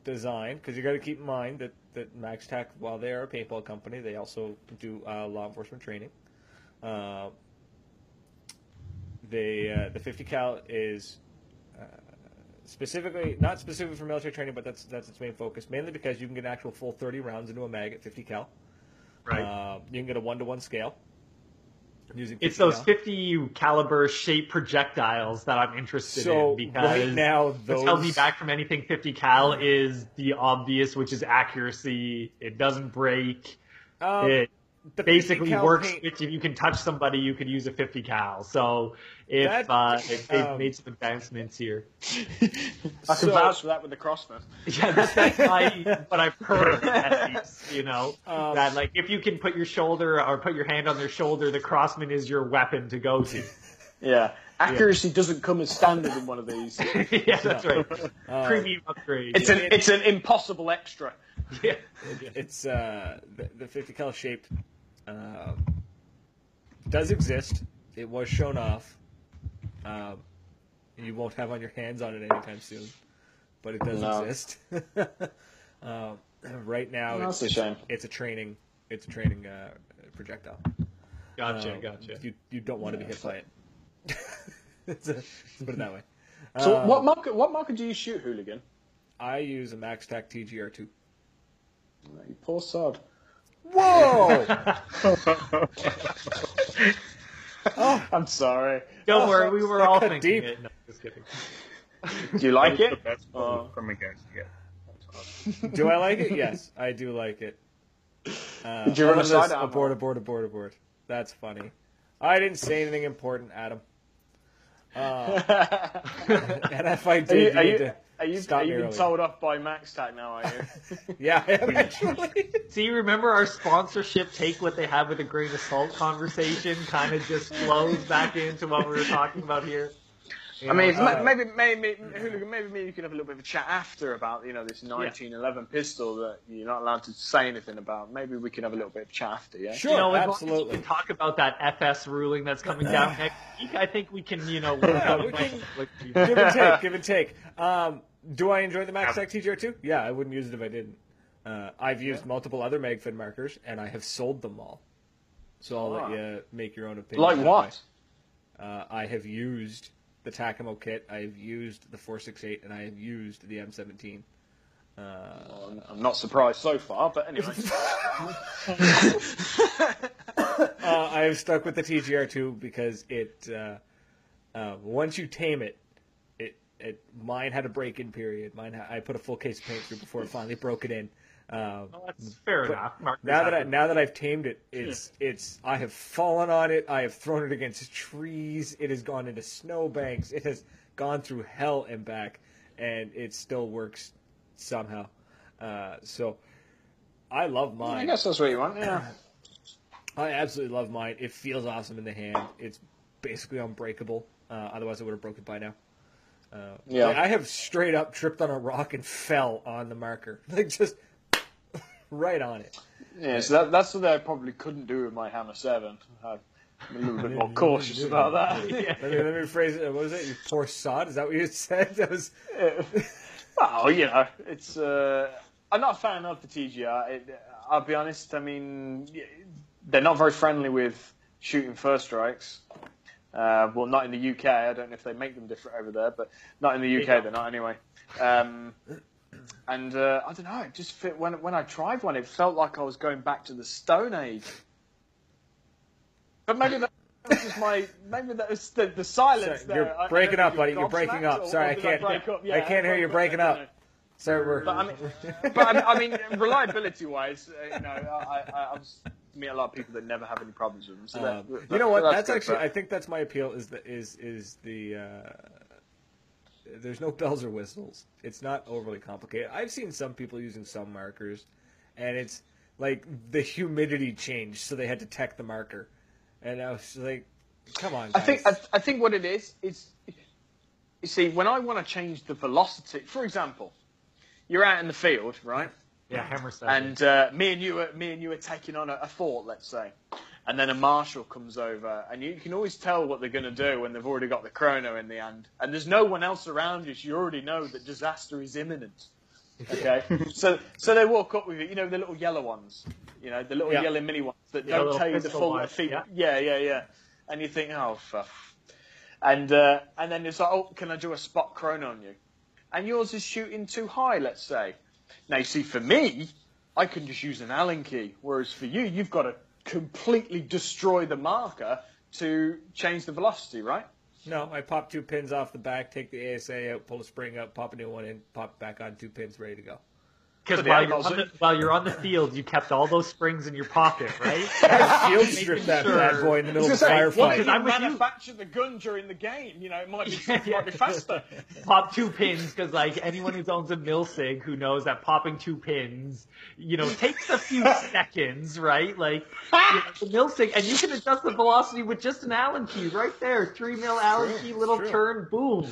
designed because you got to keep in mind that that MaxTac, while they are a paintball company, they also do uh, law enforcement training. Uh, they uh, the 50 cal is uh, specifically not specifically for military training, but that's that's its main focus. Mainly because you can get an actual full 30 rounds into a mag at 50 cal. Right. Uh, you can get a one to one scale using. it's those cal. 50 caliber shape projectiles that I'm interested So in because right now, those held me back from anything 50 cal is the obvious, which is accuracy. It doesn't break. um, it the basically works. paint- If you can touch somebody, you could use a 50 cal. So if That- uh, if they've um, made some advancements here, I can So- vouch for that with the Crosman. yeah, that's, that's my, what I've heard. At least, you know Um, that like if you can put your shoulder or put your hand on their shoulder, the crosman is your weapon to go to. Yeah, accuracy doesn't come as standard in one of these. yeah, that's right. uh, Premium upgrade. It's an it's an impossible extra. yeah. it's uh, the, the 50 cal shaped uh, does exist. It was shown off. Um, you won't have on your hands on it anytime soon, but it does No. exist. um, right now, No, it's, that's a it's a training. It's a training uh, projectile. Gotcha, Um, gotcha. You you don't want to be hit by it. It's a- let's put it that way. So Um, what marker what marker do you shoot, hooligan? I use a MaxTac TGR2. You poor sod. Whoa! I'm sorry. Don't Oh, worry, we were all thinking deep. it. No, just kidding. Do you like it? the best Uh, from a guest yet. That's awesome. Do I like it? Yes, I do like it. Uh, Did you run other a than this, Abort, abort, abort, abort. That's funny. I didn't say anything important, Adam. Uh, and if I Are did, you, you, are need you, to are you, are you been early. told off by MaxTac now, are you? Yeah, I am actually. See, remember our sponsorship take what they have with a grain of salt conversation kind of just flows back into what we were talking about here. I mean, Uh, maybe, maybe, hooligan, maybe, maybe you can have a little bit of a chat after about, you know, this 1911 pistol that you're not allowed to say anything about. Maybe we can have a little bit of chat after, yeah? Sure, you know, as long as absolutely. we can talk about that FS ruling that's coming down next week. I think we can, you know, work Yeah, out we a can- nice- give and take, give and take. Um, do I enjoy the MaxTac TGR2? Yeah, I wouldn't use it if I didn't. Uh, I've used multiple other MagFed markers, and I have sold them all. So I'll Ah. let you make your own opinion. Like what? Uh, I have used the Tacamo kit. I have used the 468, and I have used the M17. Uh, Well, I'm- not surprised so far, but anyway. uh, I have stuck with the TGR2 because it uh, uh, once you tame it, it it mine had a break-in period. Mine ha- I put a full case of paint through before it finally broke it in. Um, Well, that's fair enough. Mark, now that I, now that I've tamed it, it's it's I have fallen on it. I have thrown it against trees. It has gone into snowbanks. It has gone through hell and back, and it still works somehow. Uh, so I love mine. I guess that's what you want, yeah. I absolutely love mine. It feels awesome in the hand. It's basically unbreakable. Uh, otherwise, I would have broken by now. Uh, Yeah. like, I have straight up tripped on a rock and fell on the marker, like just right on it. Yeah, so that, that's something I probably couldn't do with my Hammer 7. I'm a little bit more cautious about that. Let me, let me phrase it. What was it? You poor sod. Is that what you said? That was. well, you know, it's. Uh, I'm not a fan of the TGR. It, I'll be honest. I mean, they're not very friendly with shooting first strikes. Uh, well, not in the UK. I don't know if they make them different over there, but not in the UK. They're not anyway. Um, and uh, I don't know. It just fit when when I tried one. It felt like I was going back to the Stone Age. But maybe that was just my maybe that was the, the silence. Sorry, there. you're I- I breaking up, buddy. You're breaking up. Sorry, I can't- break up? I can't hear you breaking up. we're. But I mean, but I mean, I mean reliability wise, uh, you know, I, I, I've meet a lot of people that never have any problems with them. So Um, that- you know what? That's, good, actually. I think that's my appeal. Is the is is the. Uh, there's no bells or whistles. It's not overly complicated. I've seen some people using some markers, and it's like the humidity changed, so they had to tech the marker, and I was like, "Come on, I think I, I think what it is is you see when I want to change the velocity. For example, you're out in the field, right? yeah, Hammer. And uh, me and you are me and you are taking on a, a fort, let's say, and then a marshal comes over, and you can always tell what they're going to do when they've already got the chrono in the hand, and there's no one else around you. So you already know that disaster is imminent. Okay, so so they walk up with you, you know, the little yellow ones, you know, the little Yeah. yellow mini ones that Yeah, don't tell you the full feet. yeah. Yeah, yeah, yeah. And you think, oh fuck. And uh, and then it's like, oh, can I do a spot chrono on you? And yours is shooting too high, let's say. Now, you see, for me, I can just use an Allen key, whereas for you, you've got to completely destroy the marker to change the velocity, right? no. I pop two pins off the back, take the ASA out, pull a spring up, pop a new one in, pop back on two pins, ready to go. Because while, you're on the- while you're on the field, you kept all those springs in your pocket, right? Field strip that sure. bad boy in the I middle of was a gonna say, what firefight. if I'm you with you. manufacture the gun during the game? You know, it might be, Yeah, yeah. might be faster. Pop two pins because, like, anyone who owns a milsig who knows that popping two pins, you know, takes a few seconds, right? Like, you know, the milsig, and you can adjust the velocity with just an Allen key right there, three mil Allen True, key, little true. turn, boom.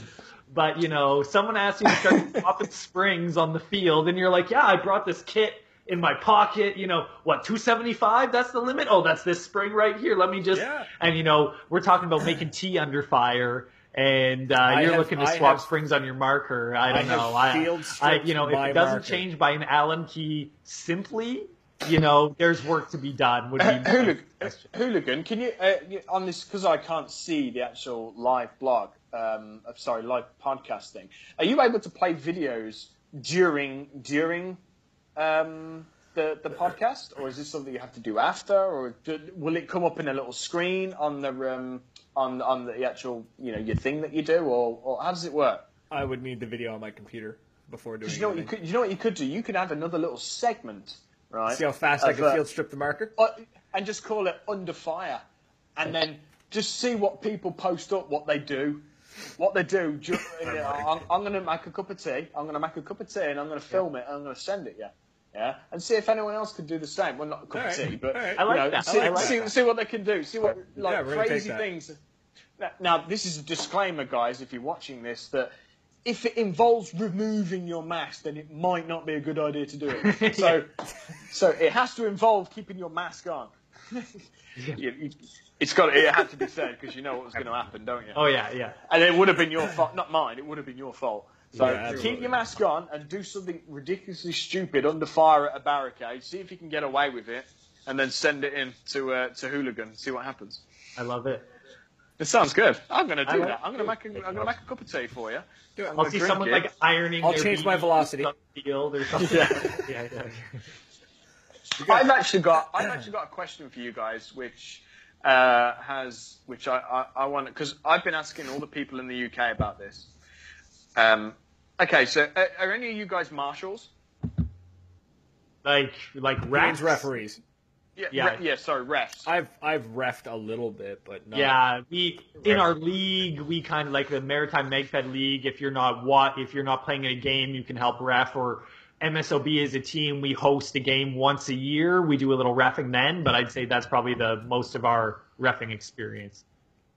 But you know, someone asks you to start popping springs on the field, and you're like, "Yeah, I brought this kit in my pocket. You know, what, 275? That's the limit. Oh, that's this spring right here. Let me just." Yeah. And you know, we're talking about making tea under fire, and uh, you're have- looking to I swap have- springs on your marker. I I don't have know. I, field I, stripped you know, if it doesn't marker. change by an Allen key simply, you know, there's work to be done. Would be Uh, hooligan, suggestion. hooligan, can you, uh, you on this because I can't see the actual live blog, um, sorry, live podcasting. Are you able to play videos during during um, the the podcast, or is this something you have to do after, or do, will it come up in a little screen on the um, on on the actual you know your thing that you do, or, or how does it work? I would need the video on my computer before doing. you know what you could you know what you could do? You could add another little segment, right? See how fast I can field strip the marker. uh, and just call it under fire, and then just see what people post up, what they do, what they do. Ju- I'm, I'm going to make a cup of tea. I'm going to make a cup of tea, and I'm going to film it, and I'm going to send it. Yeah, yeah, and see if anyone else can do the same. Well, not a cup All of tea, but all right. I like you know, that. See, I like see, see what they can do. See what like we're crazy things. Now, now, this is a disclaimer, guys. If you're watching this, that. If it involves removing your mask, then it might not be a good idea to do it. So, so it has to involve keeping your mask on. You- you- it's got. It had to be said because you know what was going to happen, don't you? Oh yeah, yeah. And it would have been your fault, not mine. It would have been your fault. So Yeah, keep your mask on and do something ridiculously stupid under fire at a barricade. See if you can get away with it, and then send it in to uh, to hooligan. See what happens. I love it. It sounds good. I'm going to do that. I'm going to make a, I'm going to make a cup of tea for you. Do it. I'm I'll see someone it. like ironing. I'll change my velocity. field or something. Yeah. yeah, yeah. I've actually got I've actually got a question for you guys, which uh, has which I I, I want because I've been asking all the people in the UK about this. Um, okay, so uh, are any of you guys marshals? Like like Means refs. referees. Yeah, Yeah. re- yeah. Sorry, refs. I've I've refed a little bit, but not. Yeah, we in our league we kind of like the Maritime MagFed League. If you're not what if you're not playing in a game, you can help ref. Or MSOB is a team, we host a game once a year. We do a little refing then, but I'd say that's probably the most of our refing experience.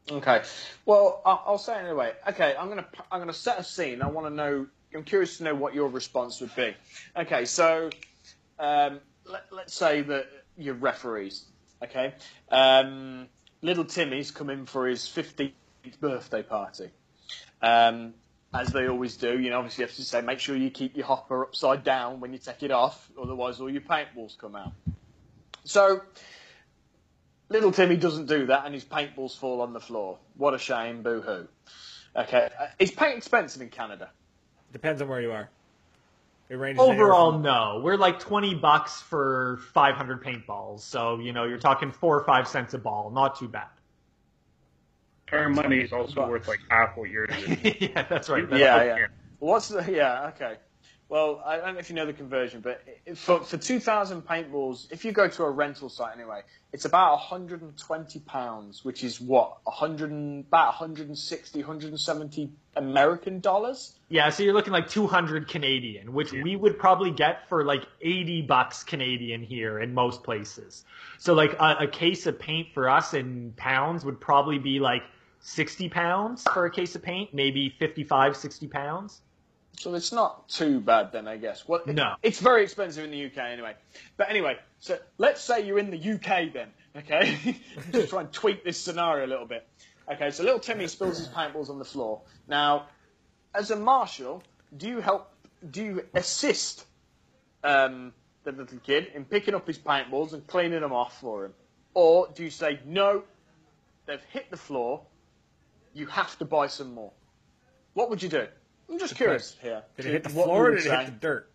Okay. Well, I'll, say it anyway. Okay, I'm gonna I'm gonna set a scene. I want to know. I'm curious to know what your response would be. Okay, so um, let, let's say that you're referees. Okay, um, little Timmy's come in for his 15th birthday party. Um, as they always do, you know, obviously you have to say make sure you keep your hopper upside down when you take it off, otherwise all your paintballs come out. So Little Timmy doesn't do that, and his paintballs fall on the floor. What a shame! Boo hoo. Okay, uh, is paint expensive in Canada? Depends on where you are. It ranges Overall, from- no. We're like twenty bucks for five hundred paintballs. So you know you're talking four or five cents a ball. Not too bad. Our money is also worth like half what yours is. yeah, that's right. That's Yeah, what- yeah. What's the yeah? Okay. Well, I don't know if you know the conversion, but for for two thousand paintballs, if you go to a rental site anyway, it's about hundred and twenty pounds, which is what hundred about 160, 170 American dollars. Yeah, so you're looking like 200 Canadian, which we would probably get for like 80 bucks Canadian here in most places. So like a, a case of paint for us in pounds would probably be like 60 pounds for a case of paint, maybe 55, 60 pounds. So it's not too bad then, I guess. Well, No. it's very expensive in the UK anyway. But anyway, so let's say you're in the UK then, okay? Just try and tweak this scenario a little bit. Okay, so little Timmy spills his paintballs on the floor. Now, as a marshal, do you help? Do you assist um, the little kid in picking up his paintballs and cleaning them off for him, or do you say no? They've hit the floor. You have to buy some more. What would you do? I'm just curious here. Did it hit the floor or did it hit the dirt?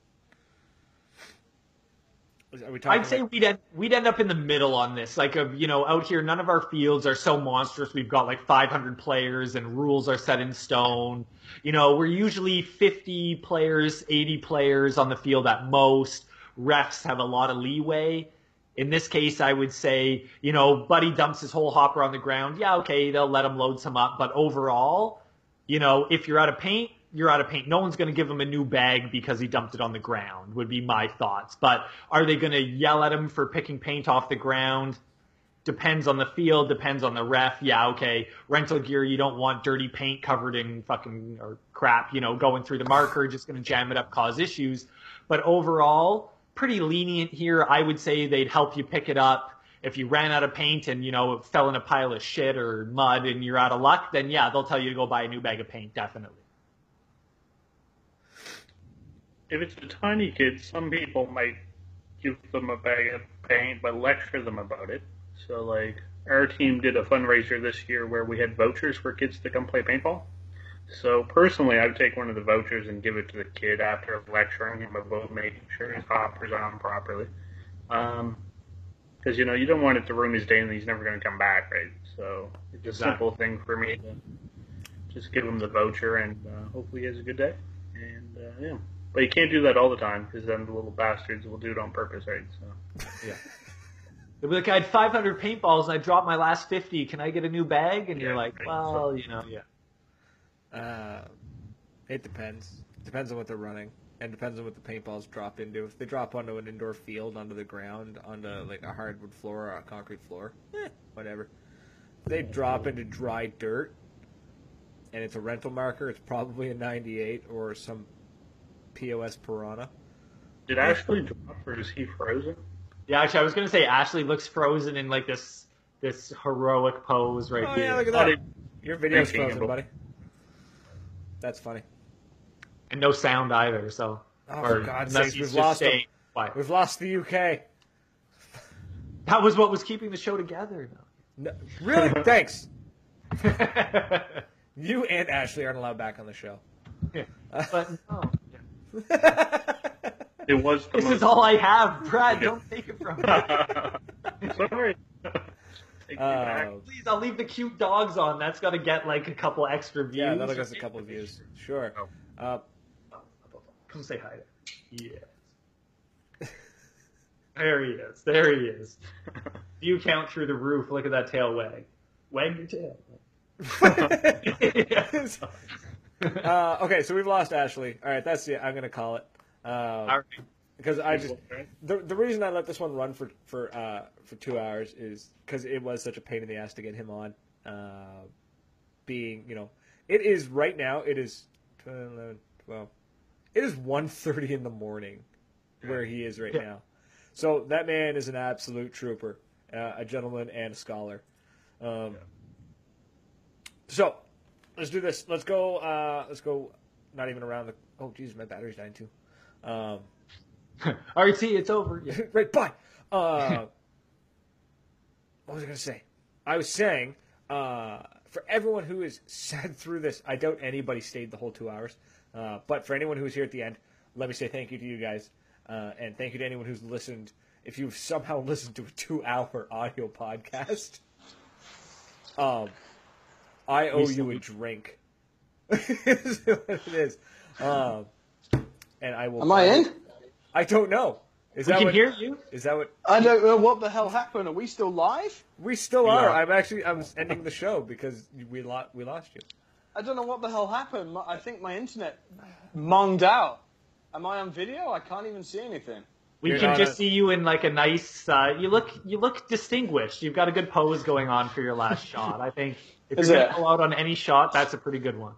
Are we talking I'd say like- we'd end, we'd end up in the middle on this. Like, uh, you know, out here, none of our fields are so monstrous. We've got like 500 players and rules are set in stone. You know, we're usually 50 players, 80 players on the field at most. Refs have a lot of leeway. In this case, I would say, you know, Buddy dumps his whole hopper on the ground. Yeah, okay, they'll let him load some up. But overall, you know, if you're out of paint, you're out of paint. No one's going to give him a new bag because he dumped it on the ground, would be my thoughts. But are they going to yell at him for picking paint off the ground? Depends on the field, depends on the ref. Yeah, okay. Rental gear, you don't want dirty paint covered in fucking or crap, you know, going through the marker, just going to jam it up, cause issues. But overall, pretty lenient here. I would say they'd help you pick it up. If you ran out of paint and, you know, fell in a pile of shit or mud and you're out of luck, then yeah, they'll tell you to go buy a new bag of paint, definitely. if it's a tiny kid, some people might give them a bag of paint but lecture them about it. So, like, our team did a fundraiser this year where we had vouchers for kids to come play paintball. So, personally, I'd take one of the vouchers and give it to the kid after lecturing him about making sure his hopper's on properly. Because, you know, you don't want it to ruin his day and he's never going to come back, right? So, it's a simple thing for me to just give him the voucher and uh, hopefully he has a good day. And, uh, yeah. But you can't do that all the time because then the little bastards will do it on purpose, right? So They'll be like, I had 500 paintballs and I dropped my last 50. Can I get a new bag? And you're like, right. well, you know, yeah. Uh, it depends. Depends on what they're running, and depends on what the paintballs drop into. If they drop onto an indoor field, onto the ground, onto like a hardwood floor or a concrete floor, eh, whatever. If they drop into dry dirt, and it's a rental marker, it's probably a 98 or some POS Piranha. did Ashley drop or is he frozen? Yeah, actually, I was going to say Ashley looks frozen in like this this heroic pose right Oh here. yeah, look at that. Your video's Thinking frozen, buddy. That's funny. And no sound either, so. Oh, or for God's unless sakes, he's we've lost them. We've lost the UK. That was what was keeping the show together. though. No, really? Thanks. You and Ashley aren't allowed back on the show. Uh, but no. It was the This most. is all I have, Brad. Don't take it from me. Sorry. Take me back. Uh, Please, I'll leave the cute dogs on. That's got to get like a couple extra views. yeah, that'll get us a couple of views. Sure. Oh. Uh, Come say hi. Yes. There he is. There he is. View count through the roof. Look at that tail wag. Wag your tail. uh, okay, so we've lost Ashley. All right, that's it. I'm gonna call it. Uh, All right. Because I just the the reason I let this one run for for uh, for two hours is because it was such a pain in the ass to get him on. Uh, being you know, it is right now. It is 10, 11, 12. It is 1.30 in the morning where he is right Yeah. now. So that man is an absolute trooper, uh, a gentleman and a scholar. Um, So let's do this. Let's go. Uh, let's go. Not even around the. Oh, Jesus, my battery's dying too. Um, RT, it's over. Yeah. right, bye. Uh, what was I going to say? I was saying, uh, for everyone who has sat through this, I doubt anybody stayed the whole two hours. Uh, but for anyone who was here at the end, let me say thank you to you guys. Uh, and thank you to anyone who's listened. If you've somehow listened to a two hour audio podcast, um, I owe you a drink. is what it is. Um, and I will. Am I in? I don't know. Is We that can what, hear you. Is that what I don't know what the hell happened. Are we still live? we still are? are. I'm actually I'm ending the show because we lost we lost you. I don't know what the hell happened. I think my internet monged out. Am I on video? I can't even see anything. We You're can just a- see you in like a nice. Uh, you look you look distinguished. You've got a good pose going on for your last shot. I think if Is you're it? gonna go out on any shot, that's a pretty good one.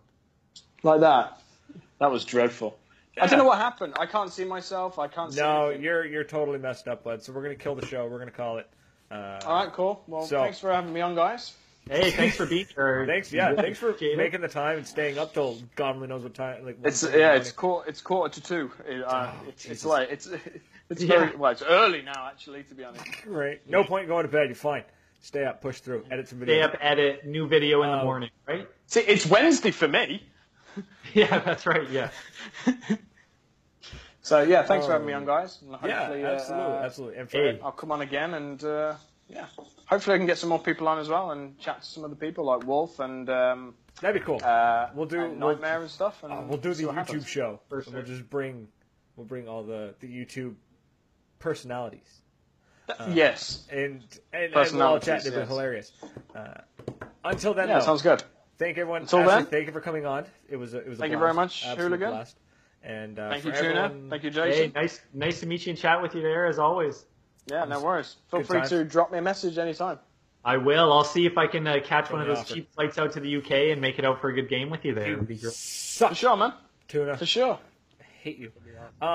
Like that. That was dreadful. I don't know what happened. I can't see myself. I can't see No, anything. you're you're totally messed up, bud. So we're gonna kill the show. We're gonna call it. Uh, All right, cool. Well, So- thanks for having me on, guys. Hey, thanks for being here. Thanks, yeah, thanks for Appreciate making the time and staying up till God only knows what time. Like It's 1:30 in yeah, it's morning. quarter, it's quarter to two. It, uh, Oh, it's, Jesus. it's late. It's it's Yeah. very well. It's early now, actually. To be honest. right. No point in going to bed. You're fine. Stay up, push through, edit some videos. Stay up, edit, new video in the Um, morning, right? See, it's Wednesday for me. Yeah, that's right. Yeah. So yeah, thanks for Um, having me on, guys. And Yeah, hopefully, uh, absolutely, uh, absolutely. And for, hey. I'll come on again, and uh, yeah, hopefully I can get some more people on as well, and chat to some other people like Wolf and um, that'd be cool. uh, We'll do- and we'll- Nightmare and stuff. And Uh, we'll do the YouTube happens. show. For and We'll just bring we'll bring all the the YouTube personalities. yes. and and, and we'll all chat. They've been yes. hilarious. Uh, until then, Yeah, though, sounds good. Thank everyone. Until Ashley, then. thank you for coming on. It was a, it was. A Thank you very much, Absolute Hooligan. Blast. And uh, Thank you, Tuna. everyone- Thank you, Hey, Jason. nice, nice to meet you and chat with you there as always. yeah, no worries. Feel Good free times. to drop me a message anytime. I will. I'll see if I can uh, catch one of those offer. cheap flights out to the UK and make it out for a good game with you there. It'd be You great. For sure, man. Tuna. For sure. I hate you. Um,